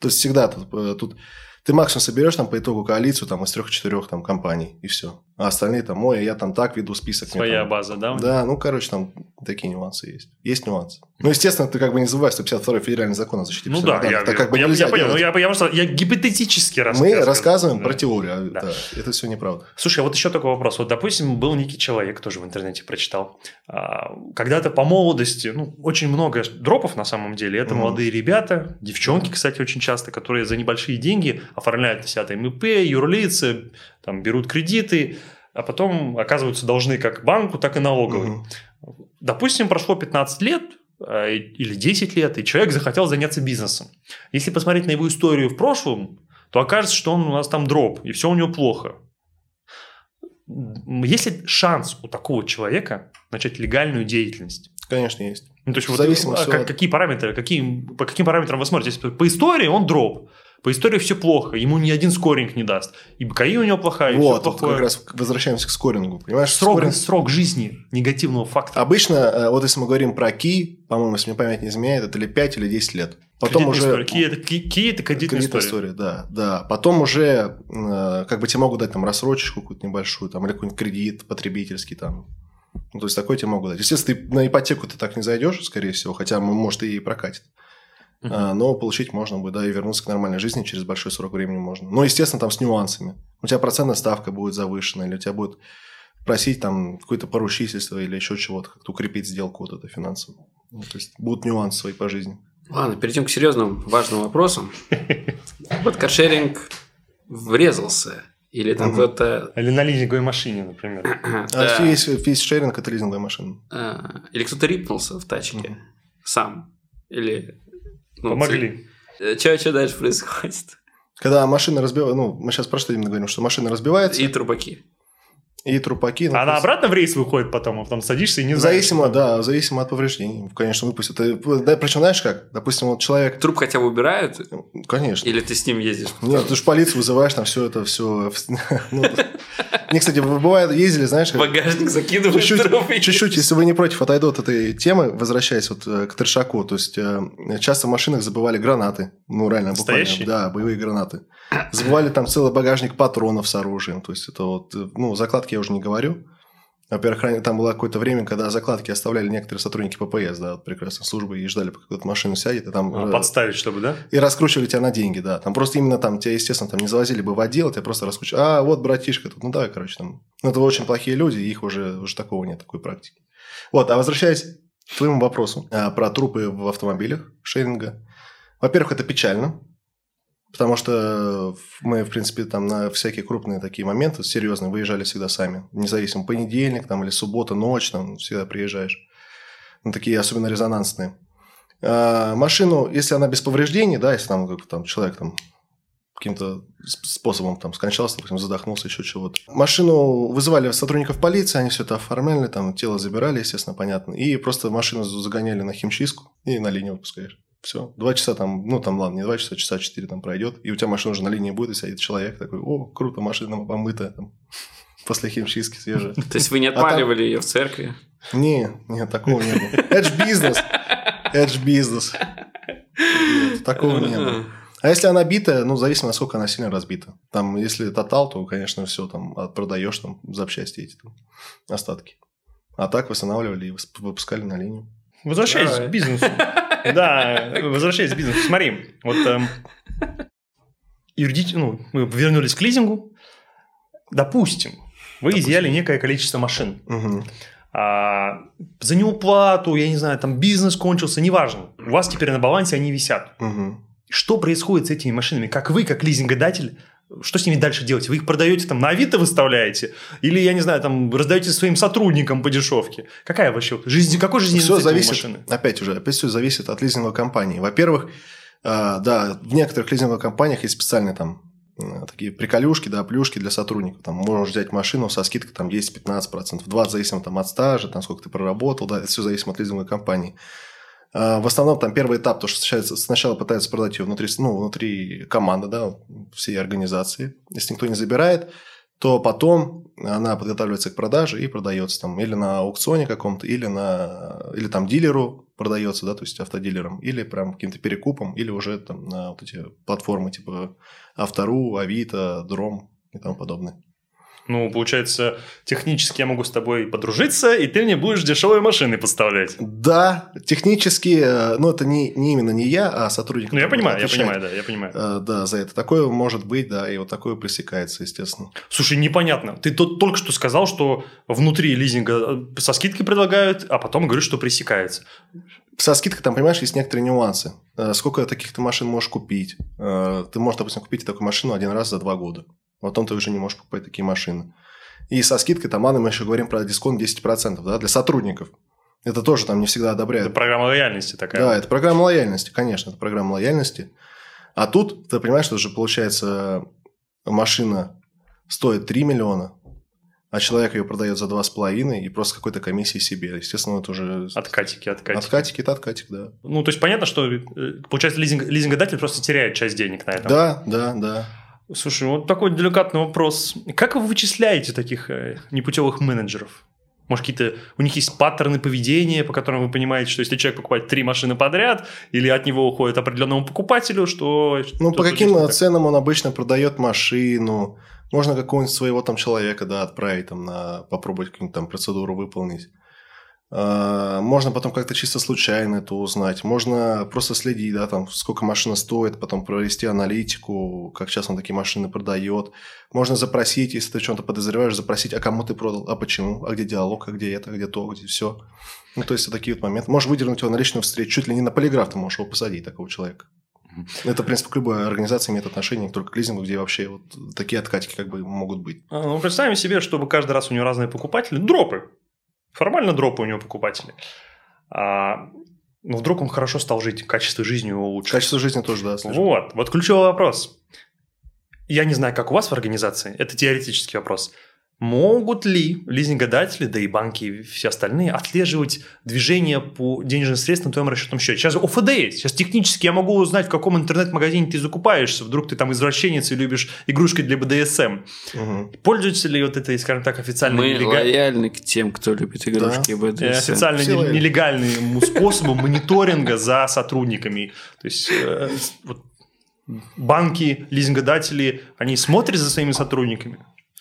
То есть всегда тут, э, тут ты максимум соберешь там по итогу коалицию там из трех-четырех там компаний и все. А остальные там, ой, я там так веду список. Своя там- база, да? Да, ну, короче, там такие нюансы есть. Есть нюансы. Ну, естественно, ты как бы не забывай 152 федеральный закон о защите Ну да, я. Так как бы я, я понял, но я, я просто я гипотетически Мы рассказываю. рассказываем Да. про теорию, а Да. да, это все неправда. Слушай, а вот еще такой вопрос. Вот, допустим, был некий человек, тоже в интернете прочитал. а, Когда-то по молодости, ну, очень много дропов на самом деле. Это Мгм. молодые ребята, девчонки, кстати, очень часто, которые за небольшие деньги оформляют на себя там ИП, юрлицы, там берут кредиты. а потом оказываются должны как банку, так и налоговой. Мгм. Допустим, прошло 15 лет э, или 10 лет, и человек захотел заняться бизнесом. Если посмотреть на его историю в прошлом, то окажется, что он у нас там дроп, и все у него плохо. Есть ли шанс у такого человека начать легальную деятельность? Конечно, есть. Ну, то есть, вот, зависимости а как- от- какие параметры, какие, по каким параметрам вы смотрите? По истории он дроп, по истории все плохо, ему ни один скоринг не даст. И БКИ у него плохая, и вот, все вот плохое. как раз возвращаемся к скорингу. Понимаешь, срок, скоринг- срок жизни негативного фактора. Обычно, э, вот если мы говорим про ки, по-моему, если мне память не изменяет, это или 5 или 10 лет. Потом Кредитная уже... история. Ки это, ки, ки это кредитная, Кредитная история. история, да, да. Потом уже э, как бы тебе могут дать там рассрочечку какую-то небольшую, там, или какой-нибудь кредит потребительский там. Ну, то есть, такой тебе могут дать. Естественно, ты на ипотеку ты так не зайдешь, скорее всего, хотя, может, и прокатит. А, но получить можно будет, да, и вернуться к нормальной жизни через большой срок времени можно. Но, естественно, там с нюансами. У тебя процентная ставка будет завышена, или у тебя будет просить там какое-то поручительство или еще чего-то, как-то укрепить сделку вот эту финансовую. Ну, то есть, будут нюансы свои по жизни. Ладно, перейдем к серьезным важным вопросам. Вот каршеринг врезался. Или там Мгм. кто-то... А Или на лизинговой машине, например. А Да. весь, весь шеринг – это лизинговая машина. А, Или кто-то рипнулся в тачке Мгм. сам. Или... ну, Помогли. Что дальше происходит? Когда машина разбивается, ну, мы сейчас про что именно говорим, что машина разбивается, И и, трубаки. трупаки. ну, Она просто- обратно в рейс выходит потом, а потом садишься и не знаешь. Зависимо, да, зависимо от повреждений. Конечно, выпустят. И, Да, причем, знаешь как? Допустим, вот человек... Труп хотя бы убирают? Конечно. Или ты с ним ездишь? Нет, ты же полицию вызываешь, там все это, все... Мне, кстати, бывает, ездили, знаешь, багажник закидываешь чуть-чуть, если вы не против, отойду от этой темы, возвращаясь вот э, к трешаку, то есть э, часто в машинах забывали гранаты, ну реально, буквально, Настоящие? да, боевые гранаты. Забывали там целый багажник патронов с оружием, то есть это вот, э, ну, закладки я уже не говорю. Во-первых, там было какое-то время, когда закладки оставляли некоторые сотрудники ППС, да, вот прекрасной службы, и ждали, пока кто-то машину сядет, и там... А, уже- Подставить, чтобы, да? и раскручивали тебя на деньги, да. Там просто именно там тебя, естественно, там не завозили бы в отдел, тебя просто раскручивали. А, вот братишка тут, ну давай, короче, там. Ну, это очень плохие люди, их уже, уже такого нет, такой практики. Вот, а возвращаясь к твоему вопросу а, про трупы в автомобилях шеринга. Во-первых, это печально, потому что мы, в принципе, там на всякие крупные такие моменты, серьезные, выезжали всегда сами. Независимо, понедельник там или суббота, ночь, там всегда приезжаешь. Ну, такие особенно резонансные. А, машину, если она без повреждений, да, если там, как, там человек там каким-то сп- способом там скончался, допустим, задохнулся, еще чего-то. Машину вызывали сотрудников полиции, они все это оформляли, там тело забирали, естественно, понятно, и просто машину загоняли на химчистку и на линию выпускаешь. Все. Два часа там, ну там ладно, не два часа, часа четыре там пройдет, и у тебя машина уже на линии будет, и сидит человек такой, о, круто, машина помытая, там, после химчистки свежая. То есть вы не А отпаливали ее в церкви? Не, нет, такого не было. Это ж бизнес. Это ж бизнес. Нет, Такого не было. А если она битая, ну, зависит, насколько она сильно разбита. Там, если тотал, то, конечно, все, там, продаешь там запчасти эти там, остатки. А так восстанавливали и выпускали на линию. Возвращаясь к бизнесу. Да, возвращаясь к бизнесу. Смотри, вот эм, юридич- ну, мы вернулись к лизингу. Допустим, вы Допустим. изъяли некое количество машин. А, за неуплату, я не знаю, там бизнес кончился, неважно. У вас теперь на балансе они висят. Мгм. Что происходит с этими машинами? Как вы, как лизингодатель, что с ними дальше делаете? Вы их продаете там на Авито выставляете? Или, я не знаю, там раздаете своим сотрудникам по дешевке? Какая вообще жизнь, какой жизненный Все зависит, машины? опять уже, опять все зависит от лизинговой компании. Во-первых, а, да, в некоторых лизинговых компаниях есть специальные там м, такие приколюшки, да, плюшки для сотрудников. Там можешь взять машину со скидкой там 10-15%, 20% зависимо там от стажа, там сколько ты проработал, да, это все зависит от лизинговой компании. А, В основном там первый этап, то, что сначала, пытаются продать ее внутри, ну, внутри команды, да, всей организации. Если никто не забирает, то потом она подготавливается к продаже и продается там или на аукционе каком-то, или, на, или там дилеру продается, да, то есть автодилером, или прям каким-то перекупом, или уже там на вот эти платформы типа Автору, Авито, Дром и тому подобное. Ну, получается, технически я могу с тобой подружиться, и ты мне будешь дешевые машины поставлять. Да, технически, э, ну, это не, не именно не я, а сотрудник. Ну, я понимаю, я понимаю, да, я понимаю. э, Да, за это. Такое может быть, да, и вот такое пресекается, естественно. Слушай, непонятно. Ты тут только что сказал, что внутри лизинга э, со скидкой предлагают, а потом говоришь, что пресекается. Со скидкой там, понимаешь, есть некоторые нюансы. Сколько таких ты машин можешь купить? Ты можешь, допустим, купить такую машину один раз за два года. Потом ты уже не можешь покупать такие машины. И со скидкой там, ладно, мы еще говорим про дисконт 10%, да, для сотрудников. Это тоже там не всегда одобряют. Это программа лояльности такая. Да, это программа лояльности, конечно, это программа лояльности. А тут, ты понимаешь, что уже получается машина стоит 3 миллиона, а человек ее продает за 2,5 и просто какой-то комиссии себе. Естественно, это уже... Откатики, откатики. Откатики, это откатик, да. Ну, то есть понятно, что, э, получается, лизинг, лизингодатель просто теряет часть денег на этом. Да, да, да. Слушай, вот такой деликатный вопрос. Как вы вычисляете таких э, непутевых менеджеров? Может, какие-то у них есть паттерны поведения, по которым вы понимаете, что если человек покупает три машины подряд, или от него уходит определенному покупателю, что... Ну, по каким так? ценам он обычно продает машину? Можно какого-нибудь своего там человека, да, отправить там на... попробовать какую-нибудь там процедуру выполнить. А, Можно потом как-то чисто случайно это узнать. Можно просто следить, да, там, сколько машина стоит, потом провести аналитику, как сейчас он такие машины продает. Можно запросить, если ты чем-то подозреваешь, запросить, а кому ты продал, а почему, а где диалог, а где это, а где то, где все. Ну, то есть, вот такие вот моменты. Можешь выдернуть его на личную встречу, чуть ли не на полиграф ты можешь его посадить, такого человека. Это, в принципе, к любой организации имеет отношение, не только к лизингу, где вообще вот такие откатики как бы могут быть. А, Ну, представим себе, чтобы каждый раз у него разные покупатели. Дропы. Формально дропы у него покупатели. А, но вдруг он хорошо стал жить, качество жизни у него лучше. Качество жизни тоже, да, слышно. Вот, вот ключевой вопрос. Я не знаю, как у вас в организации, это теоретический вопрос. Могут ли лизингодатели, да и банки и все остальные отслеживать движение по денежным средствам на твоем расчетном счете? Сейчас ОФД есть. Сейчас технически я могу узнать, в каком интернет-магазине ты закупаешься. Вдруг ты там извращенец и любишь игрушки для БДСМ. Мгм. Пользуются ли вот этой, скажем так, официальной Мы нелега- лояльны к тем, кто любит игрушки э, БДСМ. официально Все нелегальным способом мониторинга за сотрудниками. То есть э, банки, лизингодатели, они смотрят за своими сотрудниками.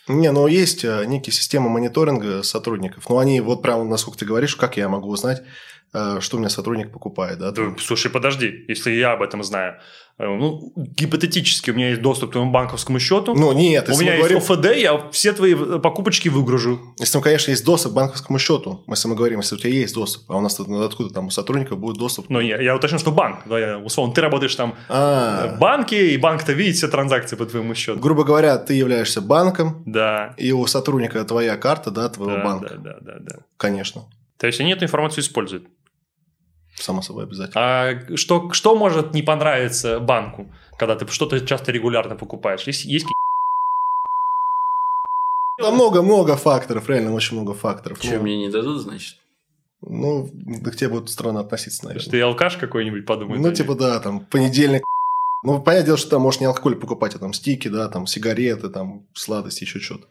Не, но есть э, некие системы мониторинга сотрудников. Но они вот прямо, насколько ты говоришь, как я могу узнать, что у меня сотрудник покупает, да? Слушай, подожди, если я об этом знаю. Э, Ну, гипотетически у меня есть доступ к твоему банковскому счету. Ну, нет, у меня мы есть говорим, ОФД, я все твои э, покупочки выгружу. если, конечно, есть доступ к банковскому счету, если мы говорим, если у тебя есть доступ, а у нас ну, откуда там у сотрудника будет доступ? Но я, я уточню, что банк. Да, я, условно, ты работаешь там А, в банке, и банк-то видит все транзакции по твоему счету. грубо говоря, ты являешься банком, Да. и у сотрудника твоя карта, да, твоего Да, банка. да, да, да, да. Конечно, То есть они эту информацию используют. само собой обязательно. А что, что может не понравиться банку, когда ты что-то часто регулярно покупаешь? Есть, есть Там много-много факторов, реально очень много факторов. Что, Ну, мне не дадут, значит? Ну, да к тебе будут странно относиться, Что наверное. ты алкаш какой-нибудь подумай. Ну, типа, да, там, понедельник. Ну, понятное дело, что там можешь не алкоголь покупать, а там стики, да, там сигареты, там сладости, еще что-то.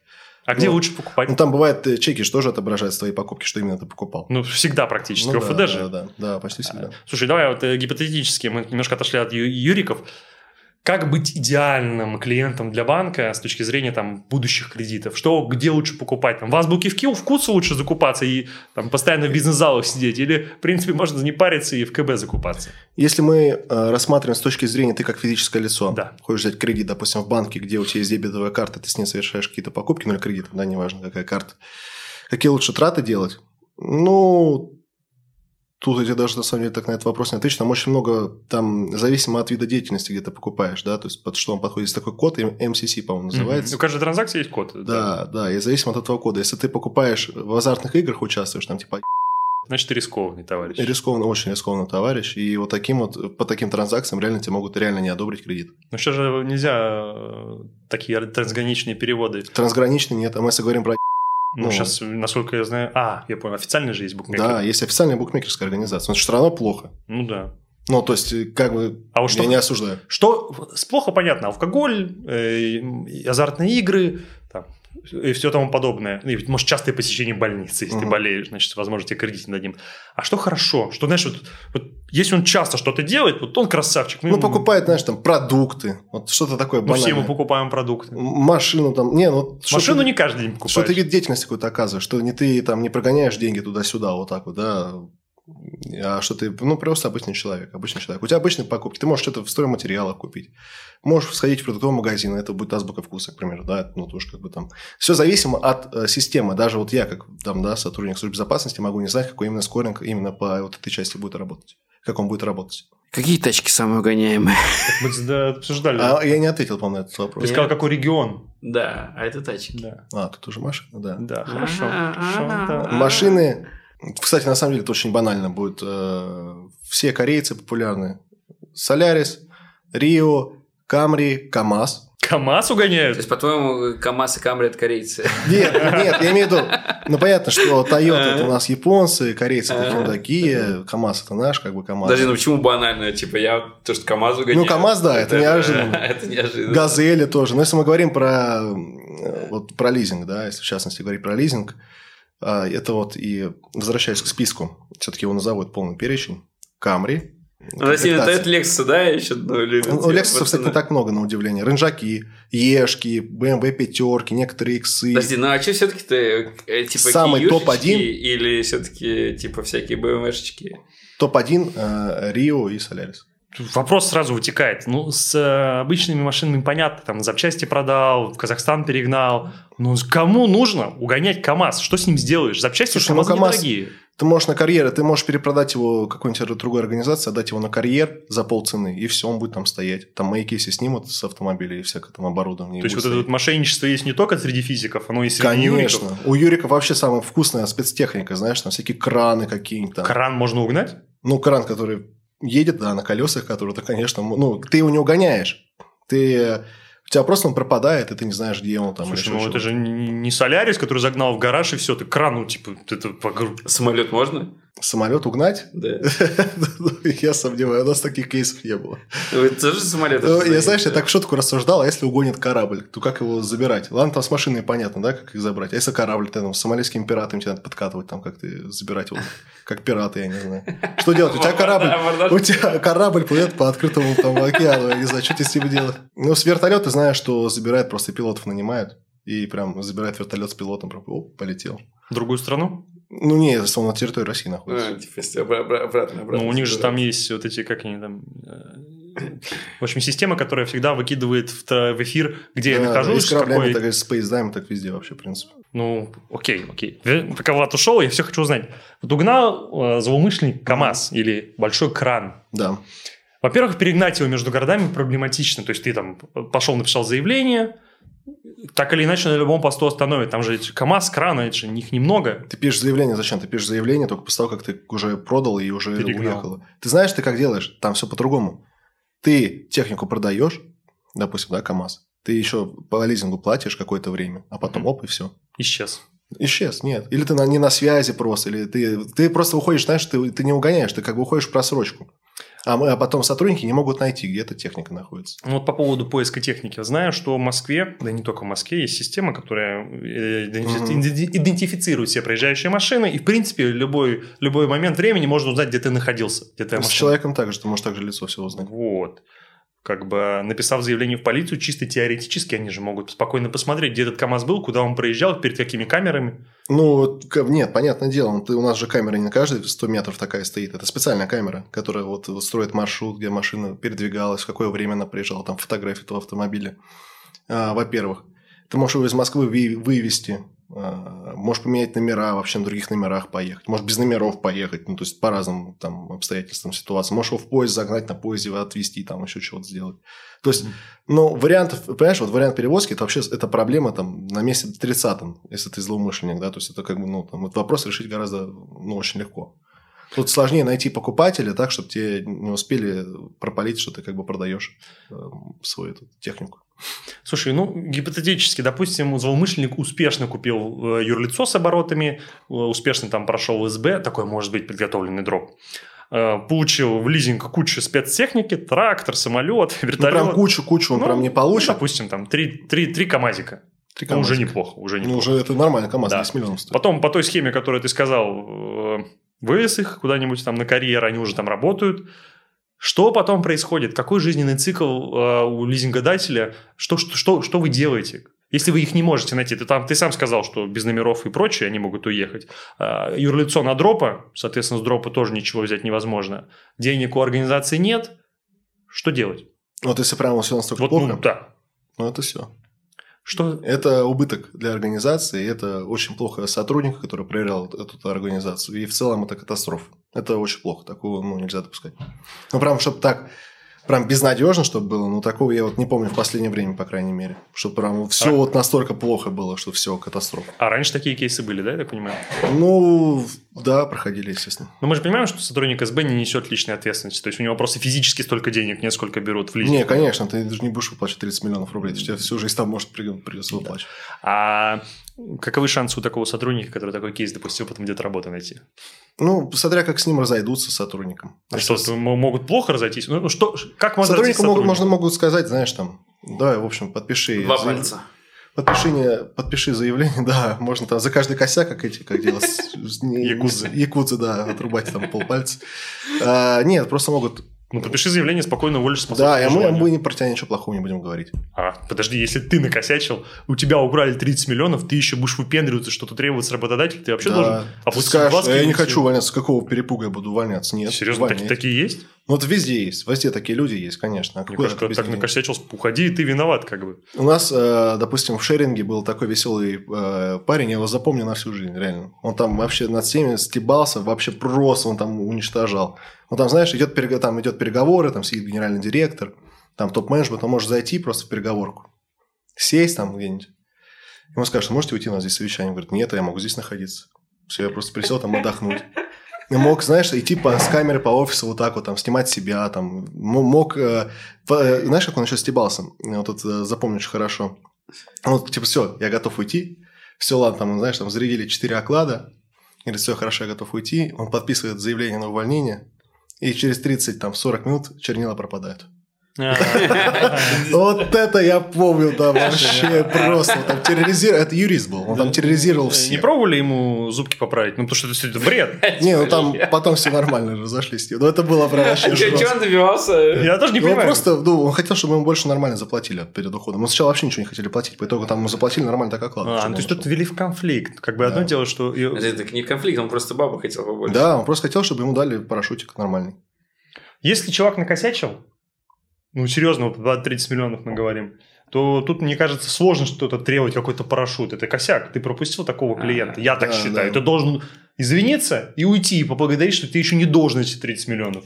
А где ну, лучше покупать? Ну, там бывает э, чеки, что тоже отображают твои покупки, что именно ты покупал. Ну, всегда практически. Ну, ОФД да, же. да, да, да, почти всегда. Слушай, давай вот э, гипотетически, мы немножко отошли от ю- юриков. Как быть идеальным клиентом для банка с точки зрения там, будущих кредитов? Что, где лучше покупать? Там, в азбуке в Киев вкусу лучше закупаться и там, постоянно в бизнес-залах сидеть? Или, в принципе, можно не париться и в КБ закупаться? Если мы э, рассматриваем с точки зрения, ты как физическое лицо, Да. хочешь взять кредит, допустим, в банке, где у тебя есть дебетовая карта, ты с ней совершаешь какие-то покупки, ну или кредит, да, неважно, какая карта. Какие лучше траты делать? Ну, тут я даже на самом деле так на этот вопрос не отвечу. Там очень много, там, зависимо от вида деятельности, где ты покупаешь, да, то есть под что он подходит. Есть такой код, MCC, по-моему, называется. У каждой транзакции есть код. Да, да, и зависимо от этого кода. Если ты покупаешь в азартных играх, участвуешь, там типа Значит, ты рискованный товарищ. рискованно, очень рискованный товарищ, и вот таким вот, по таким транзакциям реально тебе могут реально не одобрить кредит. Ну что же нельзя э, такие трансграничные переводы? Трансграничный нет, а мы если говорим про... Ну, Ну. сейчас, насколько я знаю... А, я понял, официально же есть букмекер. Да, есть официальная букмекерская организация, но это все равно плохо. Ну да. Ну, то есть, как бы, А вот что- я не осуждаю. Что плохо понятно, алкоголь, э, азартные игры, и все тому подобное. Ну, И, может, частое посещение больницы, если ты Мгм. болеешь, значит, возможно, тебе кредит не дадим. А что хорошо? Что, знаешь, вот, вот если он часто что-то делает, вот он красавчик. мы Ну, ему- покупает, знаешь, там, продукты, вот что-то такое Мы все банальное. ему покупаем продукты. Машину там, не, ну... Машину ты- не каждый день покупаешь. Что ты вид деятельности какой-то оказываешь, что не ты там не прогоняешь деньги туда-сюда, вот так вот, да, а что ты, ну, просто обычный человек, обычный человек. У тебя обычные покупки, ты можешь что-то в стройматериалах купить, можешь сходить в продуктовый магазин, это будет азбука вкуса, к примеру, да, ну, тоже как бы там. Все зависимо от э, системы, даже вот я, как там, да, сотрудник службы безопасности, могу не знать, какой именно скоринг именно по вот этой части будет работать, как он будет работать. Какие тачки самые угоняемые? Мы да, обсуждали. А я не ответил, по-моему, на этот вопрос. Ты сказал, какой регион. Да, а это тачки. Да, А, тут уже машина, да. да хорошо. Ага, хорошо, ага. да. Машины, кстати, на самом деле это очень банально будет. Э, Все корейцы популярны. Солярис, Рио, Камри, КамАЗ. КамАЗ То угоняют? есть, по-твоему, КамАЗ и Камри это корейцы? Нет, нет, я имею в виду, ну понятно, что Toyota это у нас японцы, корейцы такие такие, КамАЗ это наш, как бы КамАЗ. Подожди, ну почему банально? Типа, я то, что КамАЗ угоняю. Ну, КамАЗ, да, это неожиданно. Это неожиданно. Газели тоже. Но если мы говорим про, э, вот, про лизинг, да, если в частности говорить про лизинг, а, это вот и возвращаясь к списку, все-таки его назовут полный перечень. Камри. Подожди, это это Lexus, да, еще? Ну, любят? У Lexus, кстати, не так много, на удивление. Ренжаки, Ешки, BMW пятерки, некоторые иксы. Подожди, ну а что все-таки ты, э, типа, Самый киюшечки топ-один? Или все-таки, типа, всякие BMW-шечки? Топ-1 э, Рио и Солярис. Вопрос сразу вытекает. Ну, с э, обычными машинами понятно, там запчасти продал, в Казахстан перегнал. Ну, кому нужно угонять КАМАЗ? Что с ним сделаешь? Запчасти Слушай, ну, КАМАЗа КамАЗ- недорогие. Ты можешь на карьер, ты можешь перепродать его какой-нибудь другой организации, отдать его на карьер за полцены, и все, он будет там стоять. Там маяки все снимут с автомобиля и всякое там оборудование. То есть, вот будет это вот стоять. мошенничество есть не только среди физиков, оно и среди Конечно. юриков. У Юрика вообще самая вкусная спецтехника, знаешь, там всякие краны какие-нибудь там. Кран можно угнать? Ну, кран, который едет, да, на колесах, который, то, конечно, ну, ты его не угоняешь. Ты... У тебя просто он пропадает, и ты не знаешь, где он там. Слушай, еще ну это же не Солярис, который загнал в гараж, и все, ты кран, ну, типа, это погру- Самолет можно? Самолет угнать? Да. Я сомневаюсь, у нас таких кейсов не было. Вы тоже самолет? Ну, Я, знаешь, я так в шутку рассуждал, а если угонит корабль, то как его забирать? Ладно, там с машиной понятно, да, как их забрать. А если корабль, ты там с сомалийскими пиратами тебе надо подкатывать, там как ты забирать его, как пираты, я не знаю. Что делать? У тебя корабль, у тебя корабль плывет по открытому там океану, я не знаю, что тебе с ним делать. Ну, с вертолета знаешь, что забирает, просто пилотов нанимают. И прям забирает вертолет с пилотом, прям, оп, полетел. в другую страну. Ну, не, если он на территории России находится. А, типа, если обра- обра- обратно, обратно. Ну, у них же там есть вот эти, как они там... э, В общем, система, которая всегда выкидывает в, эфир, где я Да, да, и нахожусь, с кораблями, какой- так и с поездами, так везде вообще, в принципе. Ну, окей, окей. Э, Пока Влад ушел, я все хочу узнать. Вот угнал э, злоумышленник КАМАЗ или большой кран. Да. Во-первых, перегнать его между городами проблематично. То есть, ты там пошел, написал заявление, так или иначе на любом посту остановят. Там же КАМАЗ, краны, это же их немного. Ты пишешь заявление, зачем? Ты пишешь заявление только после того, как ты уже продал и уже Перегнал. уехал. Ты знаешь, ты как делаешь? Там все по-другому. Ты технику продаешь, допустим, да, КАМАЗ. Ты еще по лизингу платишь какое-то время, а потом Мгм. оп, и все. Исчез. Исчез, нет. Или ты на, не на связи просто, или ты, ты просто уходишь, знаешь, ты, ты не угоняешь, ты как бы уходишь в просрочку. А, мы, а потом сотрудники не могут найти, где эта техника находится. Ну, Вот по поводу поиска техники. Знаю, что в Москве, да не только в Москве, есть система, которая э, идентифицирует все проезжающие машины, и, в принципе, любой, любой момент времени можно узнать, где ты находился, где С машина. человеком также, ты можешь также лицо все узнать. Вот. Как бы написав заявление в полицию, чисто теоретически они же могут спокойно посмотреть, где этот КАМАЗ был, куда он проезжал, перед какими камерами. Ну, нет, понятное дело, ну, у нас же камера не на каждые 100 метров такая стоит. Это специальная камера, которая вот, вот строит маршрут, где машина передвигалась, в какое время она приезжала, там фотографии этого автомобиля. А, во-первых, ты можешь его из Москвы вы- вывести, а, можешь поменять номера, вообще на других номерах поехать, можешь без номеров поехать, ну, то есть по разным там обстоятельствам ситуации. Можешь его в поезд загнать, на поезде его отвезти, там еще чего-то сделать. То есть, ну, вариантов, понимаешь, вот вариант перевозки, это вообще это проблема там на месте 30 если ты злоумышленник, да, то есть это как бы, ну, там, вот вопрос решить гораздо, ну, очень легко. Тут сложнее найти покупателя так, чтобы тебе не успели пропалить, что ты как бы продаешь э, свою эту технику. Слушай, ну, гипотетически, допустим, злоумышленник успешно купил э, юрлицо с оборотами, э, успешно там прошел СБ, такой может быть подготовленный дроп, э, получил в лизинг кучу спецтехники, трактор, самолет, Ну, вертолет. прям кучу-кучу он Ну, прям не получит. Допустим, там три, три, три КАМАЗика. Три Ну, уже неплохо, уже Ну, неплохо. уже это нормально, КамАЗ, Да. 10 миллионов стоит. Потом по той схеме, которую ты сказал, вывез их куда-нибудь там на карьер, они уже там работают. Что потом происходит? Какой жизненный цикл э, у лизингодателя? Что, что, что, что вы делаете? Если вы их не можете найти, ты, там, ты сам сказал, что без номеров и прочее они могут уехать. А, юрлицо на дропа, соответственно, с дропа тоже ничего взять невозможно. Денег у организации нет. Что делать? Вот если прямо все настолько Вот, плохо, ну, да. ну, это все. Что? Это убыток для организации, это очень плохо сотруднику, который проверял эту организацию. И в целом это катастрофа. Это очень плохо, такого ну, нельзя допускать. Ну, прям, чтобы так, прям безнадежно, чтобы было, ну, такого я вот не помню в последнее время, по крайней мере. Чтобы прям все А- вот настолько плохо было, что все, катастрофа. А раньше такие кейсы были, да, я так понимаю? Ну, да, проходили, естественно. Но мы же понимаем, что сотрудник СБ не несет личной ответственности. То есть у него просто физически столько денег нет, сколько берут в лизинг. Не, конечно, ты же не будешь выплачивать 30 миллионов рублей, ты же тебе всю жизнь там может при- придется выплачивать. А каковы шансы у такого сотрудника, который такой кейс допустил, потом где-то работу найти? Ну, смотря как с ним разойдутся с сотрудником. А что, могут плохо разойтись? Ну, что, как можно Сотруднику могут, можно могут сказать, знаешь, там, давай, в общем, подпиши. Два заяв- пальца. Подпиши, подпиши заявление, да, можно там за каждый косяк, как эти, как не- Якудзы. Якудзы, да, отрубать там полпальца. А, Нет, просто могут... Ну, подпиши заявление, спокойно уволишься по Да, и мы, мы не про тебя ничего плохого не будем говорить. А, подожди, если ты накосячил, у тебя украли 30 миллионов, ты еще будешь выпендриваться, что-то требовать с работодателя, ты вообще Да. должен Ты опустить скажешь, глазки «А я не хочу увольняться, с какого перепуга я буду увольняться? Нет, Серьезно, так- такие есть? Ну, вот везде есть, везде такие люди есть, конечно. А Мне кажется, так накосячил, уходи, и ты виноват, как бы. У нас, э, допустим, в шеринге был такой веселый э, парень, я его запомню на всю жизнь, реально. Он там вообще над всеми стебался, вообще просто он там уничтожал. Он там, знаешь, идет, там идет переговоры, там сидит генеральный директор, там топ-менеджмент, он может зайти просто в переговорку, сесть там где-нибудь. Ему скажут, можете уйти, у нас здесь совещание. Он говорит, нет, я могу здесь находиться. Все, я просто присел там отдохнуть. Мог, знаешь, идти по, с камеры по офису вот так вот, там, снимать себя, там, мог... э, э, знаешь, как он еще стебался? Вот тут э, запомню очень хорошо. Вот, типа, все, я готов уйти. Все, ладно, там, знаешь, там, зарядили 4 оклада. Говорит, все, хорошо, я готов уйти. Он подписывает заявление на увольнение. И через 30, там, 40 минут чернила пропадают. Вот это я помню, там вообще просто. Там терроризировал. Это юрист был. Он там терроризировал Не всех. пробовали ему зубки поправить? Ну, потому что это это бред. Не, ну там потом все нормально разошлись. Но это было прям вообще Че жестко. он добивался? Я даже не Ну, он понимаю. просто, ну, он хотел, чтобы ему больше нормально заплатили перед уходом. Мы сначала вообще ничего не хотели платить, по итогу там ему заплатили нормально так оклад. А, ну, то есть тут ввели в конфликт. Как бы одно Да. дело, что... Это не конфликт, он просто бабу хотел побольше. Да, он просто хотел, чтобы ему дали парашютик нормальный. Если чувак накосячил, ну, серьезно, вот про 30 миллионов мы говорим, то тут, мне кажется, сложно что-то требовать, какой-то парашют. Это косяк. Ты пропустил такого клиента. Я так Да, считаю. да. Ты должен извиниться и уйти, и поблагодарить, что ты еще не должен эти 30 миллионов.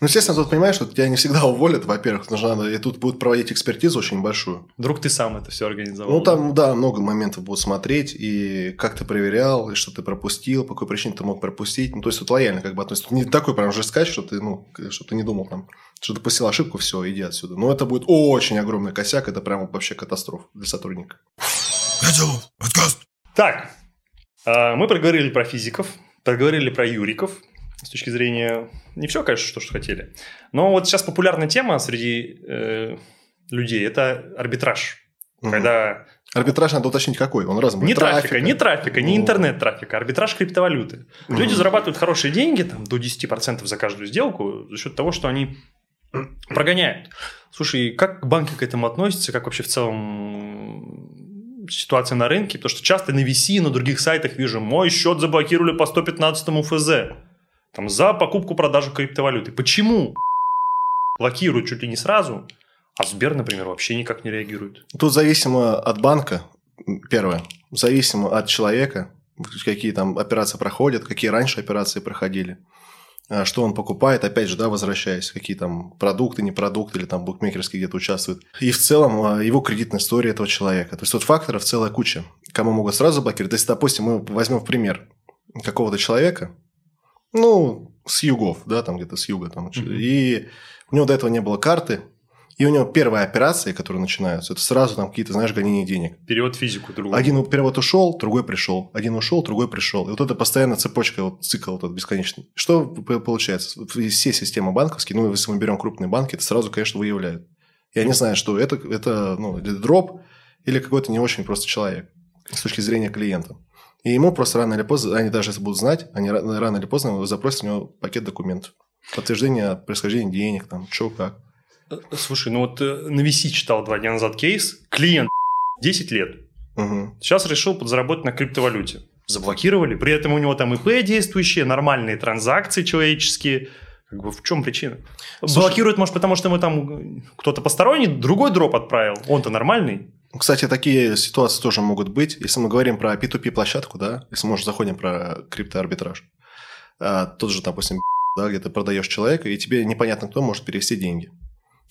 Ну, естественно, тут понимаешь, что тебя не всегда уволят, во-первых, нужно надо, и тут будут проводить экспертизу очень большую. Вдруг ты сам это все организовал. Ну, там, да, много моментов будут смотреть, и как ты проверял, и что ты пропустил, по какой причине ты мог пропустить. Ну, то есть, тут лояльно как бы относится. Тут не такой прям жесткач, что ты, ну, что ты не думал там, что допустил ошибку, все, иди отсюда. Но это будет очень огромный косяк, это прям вообще катастрофа для сотрудника. Так, а, мы проговорили про физиков, проговорили про юриков с точки зрения... Не все, конечно, что, что хотели. Но вот сейчас популярная тема среди э, людей – это арбитраж. Мгм. Когда Арбитраж надо уточнить какой, он разный. не будет. трафика, не трафика, не Ну. интернет-трафика, а арбитраж криптовалюты. Мгм. Люди зарабатывают хорошие деньги, там, до 10% за каждую сделку, за счет того, что они прогоняют. Слушай, как банки к этому относятся, как вообще в целом ситуация на рынке? Потому что часто на VC, на других сайтах вижу, мой счет заблокировали по 115 ФЗ. Там, за покупку-продажу криптовалюты. Почему? Блокируют чуть ли не сразу, а Сбер, например, вообще никак не реагирует. Тут зависимо от банка, первое, зависимо от человека, какие там операции проходят, какие раньше операции проходили, что он покупает, опять же, да, возвращаясь, какие там продукты, не продукты, или там букмекерские где-то участвуют. И в целом а, его кредитная история этого человека. То есть, тут факторов целая куча, кому могут сразу заблокировать. Если, допустим, мы возьмем в пример какого-то человека, ну, с югов, да, там где-то с юга, там, Мгм. и у него до этого не было карты, и у него первые операции, которые начинаются, это сразу там какие-то, знаешь, гонения денег. Перевод физику другого. Один перевод ушел, другой пришел. Один ушел, другой пришел. И вот это постоянно цепочка, вот цикл вот этот бесконечный. Что получается? Все системы банковские, ну, если мы берем крупные банки, это сразу, конечно, выявляют. И они знают, что это, это ну, или дроп или какой-то не очень просто человек с точки зрения клиента. И ему просто рано или поздно, они даже если будут знать, они ра- рано или поздно запросят у него пакет документов. Подтверждение происхождения денег, там, что как. Слушай, ну вот э, на VC читал два дня назад кейс. Клиент 10 лет. Мгм. Сейчас решил подзаработать на криптовалюте. Заблокировали. При этом у него там ИП действующие, нормальные транзакции человеческие. Как бы в чем причина? Слушай- Блокируют, может, потому что мы там э, кто-то посторонний другой дроп отправил. Он-то нормальный. Кстати, такие ситуации тоже могут быть. Если мы говорим про P2P площадку, да, если мы уже заходим про криптоарбитраж, а, тот же, допустим, да, где ты продаешь человека, и тебе непонятно, кто может перевести деньги.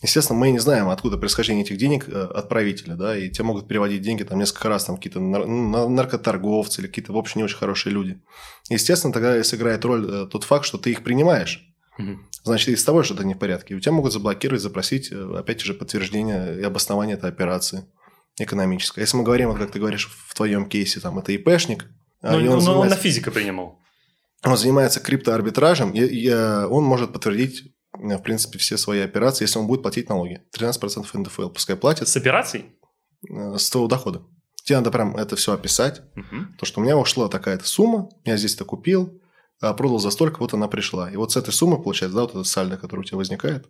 Естественно, мы не знаем, откуда происхождение этих денег э, отправителя, да, и тебе могут переводить деньги там несколько раз, там какие-то ну, наркоторговцы или какие-то, в общем, не очень хорошие люди. Естественно, тогда сыграет роль э, тот факт, что ты их принимаешь. Значит, и с тобой что-то не в порядке. И у тебя могут заблокировать, запросить, э, опять же, подтверждение и обоснование этой операции экономической. Если мы говорим, вот как ты говоришь, в твоем кейсе, там, это ИПшник. А, ну, он, занимается... он на физика принимал. Он занимается криптоарбитражем, и, и он может подтвердить в принципе, все свои операции, если он будет платить налоги. 13% НДФЛ пускай платит. С операций? Э, с твоего дохода. Тебе надо прям это все описать. Угу. То, что у меня ушла такая-то сумма, я здесь это купил, а продал за столько, вот она пришла. И вот с этой суммы, получается, да, вот эта сальдо, которая у тебя возникает,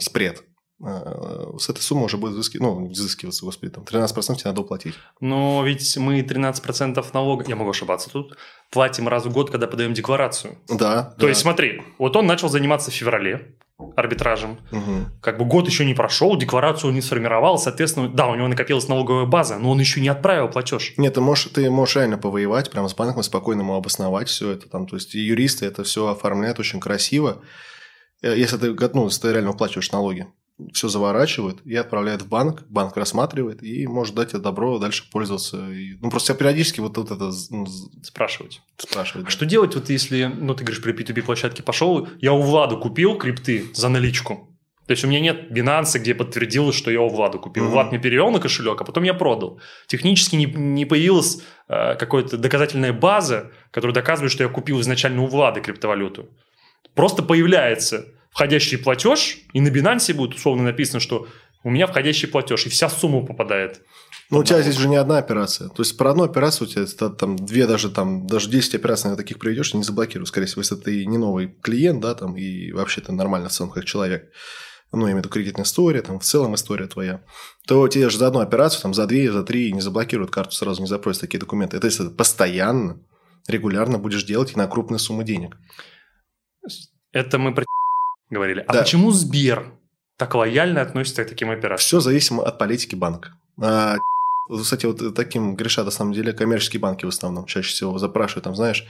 спред, э, с этой суммы уже будет взыски... ну, взыскиваться, господи, там 13% тебе надо уплатить. Но ведь мы 13% налога, я могу ошибаться тут, платим раз в год, когда подаем декларацию. Да. То да. есть смотри, вот он начал заниматься в феврале, арбитражем. Угу. Как бы год еще не прошел, декларацию не сформировал, соответственно, да, у него накопилась налоговая база, но он еще не отправил платеж. Нет, ты можешь, ты можешь реально повоевать прямо с банком, спокойно ему обосновать все это там. То есть юристы это все оформляют очень красиво. Э, если ты, ну, если ты реально уплачиваешь налоги все заворачивают и отправляют в банк, банк рассматривает и может дать тебе добро дальше пользоваться. И, ну, просто периодически вот, вот это ну, спрашивать. спрашивать а да. что делать, вот если, ну, ты говоришь, при P2P площадке пошел, я у Влада купил крипты за наличку, то есть у меня нет Binance, где подтвердилось, что я у Влада купил. Mm-hmm. Влад мне перевел на кошелек, а потом я продал. Технически не, не появилась э, какая-то доказательная база, которая доказывает, что я купил изначально у Влада криптовалюту. Просто появляется входящий платеж, и на Binance будет условно написано, что у меня входящий платеж, и вся сумма попадает. Ну, у тебя здесь уже не одна операция. То есть, про одну операцию у тебя там две, даже там, даже 10 операций на таких проведешь, не заблокируют, скорее всего, если ты не новый клиент, да, там, и вообще ты нормально в целом как человек, ну, я имею в виду кредитная история, там, в целом история твоя, то тебе же за одну операцию, там, за две, за три не заблокируют карту, сразу не запросят такие документы. Это если ты постоянно, регулярно будешь делать и на крупные суммы денег. Это мы про говорили. А да. почему Сбер так лояльно относится к таким операциям? Все зависимо от политики банка. А, кстати, вот таким грешат, на самом деле, коммерческие банки в основном чаще всего запрашивают, там, знаешь,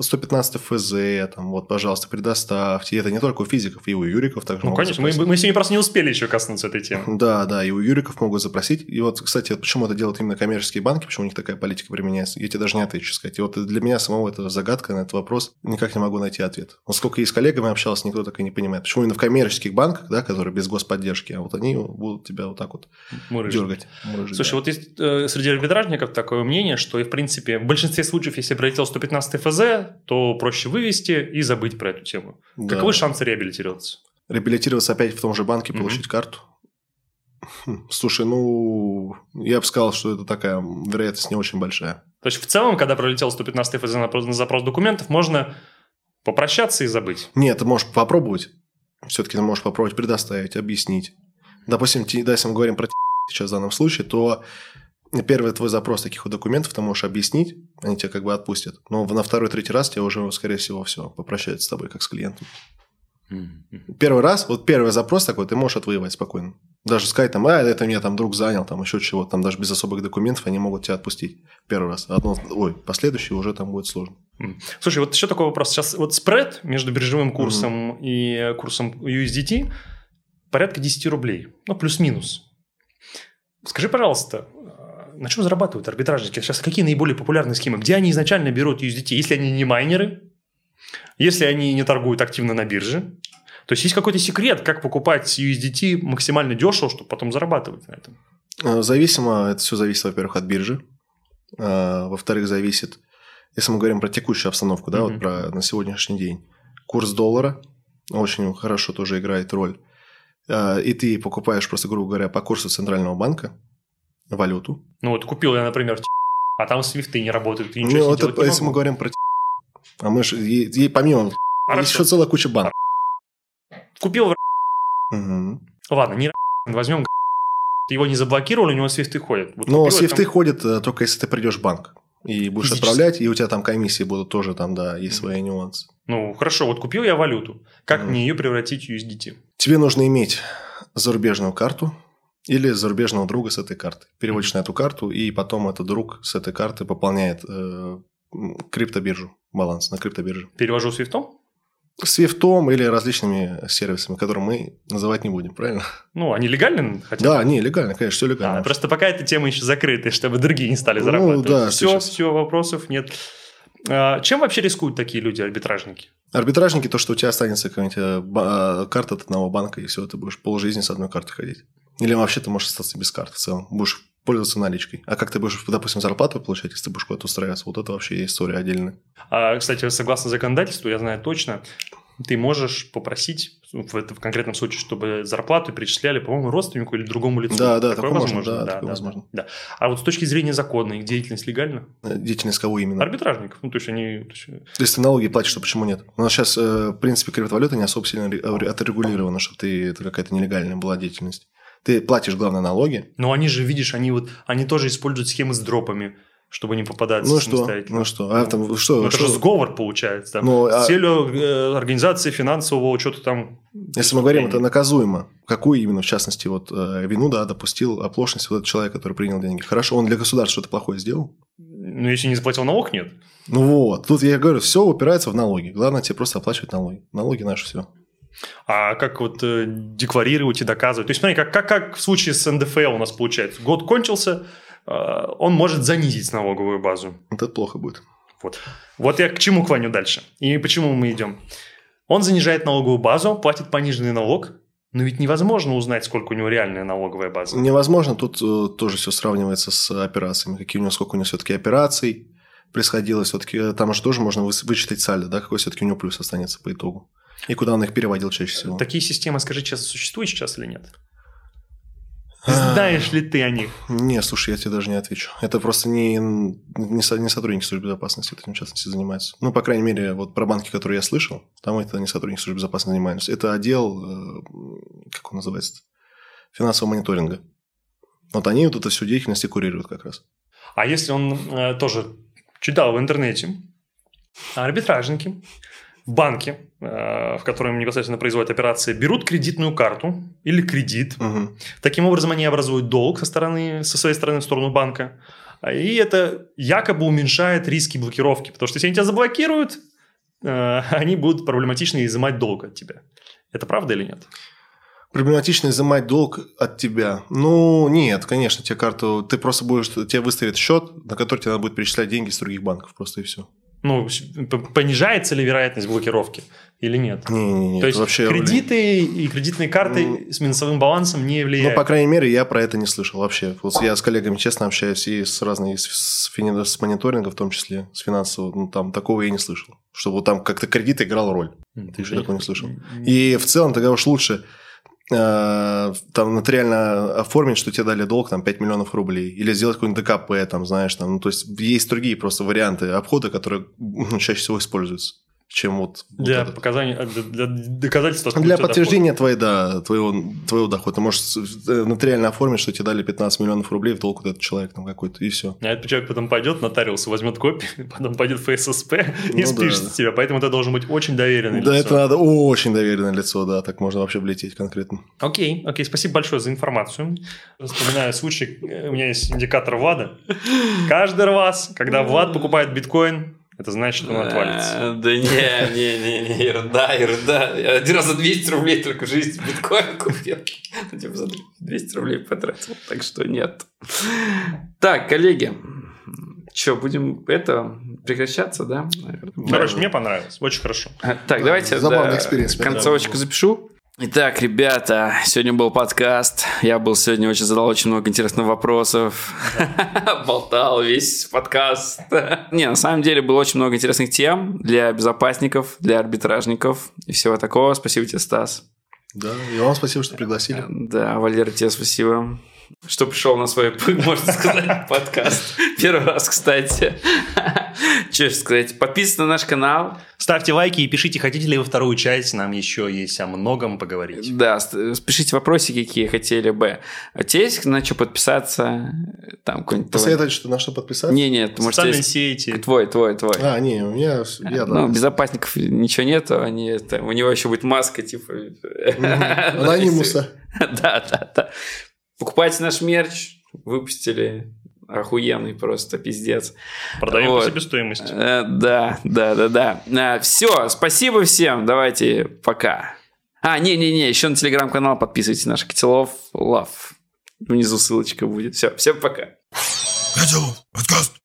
115 ФЗ, там, вот, пожалуйста, предоставьте. И это не только у физиков, и у юриков также Ну, конечно, мы, мы сегодня просто не успели еще коснуться этой темы. Да, да, и у юриков могут запросить. И вот, кстати, вот почему это делают именно коммерческие банки, почему у них такая политика применяется, я тебе даже не отвечу сказать. И вот для меня самого это загадка на этот вопрос, никак не могу найти ответ. Вот сколько и с коллегами общался, никто так и не понимает. Почему именно в коммерческих банках, да, которые без господдержки, а вот они будут тебя вот так вот Мурыжить. дергать. Мурыжить, Слушай, да. вот есть э, среди арбитражников такое мнение, что и в принципе в большинстве случаев, если пролетел 115 ФЗ, то проще вывести и забыть про эту тему. Да. Каковы шансы реабилитироваться? Реабилитироваться опять в том же банке, получить mm-hmm. карту? Хм, слушай, ну, я бы сказал, что это такая вероятность не очень большая. То есть, в целом, когда пролетел 115 ФЗ на запрос документов, можно попрощаться и забыть? Нет, ты можешь попробовать. Все-таки ты можешь попробовать предоставить, объяснить. Допустим, да, если мы говорим про сейчас в данном случае, то первый твой запрос таких вот документов ты можешь объяснить, они тебя как бы отпустят. Но на второй-третий раз тебе уже, скорее всего, все, попрощаются с тобой, как с клиентом. Первый раз, вот первый запрос такой, ты можешь отвоевать спокойно. Даже сказать там, а, это меня там друг занял, там еще чего там даже без особых документов они могут тебя отпустить первый раз. Одно, ой, последующий уже там будет сложно. Слушай, вот еще такой вопрос. Сейчас вот спред между биржевым курсом mm-hmm. и курсом USDT порядка 10 рублей, ну, плюс-минус. Скажи, пожалуйста, на чем зарабатывают арбитражники? Сейчас какие наиболее популярные схемы? Где они изначально берут USDT? Если они не майнеры, если они не торгуют активно на бирже, то есть есть какой-то секрет, как покупать USDT максимально дешево, чтобы потом зарабатывать на этом? Э, зависимо, это все зависит, во-первых, от биржи. Э, во-вторых, зависит, если мы говорим про текущую обстановку, да, mm-hmm. вот про на сегодняшний день, курс доллара очень хорошо тоже играет роль. Э, и ты покупаешь просто, грубо говоря, по курсу центрального банка, валюту. Ну вот купил я, например, а там свифты не работают, и ничего ну, это, если мы говорим про а мы же, и, и помимо, Хорошо. есть еще целая куча банков. Купил угу. Ладно, не возьмем его не заблокировали, у него свифты ходят. Вот Но свифты там... ходят э, только если ты придешь в банк и будешь Физически. отправлять, и у тебя там комиссии будут тоже там, да, есть свои нюансы. Ну, хорошо, вот купил я валюту. Как mm. мне ее превратить в USDT? Тебе нужно иметь зарубежную карту, или зарубежного друга с этой карты. Переводишь mm-hmm. на эту карту, и потом этот друг с этой карты пополняет э, криптобиржу, баланс на криптобирже. Перевожу свифтом? Свифтом или различными сервисами, которые мы называть не будем, правильно? Ну, они легальны хотя бы? Да, они легальны, конечно, все легально. А, просто пока эта тема еще закрыта, чтобы другие не стали зарабатывать. Ну, да, все, сейчас. все, вопросов нет. А, чем вообще рискуют такие люди, арбитражники? Арбитражники, то, что у тебя останется какая-нибудь э, э, карта от одного банка, и все, ты будешь полжизни с одной картой ходить. Или вообще ты можешь остаться без карты в целом. Будешь пользоваться наличкой. А как ты будешь, допустим, зарплату получать, если ты будешь куда-то устраиваться? Вот это вообще история отдельная. А, кстати, согласно законодательству, я знаю точно, ты можешь попросить в, этом конкретном случае, чтобы зарплату перечисляли, по-моему, родственнику или другому лицу. Да, да, такое такое можно, возможно. да, такое возможно. да. А вот с точки зрения закона, их деятельность легальна? Э, Деятельность кого именно? Арбитражников. Ну, то есть они... то есть, Если ты налоги платишь, то почему нет? У нас сейчас, э, в принципе, криптовалюта не особо сильно ре- отрегулирована, чтобы ты, это какая-то нелегальная была деятельность. Ты платишь, главное, налоги. Но они же, видишь, они вот, они тоже используют схемы с дропами, чтобы не попадаться Ну что? Ну что? А там что? Ну, это что? же сговор получается. Там, Ну, с а- целью э, организации финансового учета там... Если мы говорим, это наказуемо. Какую именно, в частности, вот э, вину, да, допустил оплошность вот этот человек, который принял деньги. Хорошо, он для государства что-то плохое сделал? Ну, если не заплатил налог, нет. Ну вот, тут я говорю, все упирается в налоги. Главное тебе просто оплачивать налоги. Налоги наши все. А как вот э, декларировать и доказывать? То есть, смотри, как, как, как в случае с НДФЛ у нас получается. Год кончился, э, он может занизить налоговую базу. Вот это плохо будет. Вот. вот я к чему клоню дальше. И почему мы идем. Он занижает налоговую базу, платит пониженный налог, но ведь невозможно узнать, сколько у него реальная налоговая база. Невозможно, тут э, тоже все сравнивается с операциями. Какие у него, сколько у него все-таки операций происходило. Все-таки там же тоже можно вычитать сальдо, да, какой все-таки у него плюс останется по итогу. И куда он их переводил чаще всего. Такие системы, скажи честно, существуют сейчас или нет? А. Знаешь ли ты о них? Не, слушай, я тебе даже не отвечу. Это просто не, не, со- не сотрудники службы безопасности этим в частности занимаются. Ну, по крайней мере, вот про банки, которые я слышал, там это не сотрудники службы безопасности занимаются. Это отдел, э, как он называется, финансового мониторинга. Вот они вот эту всю деятельность и курируют как раз. А если он э, тоже читал в интернете, арбитражники в банке, э, в котором непосредственно производят операции, берут кредитную карту или кредит. Мгм. Таким образом, они образуют долг со, стороны, со своей стороны в сторону банка. И это якобы уменьшает риски блокировки. Потому что если они тебя заблокируют, э, они будут проблематично изымать долг от тебя. Это правда или нет? Проблематично изымать долг от тебя. Ну, нет, конечно, тебе карту... Ты просто будешь... Тебе выставят счет, на который тебе надо будет перечислять деньги с других банков. Просто и все. Ну, понижается ли вероятность блокировки или нет? Не-не-не. То это есть вообще... кредиты и кредитные карты Ну, с минусовым балансом не Ну, влияют. по крайней мере, я про это не слышал вообще. Вот я с коллегами честно общаюсь и с разными, с, с, фини- с мониторинга, в том числе, с финансового, ну, там такого я не слышал. Чтобы вот там как-то кредит играл роль. Ты еще такого не слышал. И в целом тогда уж лучше там нотариально оформить, что тебе дали долг там 5 миллионов рублей, или сделать какой-нибудь ДКП, там, знаешь, там, ну, то есть есть другие просто варианты обхода, которые ну, чаще всего используются, чем вот, вот Для этот. показания, э, для, доказательства. Для подтверждения твоей, да, твоего, твоего дохода. Ты можешь э, нотариально оформить, что тебе дали 15 миллионов рублей в долг вот этот человек там какой-то, и все. А этот человек потом пойдет, нотариус возьмет копию, потом пойдет в ФССП и Ну спишет да. тебя. Поэтому это должен быть очень доверенный Да, лицо. это надо очень доверенное лицо, да, так можно вообще влететь конкретно. Окей, окей, спасибо большое за информацию. Вспоминаю случай, э, у меня есть индикатор Влада. Каждый раз, когда Влад покупает биткоин, это значит, что он отвалится. Э, Да не, не, не, не, ерунда, ерунда. Я один раз за 200 рублей только в жизни биткоин купил. Ну, Типа за 200 рублей потратил, так что нет. Так, коллеги, что, будем это прекращаться, да? наверное? Короче, мне понравилось, очень хорошо. А, Так, давайте Забавный да, experience, концовочку запишу. Итак, ребята, сегодня был подкаст. Я был сегодня очень задал очень много интересных вопросов. Болтал весь подкаст. Не, на самом деле было очень много интересных тем для безопасников, для арбитражников и всего такого. Спасибо тебе, Стас. Да, и вам спасибо, что пригласили. Да, Валера, тебе спасибо. Что пришел на свой, можно сказать, подкаст. Первый раз, кстати. Что сказать, подписывайтесь на наш канал. Ставьте лайки и пишите, хотите ли вы вторую часть, нам еще есть о многом поговорить. Да, пишите вопросики, какие хотели бы. А у тебя есть на что подписаться? Там Посоветовать, что на что подписаться? Не, нет, может, Социальные есть... сети. Твой, твой, твой. А, не, у меня... Я, ну, да. безопасников ничего нету, они это, у него еще будет маска, типа. Анонимуса. Да, да, да. Покупайте наш мерч, выпустили охуенный просто, пиздец. Продаем Вот. по себестоимости. Э, Да, да, да, да. Все, спасибо всем, давайте, пока. А, не-не-не, еще на телеграм-канал подписывайтесь, наш Котелов Лав. Внизу ссылочка будет. Все, всем пока. Котелов, подкаст.